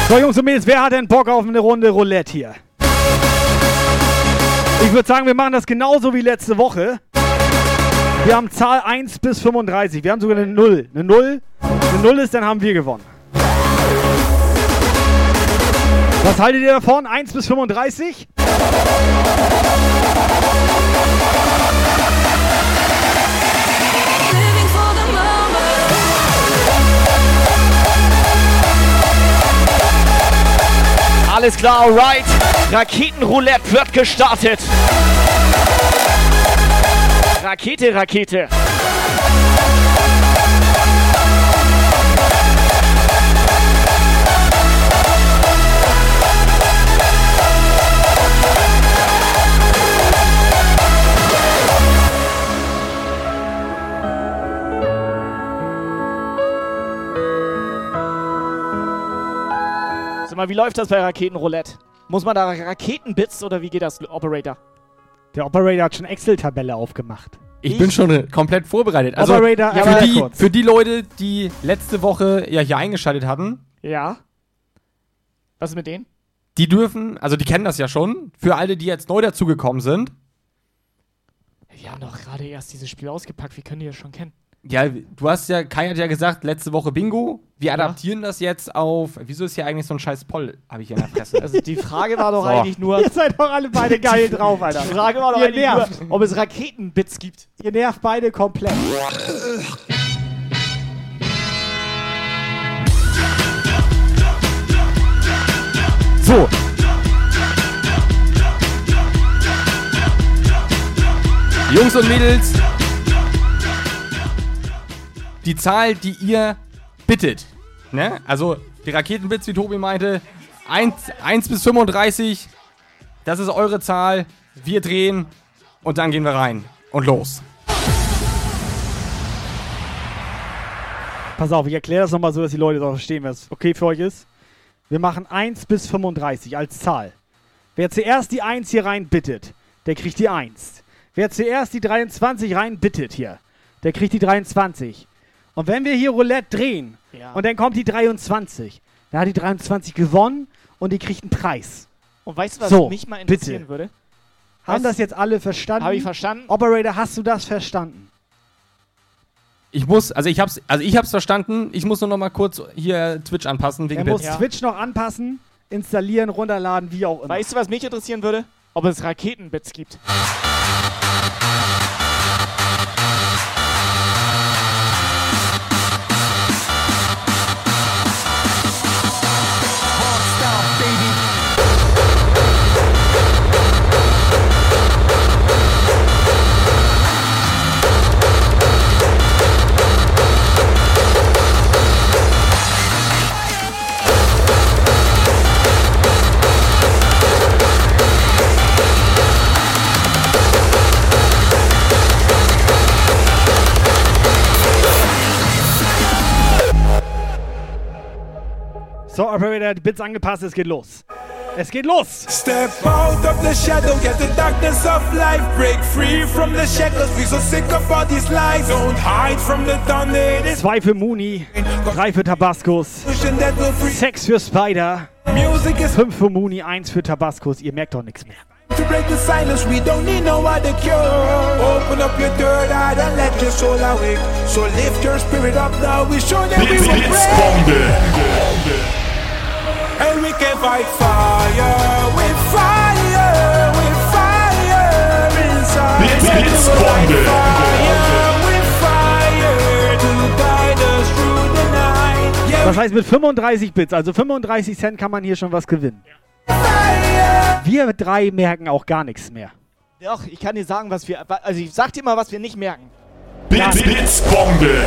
So, Jungs und Mädels, wer hat denn Bock auf eine Runde Roulette hier? Ich würde sagen, wir machen das genauso wie letzte Woche. Wir haben Zahl 1 bis 35. Wir haben sogar eine 0. Eine 0. Eine 0 ist, dann haben wir gewonnen. Was haltet ihr davon? 1 bis 35? Alles klar, alright. Raketenroulette wird gestartet. Rakete, Rakete. Sag mal, wie läuft das bei Raketenroulette? Muss man da Raketenbits oder wie geht das, Operator? Der Operator hat schon Excel-Tabelle aufgemacht. Ich, bin schon komplett vorbereitet. Also Operator, für, erklär die, kurz. für die Leute, die letzte Woche ja hier eingeschaltet hatten, Ja. Was ist mit denen? die dürfen, also die kennen das ja schon. Für alle, die jetzt neu dazugekommen sind, Wir haben doch gerade erst dieses Spiel ausgepackt. Wie können die das schon kennen? Ja, du hast ja, Kai hat ja gesagt, letzte Woche Bingo. Wir adaptieren das jetzt auf. Wieso ist hier eigentlich so ein scheiß Poll? Habe ich hier in der Fresse. Also die Frage war doch So. eigentlich nur. Ihr seid doch alle beide geil drauf, Alter. Die Frage war doch Ihr eigentlich nervt. nur, ob es Raketenbits gibt. Ihr nervt beide komplett. So, Jungs und Mädels, die Zahl, die ihr bittet, ne? Also die Raketenbits, wie Tobi meinte, 1, 1 bis 35, das ist eure Zahl. Wir drehen und dann gehen wir rein. Und los. pass auf, ich erkläre das nochmal so, dass die Leute auch verstehen, was okay für euch ist. Wir machen 1 bis 35 als Zahl. Wer zuerst die 1 hier rein bittet, der kriegt die 1. Wer zuerst die 23 rein bittet hier, der kriegt die 23. Und wenn wir hier Roulette drehen Ja. und dann kommt die 23, dann hat die 23 gewonnen und die kriegt einen Preis. Und weißt du, was so, mich mal interessieren bitte. würde? Haben Weißt- das jetzt alle verstanden? Hab ich verstanden. Operator, hast du das verstanden? Ich muss, also ich hab's, also ich hab's verstanden. Ich muss nur noch mal kurz hier Twitch anpassen wegen Er muss Bits. Twitch noch anpassen, installieren, runterladen, wie auch immer. Weißt du, was mich interessieren würde? Ob es Raketenbits gibt. So, Operator, die Bits angepasst, es geht los. Es geht los! Step out of the shadow, get the darkness of life. Break free from the shackles. We so sick of all these lies. Don't hide from the thunder. Zwei für Muni, drei für free. sechs für Spider, Music is fünf für Muni, eins für Tabascos. Ihr merkt doch nichts mehr. to break the silence. We don't need no other cure. Open up your third eye and let your soul awake. So lift your spirit up now. We show that we will break. And we can fight fire with fire, with fire inside. Night. Yeah, Das heißt, mit 35 Bits, also 35 Cent, kann man hier schon was gewinnen. Wir drei merken auch gar nichts mehr. Doch, ich kann dir sagen, was wir. Also, ich sag dir mal, was wir nicht merken. Blitz, Blitzbombe.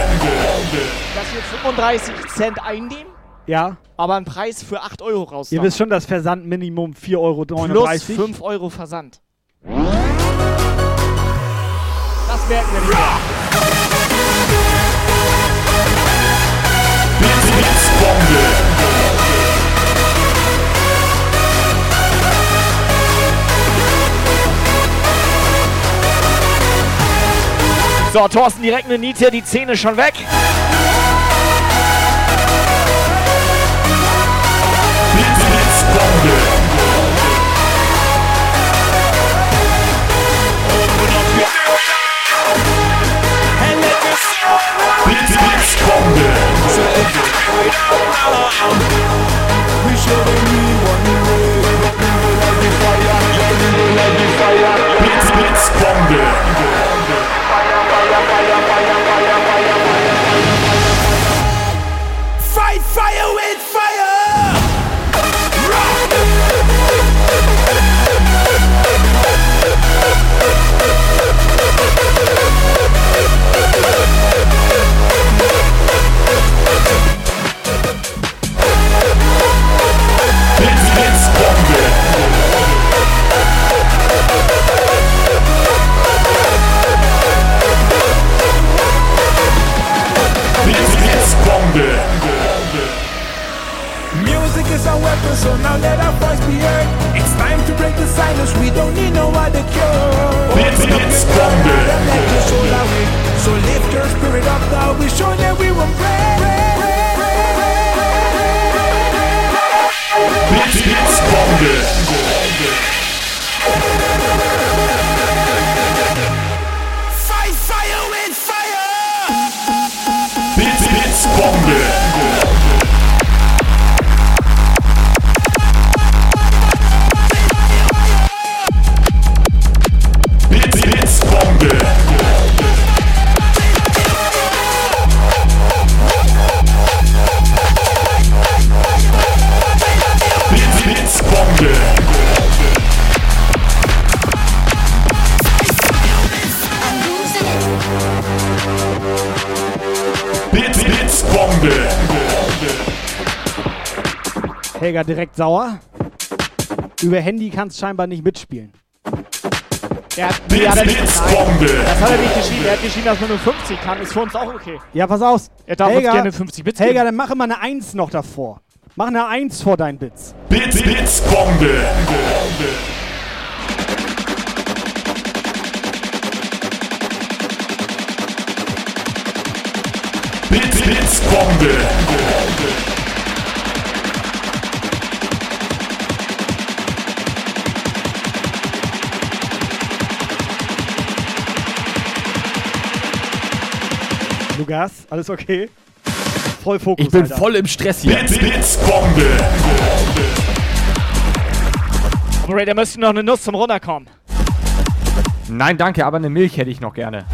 Dass wir 35 Cent einnehmen, Ja, aber einen Preis für 8 Euro raus. ihr wisst schon, das Versandminimum 4,39 Euro. Plus 5 Euro Versand. Das merken wir nicht. So, Thorsten, direkt eine Niete, die Zähne schon weg. Fight fire with is our weapon, so now let our voice be heard. It's time to break the silence. We don't need no other cure. Blitz, Open up your Blitzbombe. heart let your soul awake. So lift your spirit up now. We show that we will break. Blitz, Blitzbombe. Fight Helga direkt sauer. Über Handy kannst scheinbar nicht mitspielen. Er hat, nee, hat er nicht, das hat er nicht geschrieben. Er hat geschrieben, dass man nur 50 kann. Ist für uns auch okay. Ja, pass auf. Er darf uns gerne 50 Bits Helga, geben. dann mach immer eine 1 noch davor. Mach eine 1 vor deinen Bits. Blitz, Blitzbombe. Blitz, Blitzbombe. Lukas, alles okay? Voll Fokus. Ich bin Alter. voll im Stress hier. Blitz, Blitzbombe. Operator, müsste noch eine Nuss zum Runterkommen. Nein, danke, aber eine Milch hätte ich noch gerne.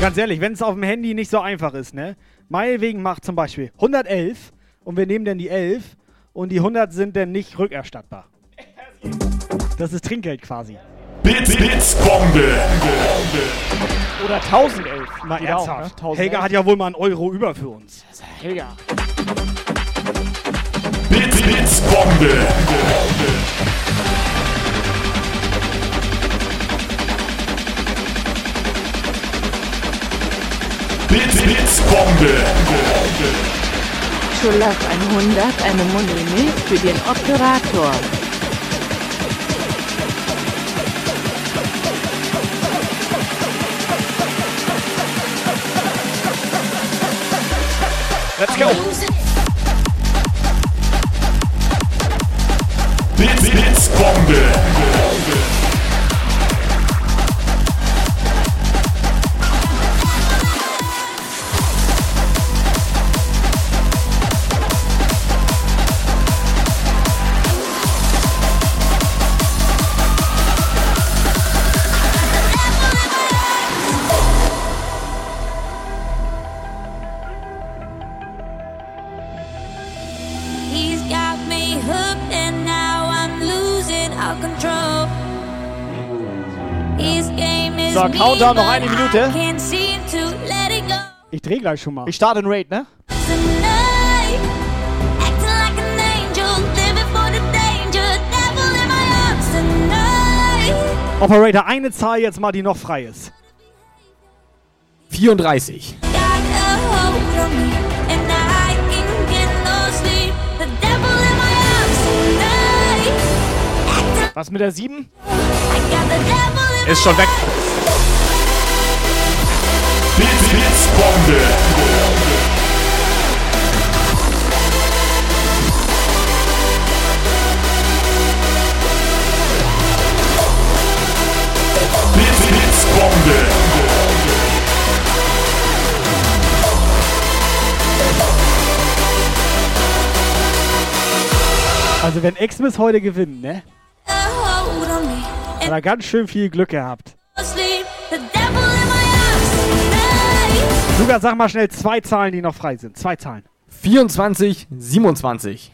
Ganz ehrlich, wenn es auf dem Handy nicht so einfach ist, ne? Meinetwegen macht zum Beispiel 111 und wir nehmen dann die 11 und die 100 sind dann nicht rückerstattbar. Das ist Trinkgeld quasi. Blitz, Blitzbombe. Oder 1011. Mal Geht auch, ernsthaft. ne? 1011. Helga hat ja wohl mal einen Euro über für uns. Helga. Blitz, Blitzbombe. Blitz, Blitzbombe. Schulas 100, eine Muni Milch für den Operator. Let's go. Blitz, Blitzbombe. Is So, mean, Countdown, noch eine Minute. Ich drehe gleich schon mal. Ich starte den Raid, ne? Operator, eine Zahl jetzt mal, die noch frei ist. 34. Got a hold on me, and I can get no sleep. The devil in my arms tonight. Was mit der 7? I got the devil in Ist schon weg. Blitzbombe. Blitz, Blitzbombe. Also wenn Xmas heute gewinnt, ne? Hat er ganz schön viel Glück gehabt. Lukas, sag mal schnell zwei Zahlen, die noch frei sind. Zwei Zahlen. 24, 27.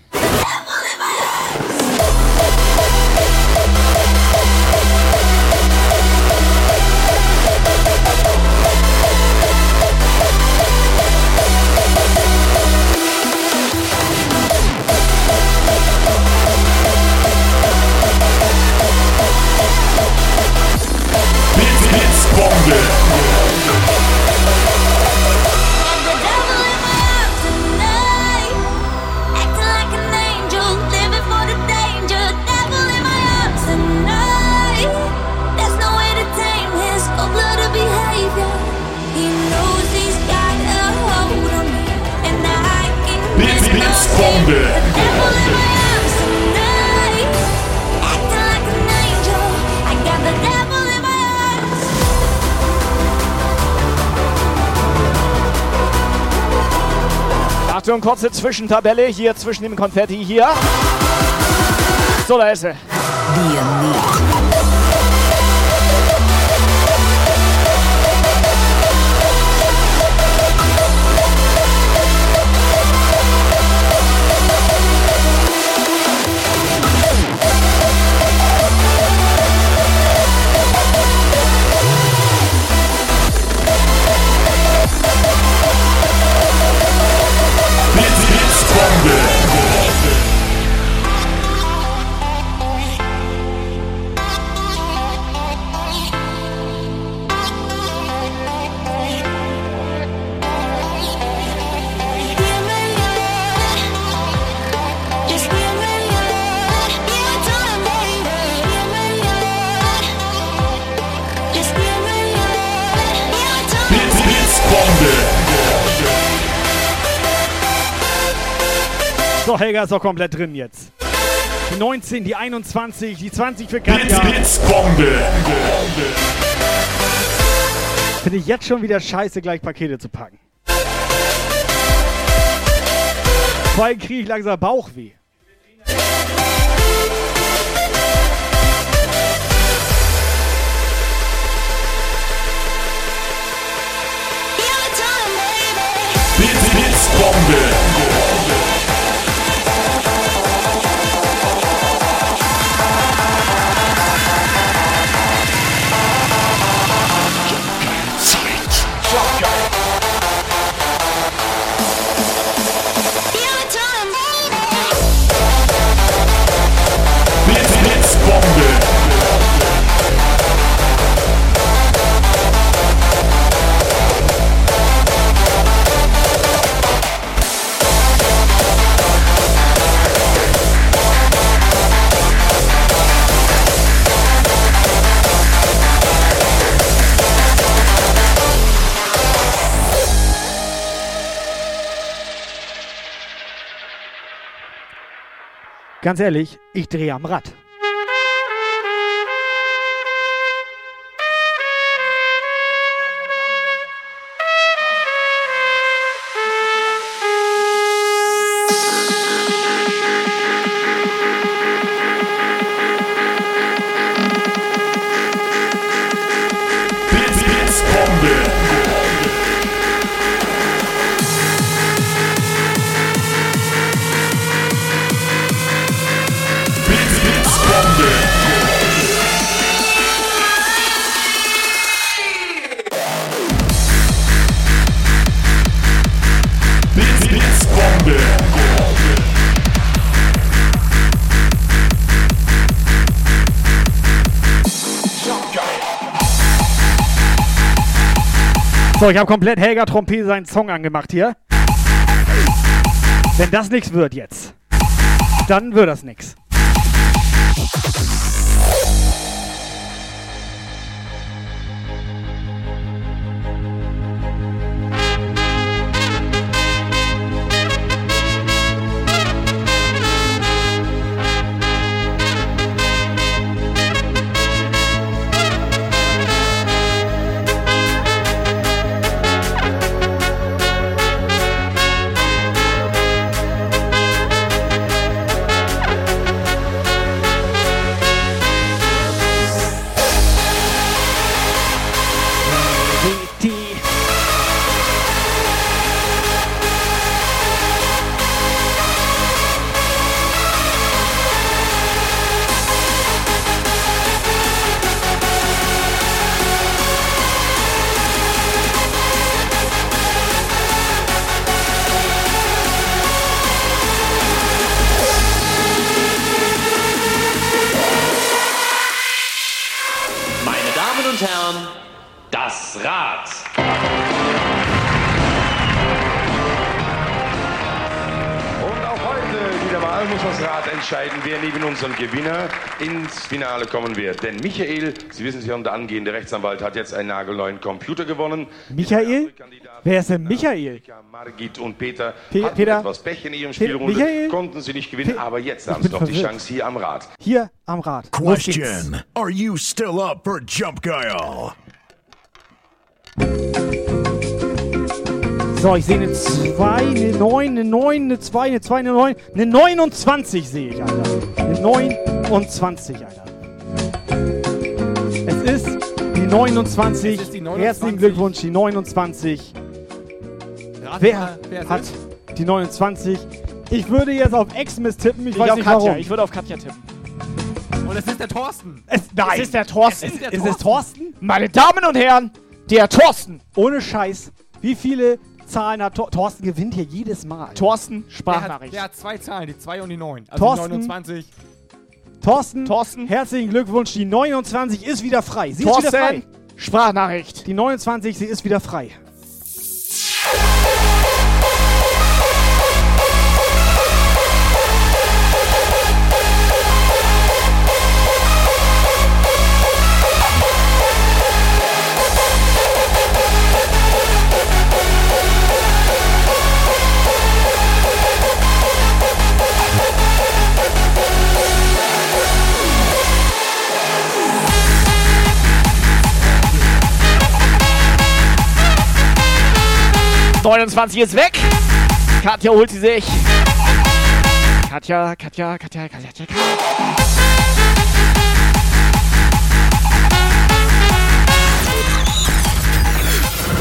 Blitz, Achtung, kurze Zwischentabelle hier zwischen dem Konfetti hier. So, da ist er. So, Helga ist doch komplett drin jetzt. Die 19, die 21, die 20 für Katja. Blitzbombe. Finde ich jetzt schon wieder scheiße, gleich Pakete zu packen. Vor allem kriege ich langsam Bauchweh. Ganz ehrlich, ich drehe am Rad. So, ich habe komplett Helga Trompete seinen Song angemacht hier. Wenn das nichts wird jetzt, dann wird das nichts. Unserem Gewinner ins Finale kommen wird. Denn Michael, Sie wissen es ja, der angehende Rechtsanwalt hat jetzt einen nagelneuen Computer gewonnen. Michael? Wer ist denn Michael? Margit und Peter Pe- hatten Peter? etwas Pech in ihrem Pe- Spielrunde, Michael? konnten sie nicht gewinnen, aber jetzt haben sie doch die verwirrt. Chance hier am Rad. Hier am Rad. Question. Are you still up for Jump Guile? So, ich sehe eine 2, eine 9, eine 9, eine 2, eine 2, eine 9, eine 29 sehe ich, Alter. Eine 29, Alter. Es ist die 29. Es ist die 29. Herzlichen Glückwunsch, die 29. Rat Wer, mal, wer hat ist. die 29? Ich würde jetzt auf Xmas tippen, ich, Ich weiß auf nicht Katja. warum. Ich würde auf Katja tippen. Und es ist der Thorsten. Es, nein. Es ist der Thorsten. Es ist der Ist es Thorsten? Meine Damen und Herren, der Thorsten. Ohne Scheiß. Wie viele Zahlen hat Thor Thorsten gewinnt hier jedes Mal? Thorsten, Der hat, Sprachnachricht. der hat zwei Zahlen, die 2 und die 9. Also Thorsten. 29. Thorsten, Thorsten. herzlichen Glückwunsch. Die 29 ist wieder frei. Sie ist wieder frei. Thorsten, Sprachnachricht. Die 29, sie ist wieder frei. 29 ist weg. Katja holt sie sich. Katja, Katja, Katja, Katja, Katja.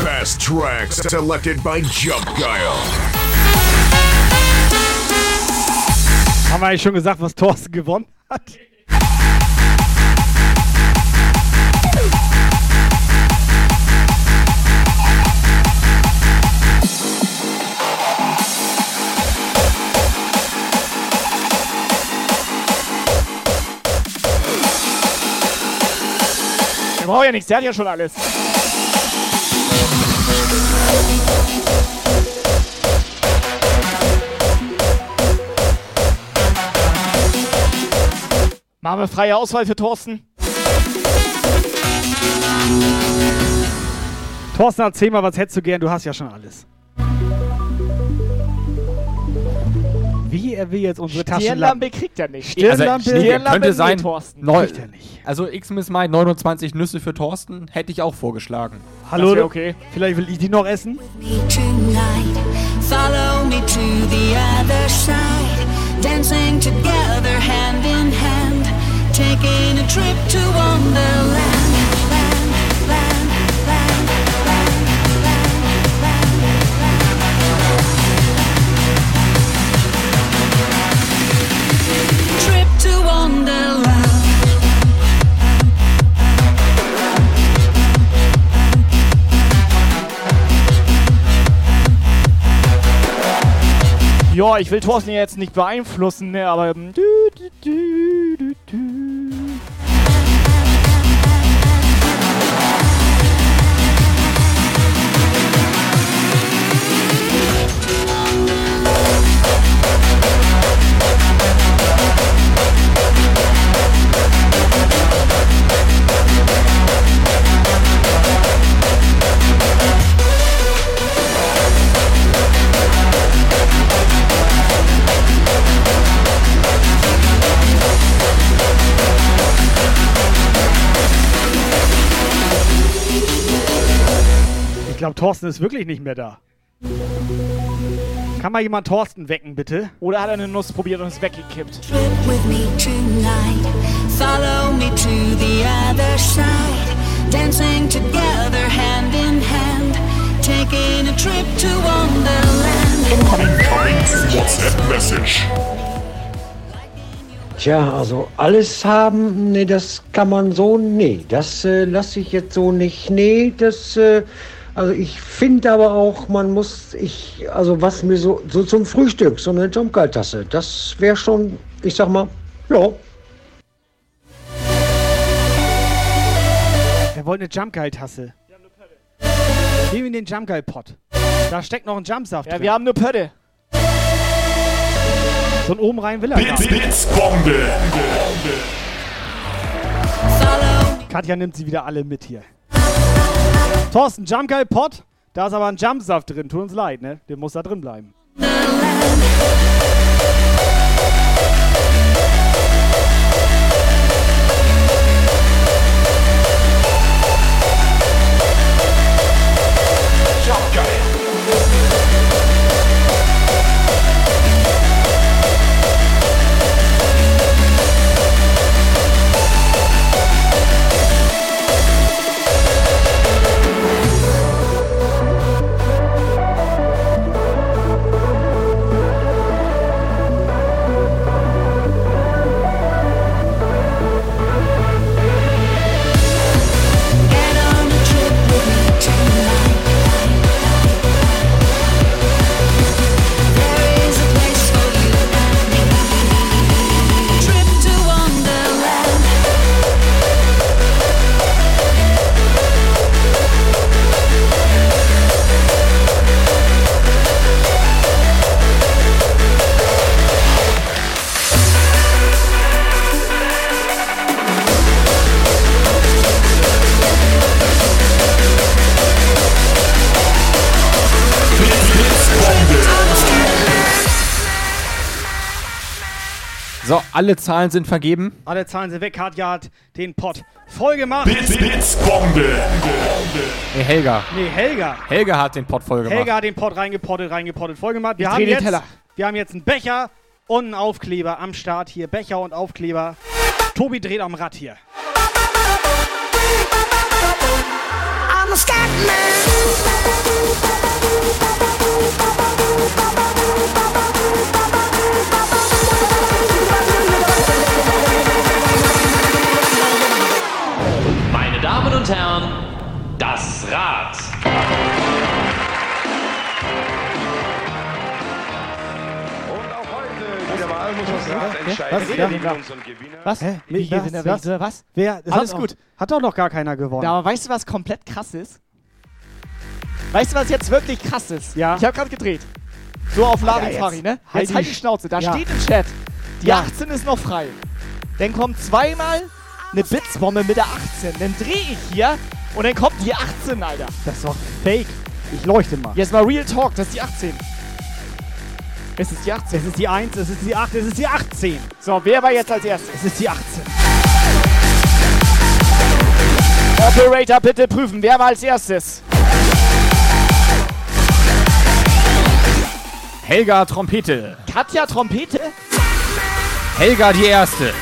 Best tracks selected by Jump Guile. Haben wir eigentlich schon gesagt, was Thorsten gewonnen hat? Der braucht ja nichts, der hat ja schon alles. Machen wir freie Auswahl für Thorsten. Thorsten, erzähl mal, was hättest du gern? Du hast ja schon alles. Wie er will jetzt unsere Stirnlampe Taschenlampe. kriegt er nicht. Stirnlampe, Also, Stirnlampe könnte sein. Thorsten. Neu, Kriegt er nicht. also X-Miss Mai 29 Nüsse für Thorsten hätte ich auch vorgeschlagen. Hallo, okay. vielleicht will ich die noch essen? tonight. Follow me to the other side. Dancing together hand in hand. Taking a trip to Wonderland. Land, land, land, Ja, ich will Thorsten jetzt nicht beeinflussen, ne, aber. ähm, Du, Thorsten ist wirklich nicht mehr da. Kann mal jemand Thorsten wecken, bitte? Oder hat er eine Nuss probiert und ist weggekippt? Tja, also alles haben, nee, das kann man so, nee, das äh, lasse ich jetzt so nicht, nee, das, äh, also ich finde aber auch, man muss, ich, also was mir so, so zum Frühstück, so eine Jumpgeil-Tasse, das wäre schon, ich sag mal, ja, Er wollte eine Jumpgeil-Tasse. Gib ihm den Jumpgeil-Pot. Da steckt noch ein Jumpsaft Ja, drin. wir haben eine Pötte. So ein oben rein will er Bits. Bits, Bombe. Katja nimmt sie wieder alle mit hier. Thorsten, Jumpgeil-Pot. Da ist aber ein Jumpsaft drin. Tut uns leid, ne? Der muss da drin bleiben. Alle Zahlen sind vergeben. Alle Zahlen sind weg. Katja hat den Pott voll gemacht. Bits, Bits, Bombe. Nee, Helga. Nee, Helga. Helga hat den Pott voll gemacht. Helga hat den Pott reingepottet, reingepottet, voll gemacht. Wir Ich haben, den jetzt, Teller. wir haben jetzt einen Becher und einen Aufkleber am Start hier. Becher und Aufkleber. Tobi dreht am Rad hier. I'm a Meine Damen und Herren, das Rad. Wieder mal muss das Rad entscheiden. Was? Ja. Was? Hä? Wie Was? er? Wer? Das Alles hat gut. Hat doch noch gar keiner gewonnen. Ja, aber weißt du, was komplett krass ist? Weißt du, was jetzt wirklich krass ist? Ja. Ich habe gerade gedreht. So auf Ja, Larifari, ne? Halt Jetzt halt die die Schnauze. Da Ja. steht im Chat, die Ja. 18 ist noch frei. Dann kommt zweimal eine Blitzbombe mit der 18. Dann drehe ich hier und dann kommt die 18, Alter. Das doch fake. Ich leuchte mal. Jetzt mal Real Talk, das ist die 18. Es ist die 18. Es ist die 1, es ist die 8, es ist die 18. So, wer war jetzt als erstes? Es ist die 18. Operator, bitte prüfen, wer war als erstes? Helga Trompete. Katja Trompete? Helga die Erste.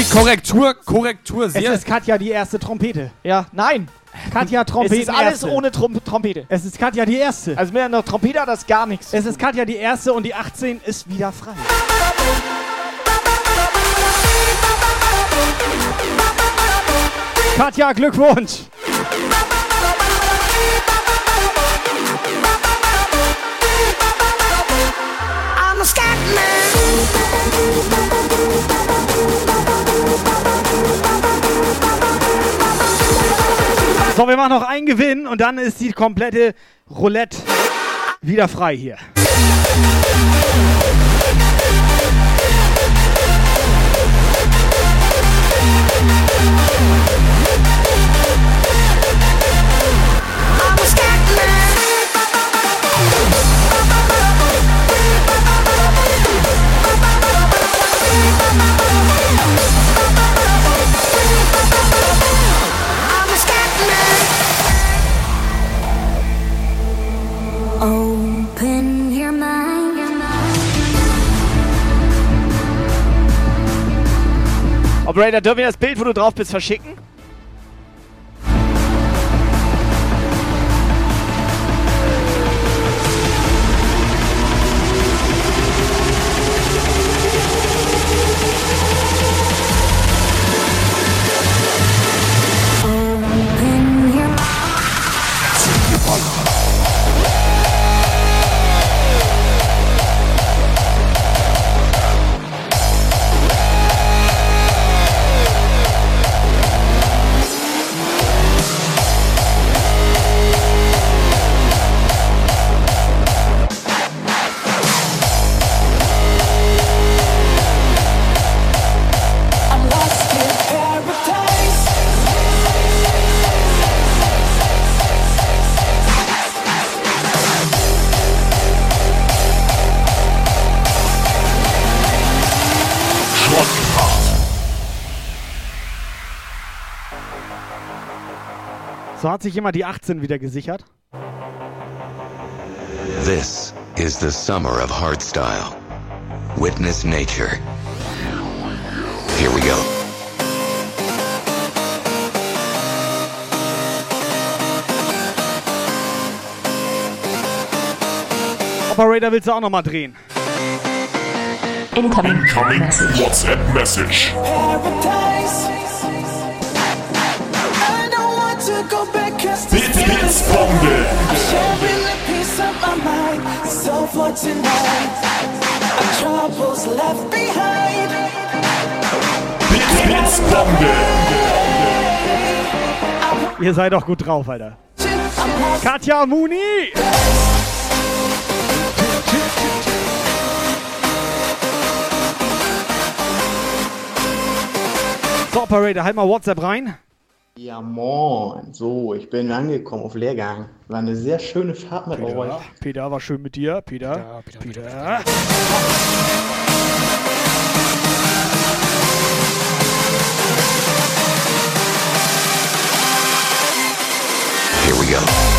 Die Korrektur, Korrektur Es sehr. ist Katja die erste Trompete. Ja, nein. Katja Trompete. es ist alles erste. ohne Trom Trompete. Es ist Katja die erste. Also mit einer Trompete hat das gar nichts. Es ist Katja die erste und die 18 ist wieder frei. Katja, Glückwunsch! I'm a Scatman. So, wir machen noch einen Gewinn und dann ist die komplette Roulette wieder frei hier. Operator, dürfen wir das Bild, wo du drauf bist, verschicken? Hat sich jemand die 18 wieder gesichert. This is the summer of hardstyle. Witness nature. Here we go. Operator, willst du auch nochmal drehen? Incoming WhatsApp Message. My mind. So for tonight, our troubles left behind. Bits, Bits, Bombe. Ihr seid doch gut drauf, Alter. Katja Muni! So, Operator, halt mal WhatsApp rein. Ja, moin. So, ich bin angekommen auf Lehrgang. War eine sehr schöne Fahrt mit euch. Peter, Peter, war schön mit dir. Peter, Peter, Peter. Here we go.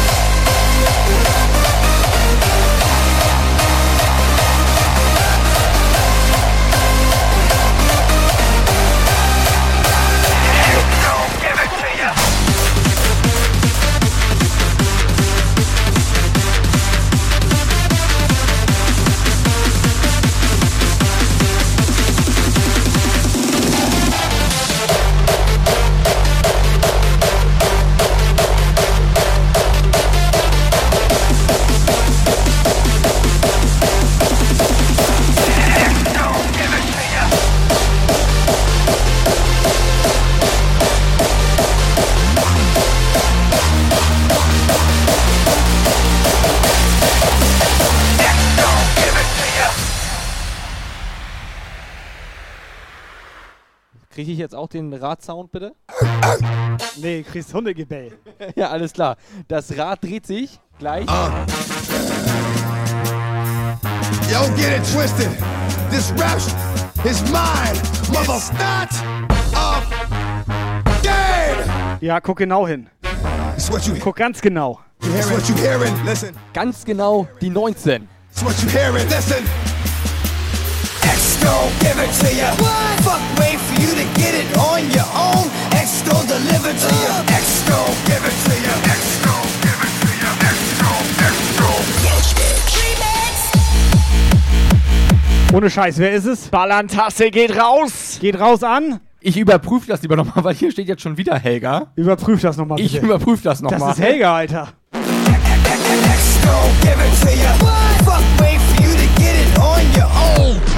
Kriege ich jetzt auch den Radsound bitte? Nee, kriegst Hundegebell. ja, alles klar. Das Rad dreht sich gleich. Yo, get it twisted. This rap is mine, mother not of game. Ja, guck genau hin. Guck ganz genau. That's what you hearing. Listen. Ganz genau die 19. That's what you hearing. Listen. Gon' give it to ya. Fuck, wait for you to get it on your own. X gon' deliver to ya. X gon' give it to ya. X gon' give it to ya. Gon' Ohne Scheiß, wer ist es? Ballantasse geht raus. Geht raus an. Ich überprüfe das lieber nochmal, weil hier steht jetzt schon wieder Helga. Überprüf das nochmal bitte. Ich überprüfe das nochmal. Das ist Helga, Alter. gon' give it to ya. Fuck, wait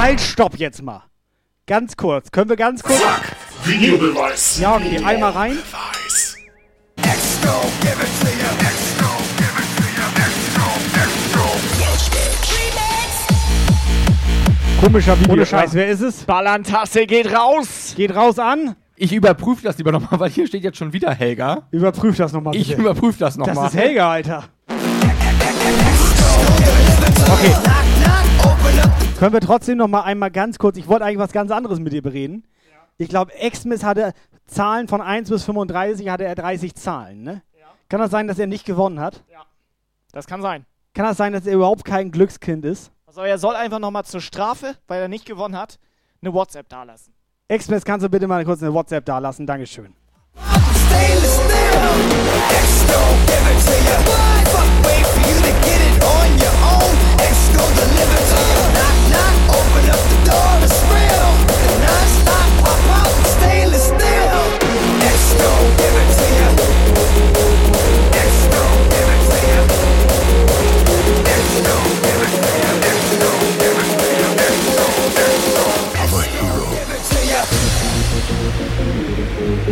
Halt, stopp jetzt mal. Ganz kurz. Können wir ganz kurz. Videobeweis. Ja, okay, einmal rein. X gon' give it to it to Komischer Video. Ohne Scheiß, wer ist es? Ballantasse geht raus. Geht raus an. Ich überprüfe das lieber nochmal, weil hier steht jetzt schon wieder Helga. Überprüf das nochmal. Ich überprüfe das nochmal. Das ist Helga, Alter. Okay. Können wir trotzdem noch mal einmal ganz kurz, ich wollte eigentlich was ganz anderes mit dir bereden. Ich glaube, Xmas hatte Zahlen von 1 bis 35, hatte er 30 Zahlen, ne? Kann das sein, dass er nicht gewonnen hat? Das kann sein. Kann das sein, dass er überhaupt kein Glückskind ist? Also er soll einfach nochmal zur Strafe, weil er nicht gewonnen hat, eine WhatsApp dalassen. Xmas, kannst du bitte mal kurz eine WhatsApp dalassen? Dankeschön. I'm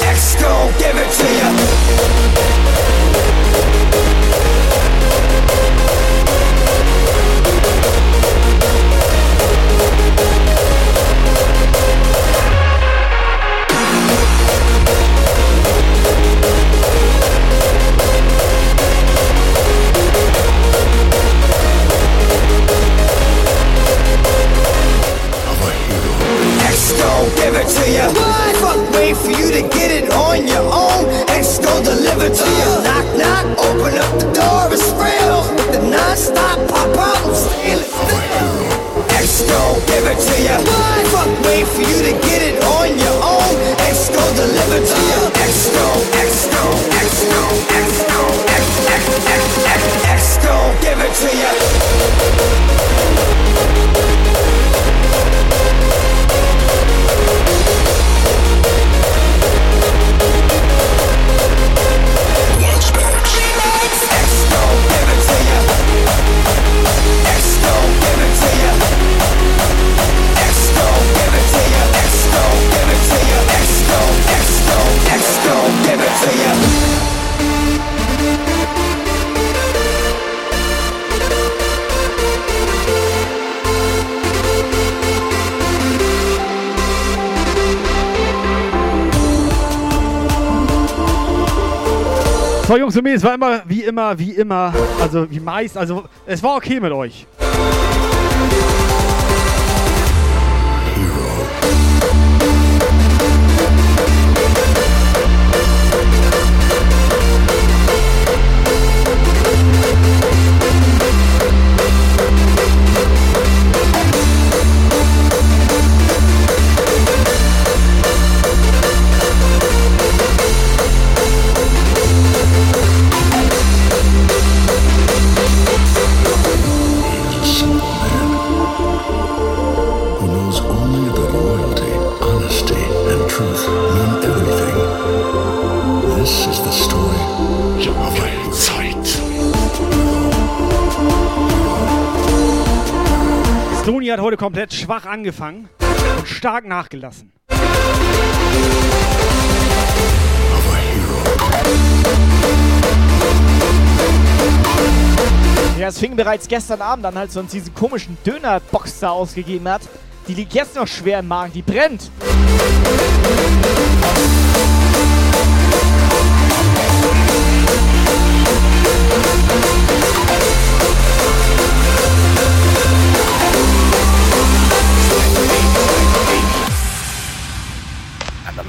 X gon' give it to ya. deliver to you. What? Fuck, wait for you to get it on your own. X deliver to you. Knock, knock, open up the door, it's real. With the non-stop pop out, I'm stealing give it to. What? Fuck, wait for you to get it on your own. Deliver to give it to you. It's no limit to you. So, Jungs und Mädels, es war immer, wie immer, wie immer, also wie meist, also es war okay mit euch. Komplett schwach angefangen und stark nachgelassen. Ja, es fing bereits gestern Abend an, als er uns diesen komischen Dönerbox da ausgegeben hat. Die liegt jetzt noch schwer im Magen, die brennt.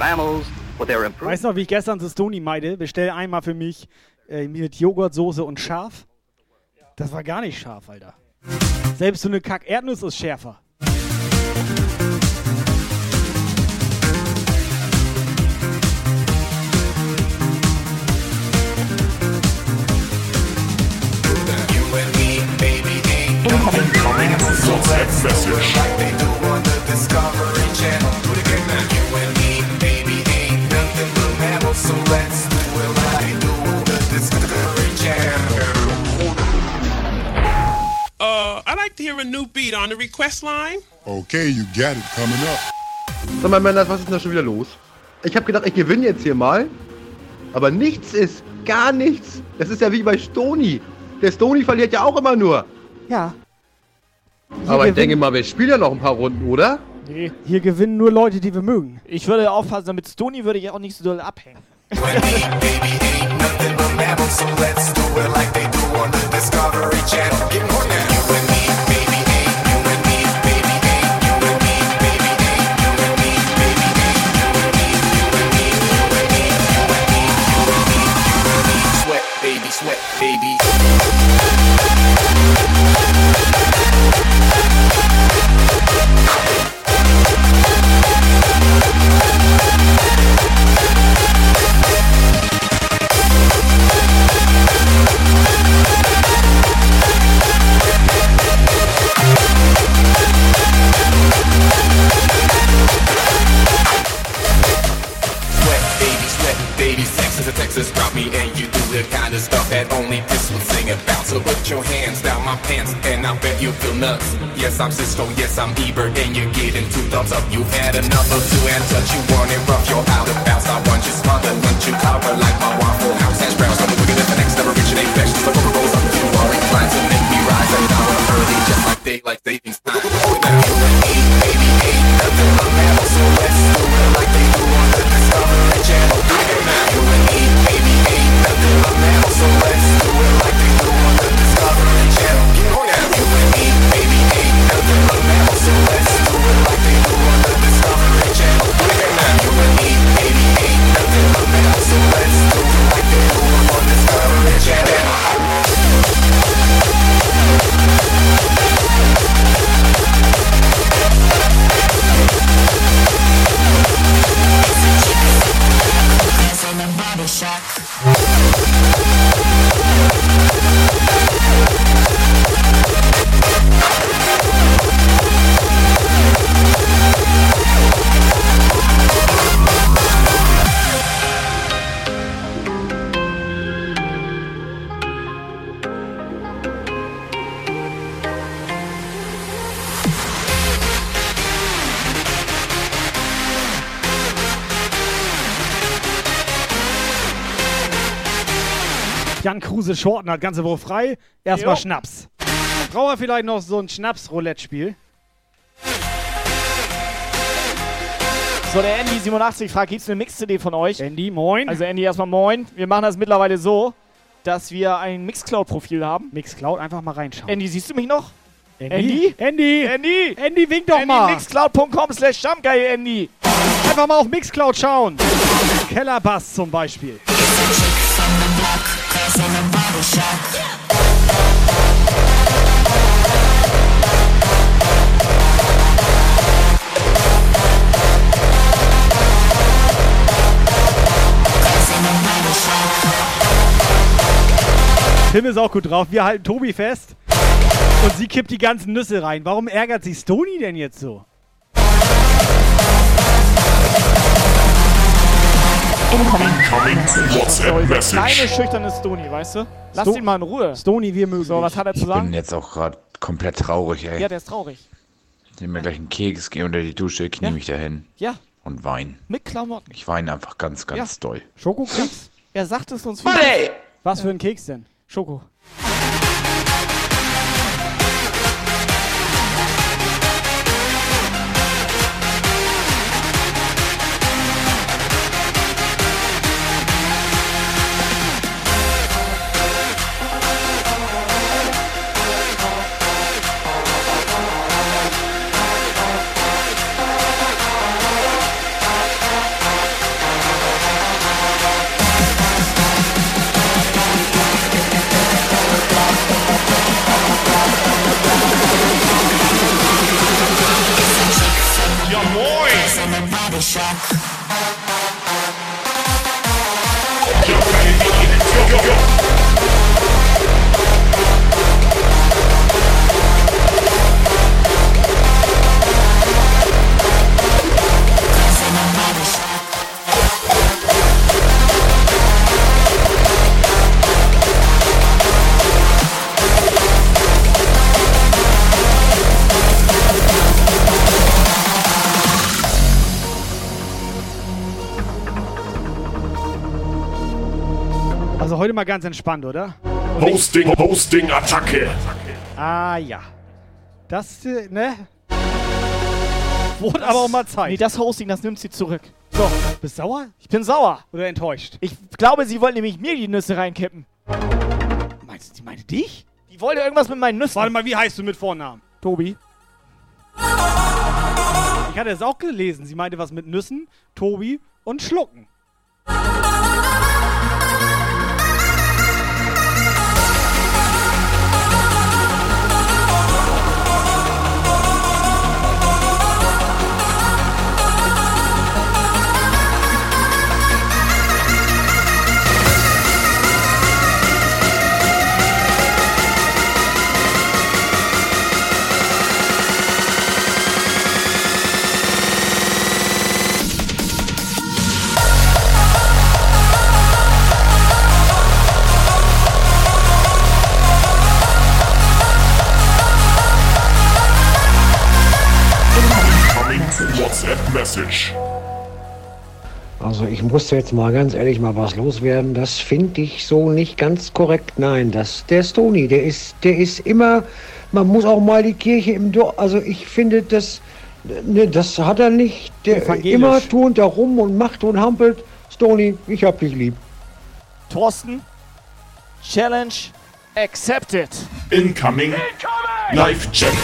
Weißt du noch, wie ich gestern zu Stony meinte? Bestell einmal für mich äh, mit Joghurtsoße und scharf. Das war gar nicht scharf, Alter. Selbst so eine Kack-Erdnuss ist schärfer. So text message. Like they do on the Discovery Channel. Okay, you got it coming up. Sag mal, Männer, was ist denn da schon wieder los? Ich habe gedacht, ich gewinne jetzt hier mal. Aber nichts ist, gar nichts. Das ist ja wie bei Stony. Der Stony verliert ja auch immer nur. Ja. Aber ich denke mal, wir spielen ja noch ein paar Runden, oder? Nee. Hier gewinnen nur Leute, die wir mögen. Ich würde aufpassen, mit Stony würde ich auch nicht so doll abhängen. So Texas drop me and you do the kind of stuff that only this would sing about. So put your hands down my pants and I bet you feel nuts. Yes, I'm Cisco, yes, I'm Ebert, and you're getting two thumbs up. You've had enough of two and touch. You want it rough, you're out of bounds. I want you smothered, want you covered like my waffle house. Hash browns, I'm at the next never flesh. Just like Coca Cola, up you are inclined to make me rise an hour early, just like daylight savings time. Now but Kruse Shorten hat ganze Woche frei. Erstmal. Schnaps. Brauchen wir vielleicht noch so ein Schnaps-Roulette-Spiel? So, der Andy87 fragt, gibt's eine Mix-CD von euch? Andy, moin. Also Andy, erstmal moin. Wir machen das mittlerweile so, dass wir ein Mixcloud-Profil haben. Mixcloud, einfach mal reinschauen. Andy, siehst du mich noch? Andy? Andy? Andy? Andy, wink doch Andy, mal. mixcloud.com slash Stammgeil, Andy. Einfach mal auf Mixcloud schauen. Kellerbass zum Beispiel. Tim ist auch gut drauf. Wir halten Tobi fest. Und sie kippt die ganzen Nüsse rein. Warum ärgert sich Stony denn jetzt so? So, dieser kleine, schüchterne Stony, weißt du? Lass Sto- ihn mal in Ruhe. Stony, wir mögen So, was hat er zu Ich bin sagen? jetzt auch gerade komplett traurig, ey. Ja, der ist traurig. Ich nehme mir gleich einen Keks, gehe unter die Dusche, knie Ja. mich dahin Ja, und weine. mit Klamotten. Ich weine einfach ganz, ganz Ja. doll. Schokokeks? Er sagt es uns Money! Was für ein Keks denn? Schoko. Mal ganz entspannt, oder? Hosting, Hosting, Attacke. Ah ja. Das, äh, ne? Wurde aber auch mal Zeit. Nee, das Hosting, das nimmt sie zurück. So, bist sauer? Ich bin sauer. Oder enttäuscht? Ich glaube, sie wollte nämlich mir die Nüsse reinkippen. Meinst du, die meinte dich? Die wollte irgendwas mit meinen Nüssen. Warte mal, wie heißt du mit Vornamen? Tobi. Ich hatte es auch gelesen. Sie meinte was mit Nüssen, Tobi und Schlucken. Also ich muss jetzt mal ganz ehrlich mal was loswerden. Das finde ich so nicht ganz korrekt. Nein, das der Stony, der ist, der ist immer. Man muss auch mal die Kirche im Dorf. Also ich finde das, ne, das hat er nicht. Der immer turnt da rum und macht und hampelt. Stony, ich hab dich lieb. Thorsten. Challenge accepted. Incoming Live Challenge.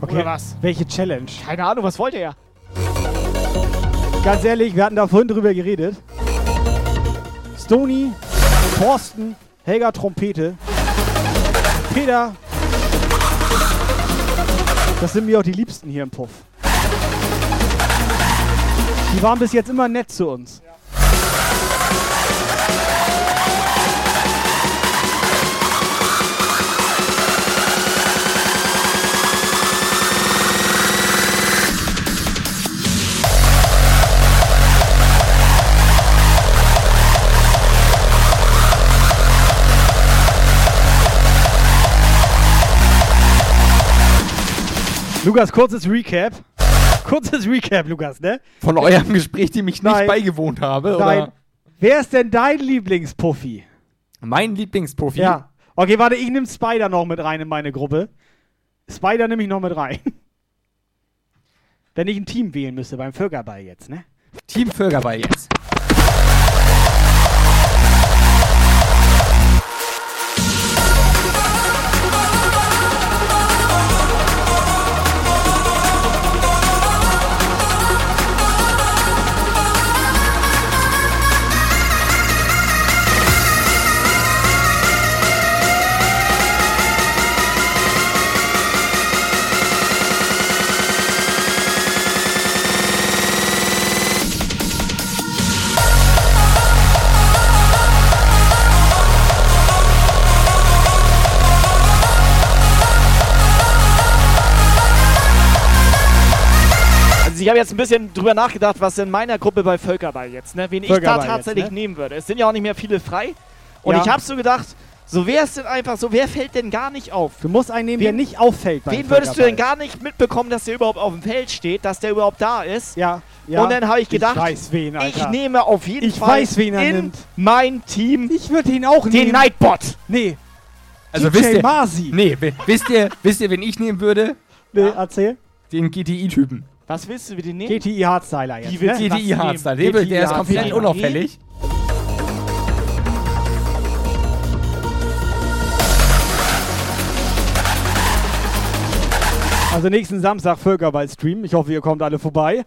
Okay, Oder was? welche Challenge? Keine Ahnung, was wollte er? Ganz ehrlich, wir hatten da vorhin drüber geredet. Stony, Thorsten, Helga Trompete, Peter. Das sind mir auch die Liebsten hier im Puff. Die waren bis jetzt immer nett zu uns. Lukas, kurzes Recap. Kurzes Recap, Lukas, ne? Von eurem Gespräch, dem ich nicht Nein. beigewohnt habe, Nein. oder? Wer ist denn dein Lieblingspuffi? Mein Lieblingsprofi. Ja. Okay, warte, ich nehme Spider noch mit rein in meine Gruppe. Spider nehme ich noch mit rein. Wenn ich ein Team wählen müsste beim Völkerball jetzt, ne? Team Völkerball jetzt. Ich habe jetzt ein bisschen drüber nachgedacht, was in meiner Gruppe bei Völkerball jetzt, ne? Wen ich da Völkerball tatsächlich jetzt, ne? nehmen würde. Es sind ja auch nicht mehr viele frei. Und Ja. ich habe so gedacht, so wer ist denn einfach so, wer fällt denn gar nicht auf? Du musst einen nehmen, der Wen- nicht auffällt Wen würdest du denn Völkerball. gar nicht mitbekommen, dass der überhaupt auf dem Feld steht, dass der überhaupt da ist? Ja, ja. Und dann habe ich gedacht, ich weiß wen, Alter. ich nehme auf jeden Ich Fall weiß, wen er in nimmt. mein Team Ich würde ihn auch den nehmen. Nightbot. Nee. Also DJ wisst ihr, Masi. nee, wi- wisst ihr, wisst ihr, wen ich nehmen würde? Nee, erzähl. Den GTI-Typen. Was willst du mit den nehmen? GTI Hardstyler jetzt. Die willst ne? GTI nehmen? Hardstyle. Der, GTI der ist komplett unauffällig. Also nächsten Samstag Völkerball-Stream. Ich hoffe, ihr kommt alle vorbei.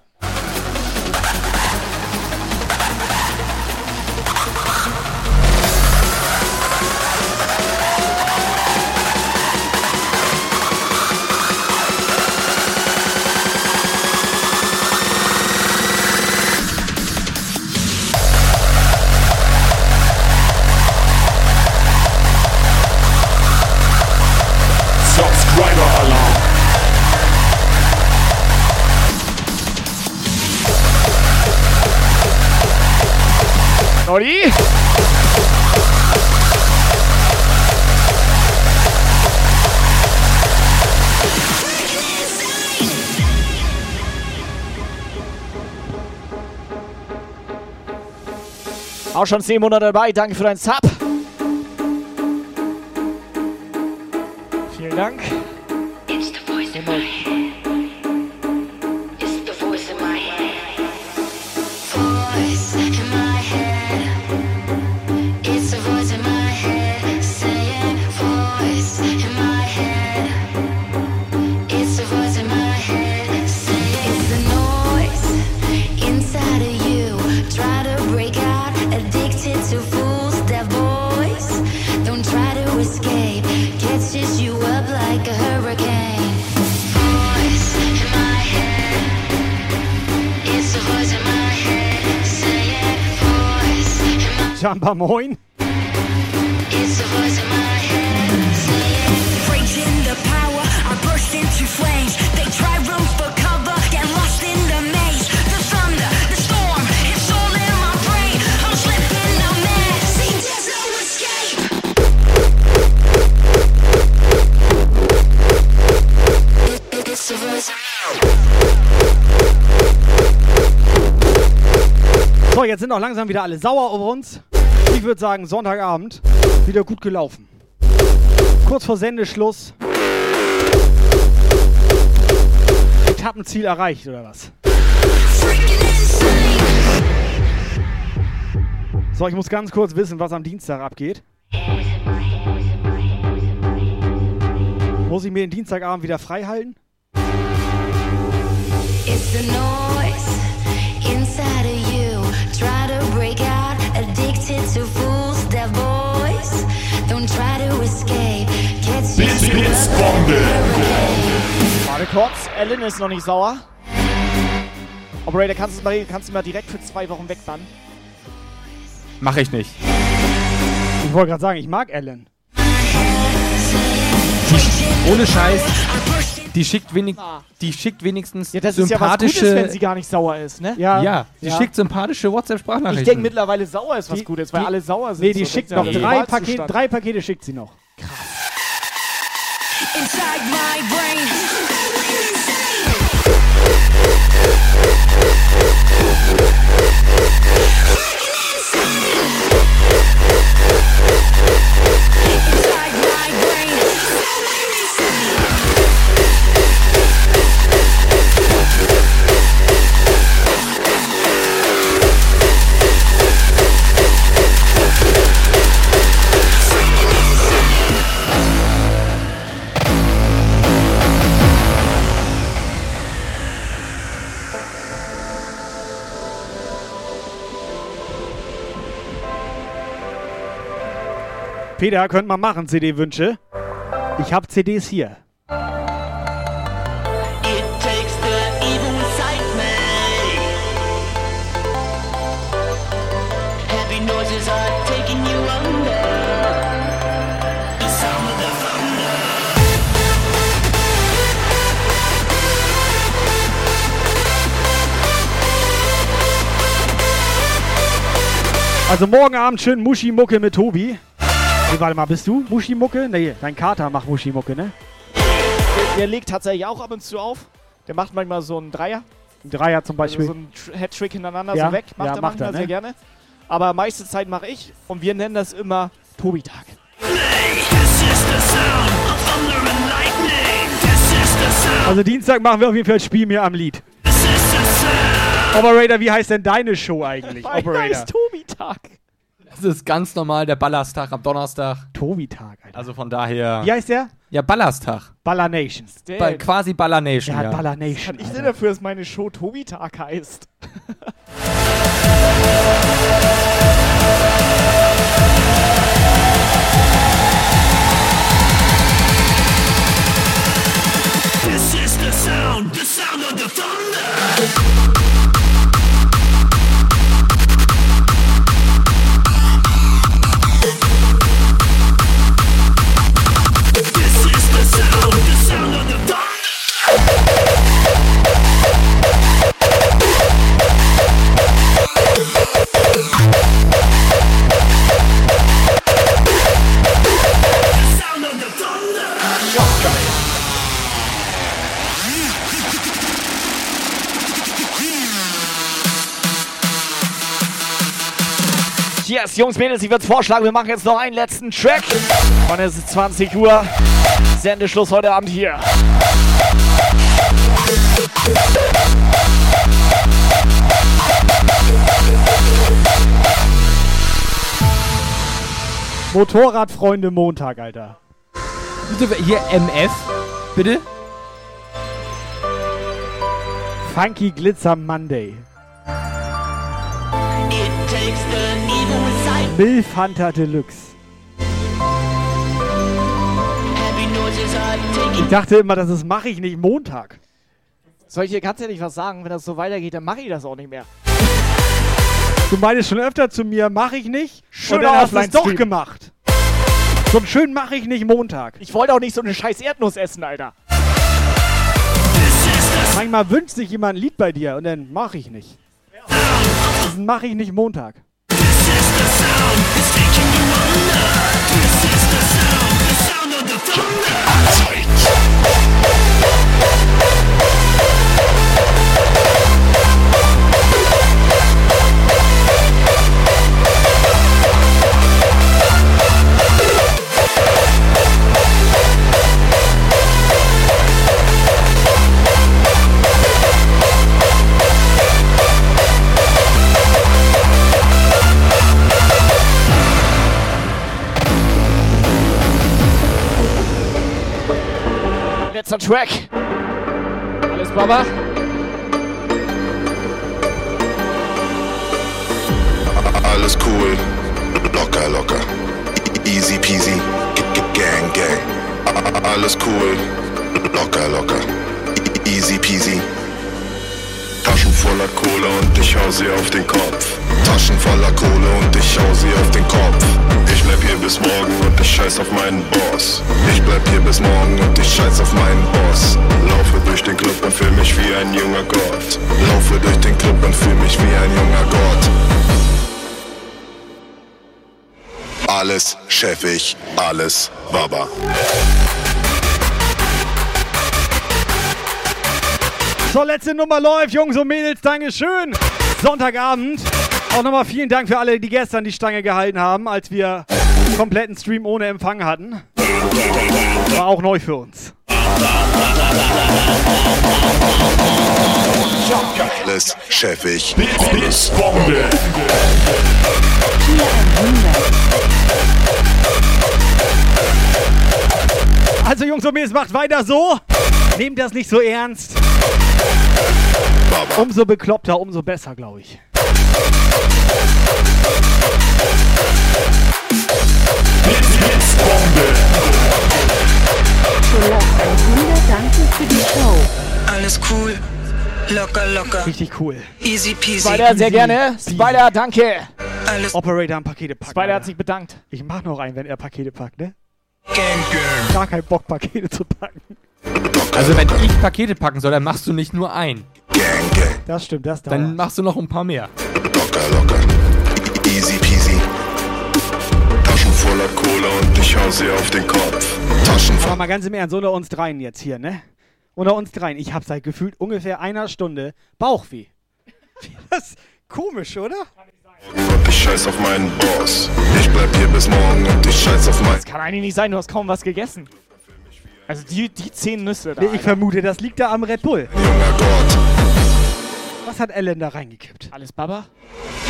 Auch schon 10 Monate dabei. Danke für deinen Sub. Vielen Dank. The voice. So, jetzt sind auch langsam wieder alle sauer auf uns. Würde sagen, Sonntagabend wieder gut gelaufen. Kurz vor Sendeschluss. Etappenziel erreicht, oder was? So, ich muss ganz kurz wissen, was am Dienstag abgeht. Muss ich mir den Dienstagabend wieder frei halten? It's the noise Blitzbombe. Warte kurz. Ellen ist noch nicht sauer. Operator, kannst du mal, kannst du mal direkt für zwei Wochen wegbannen? Mach ich nicht. Ich wollte gerade sagen, ich mag Ellen. Ohne Scheiß. Die schickt, wenig, die schickt wenigstens Ja, das ist ja was sympathische. Gutes, wenn sie gar nicht sauer ist, ne? ja, die ja. schickt sympathische Ich WhatsApp-Sprachnachrichten. denke mittlerweile sauer ist was Die- Gutes, weil die- alle sauer sind. Nee, die so, schickt noch drei. Pakete, drei Pakete schickt sie noch. Inside my brain. Inside my brain. Peter, könnt mal machen, CD-Wünsche. Ich hab CDs hier. Also morgen Abend schön Muschi-Mucke mit Tobi. Nee, warte mal, bist du Muschi-Mucke? Nee, dein Kater macht Muschi-Mucke, ne? Der, der legt tatsächlich auch ab und zu auf. Der macht manchmal so einen Dreier. Ein Dreier zum Beispiel. Also so einen Tr- Hat-Trick hintereinander Ja, so weg. Macht ja, er macht manchmal er, ne? sehr gerne. Aber meiste Zeit mache ich. Und wir nennen das immer Tobi-Tag. Also Dienstag machen wir auf jeden Fall Spiel mir am Lied. Operator, wie heißt denn deine Show eigentlich? Operator. heißt Tobi-Tag. Das ist ganz normal der Ballerstag am Donnerstag. Tobi-Tag, Alter. Also von daher. Wie heißt der? Ja, Ballerstag. Baller Nation. Ba quasi Baller Nation, ja. hat Baller Nation. Kann ich denn dafür, dass meine Show Tobi-Tag heißt? This is the sound, the sound of the thunder. Yes, Jungs, Mädels, ich würde vorschlagen, wir machen jetzt noch einen letzten Track. Und es ist 20 Uhr. Sendeschluss heute Abend hier. Motorradfreunde Montag, Alter. Bitte, hier MF, bitte? Funky Glitzer Monday. Milf Hunter Deluxe. Ich dachte immer, das ist mache ich nicht Montag. Soll ich dir ganz ehrlich was sagen? Wenn das so weitergeht, dann mache ich das auch nicht mehr. Du meintest schon öfter zu mir, mache ich nicht. Schöner und dann hast du es doch gemacht. So einen schönen mache ich nicht Montag. Ich wollte auch nicht so eine scheiß Erdnuss essen, Alter. Manchmal wünscht sich jemand ein Lied bei dir und dann mache ich nicht. Das mache ich nicht Montag. Letzter Track. Alles Baba. Alles cool, locker, locker. E- Easy peasy, gang, gang. Alles cool, locker, locker. E- Easy peasy. Taschen voller Kohle und ich hau sie auf den Kopf. Taschen voller Kohle und ich hau sie auf den Kopf. Bleib hier bis morgen und ich scheiß auf meinen Boss. Ich bleib hier bis morgen und ich scheiß auf meinen Boss. Laufe durch den Club und fühl mich wie ein junger Gott. Laufe durch den Club und fühl mich wie ein junger Gott. Alles chefig, alles Baba. So, letzte Nummer läuft, Jungs und Mädels, Dankeschön. Sonntagabend. Auch nochmal vielen Dank für alle, die gestern die Stange gehalten haben, als wir kompletten Stream ohne Empfang hatten. War auch neu für uns. Alles chefig. Alles Bombe. Also, Jungs und Mädels, macht weiter so. Nehmt das nicht so ernst. Umso bekloppter, umso besser, glaube ich. Scholas 100, danke für die Show. Alles cool. Locker, locker. Richtig cool. Easy peasy. Spider, sehr gerne. Spider, danke. Alles Operator am Pakete packen. Spider hat sich bedankt. Ich mach noch einen, wenn er Pakete packt, ne? Gang, gang. Gar keinen Bock, Pakete zu packen. Also wenn ich Pakete packen soll, dann machst du nicht nur ein. Das stimmt, das dauert. Dann machst du noch ein paar mehr. Voller Kohle und ich hau sie auf den Kopf. Taschen Aber mal ganz im Ernst, unter uns dreien jetzt hier, ne? Unter uns dreien. Ich hab seit gefühlt ungefähr einer Stunde Bauchweh. Das ist komisch, oder? und ich scheiß auf meinen Boss. Ich bleib hier bis morgen und ich scheiß auf mein. Das kann eigentlich nicht sein, du hast kaum was gegessen. Also die, die zehn Nüsse da. Nee, ich Alter. vermute, das liegt da am Red Bull. Was hat Ellen da reingekippt? Alles Baba?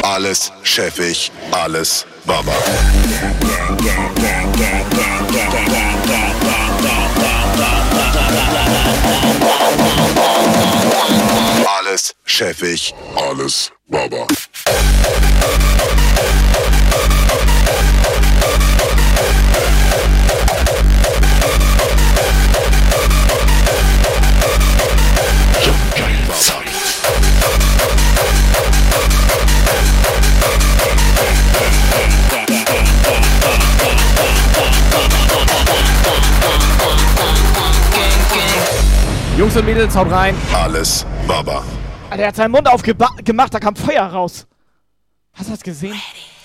Alles chefig, alles Baba. Alles chefig, alles Baba. Jungs und Mädels, haut rein. Alles Baba. Alter, er hat seinen Mund aufgemacht, da kam Feuer raus. Hast du das gesehen? Follow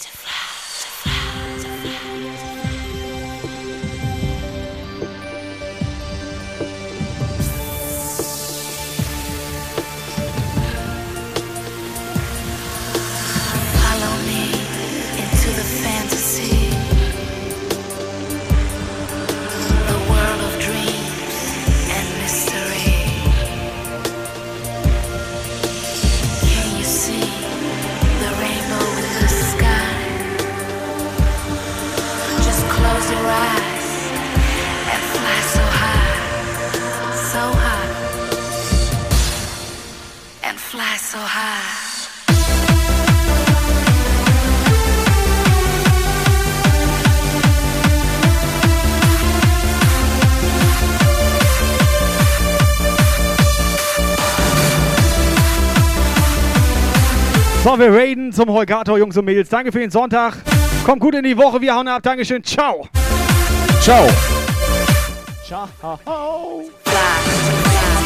so high. So, wir raiden zum Holgator, Jungs und Mädels. Danke für den Sonntag. Kommt gut in die Woche. Wir hauen ab. Dankeschön. Ciao. Ciao. Ciao. This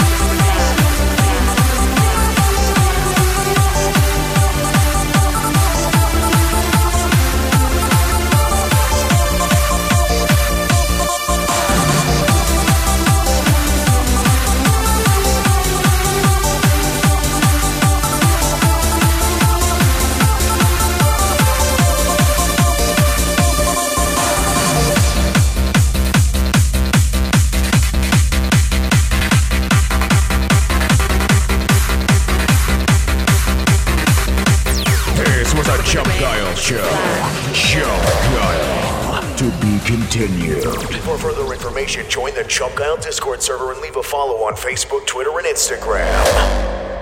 continued. For further information, join the Chump Guile Discord server and leave a follow on Facebook, Twitter, and Instagram.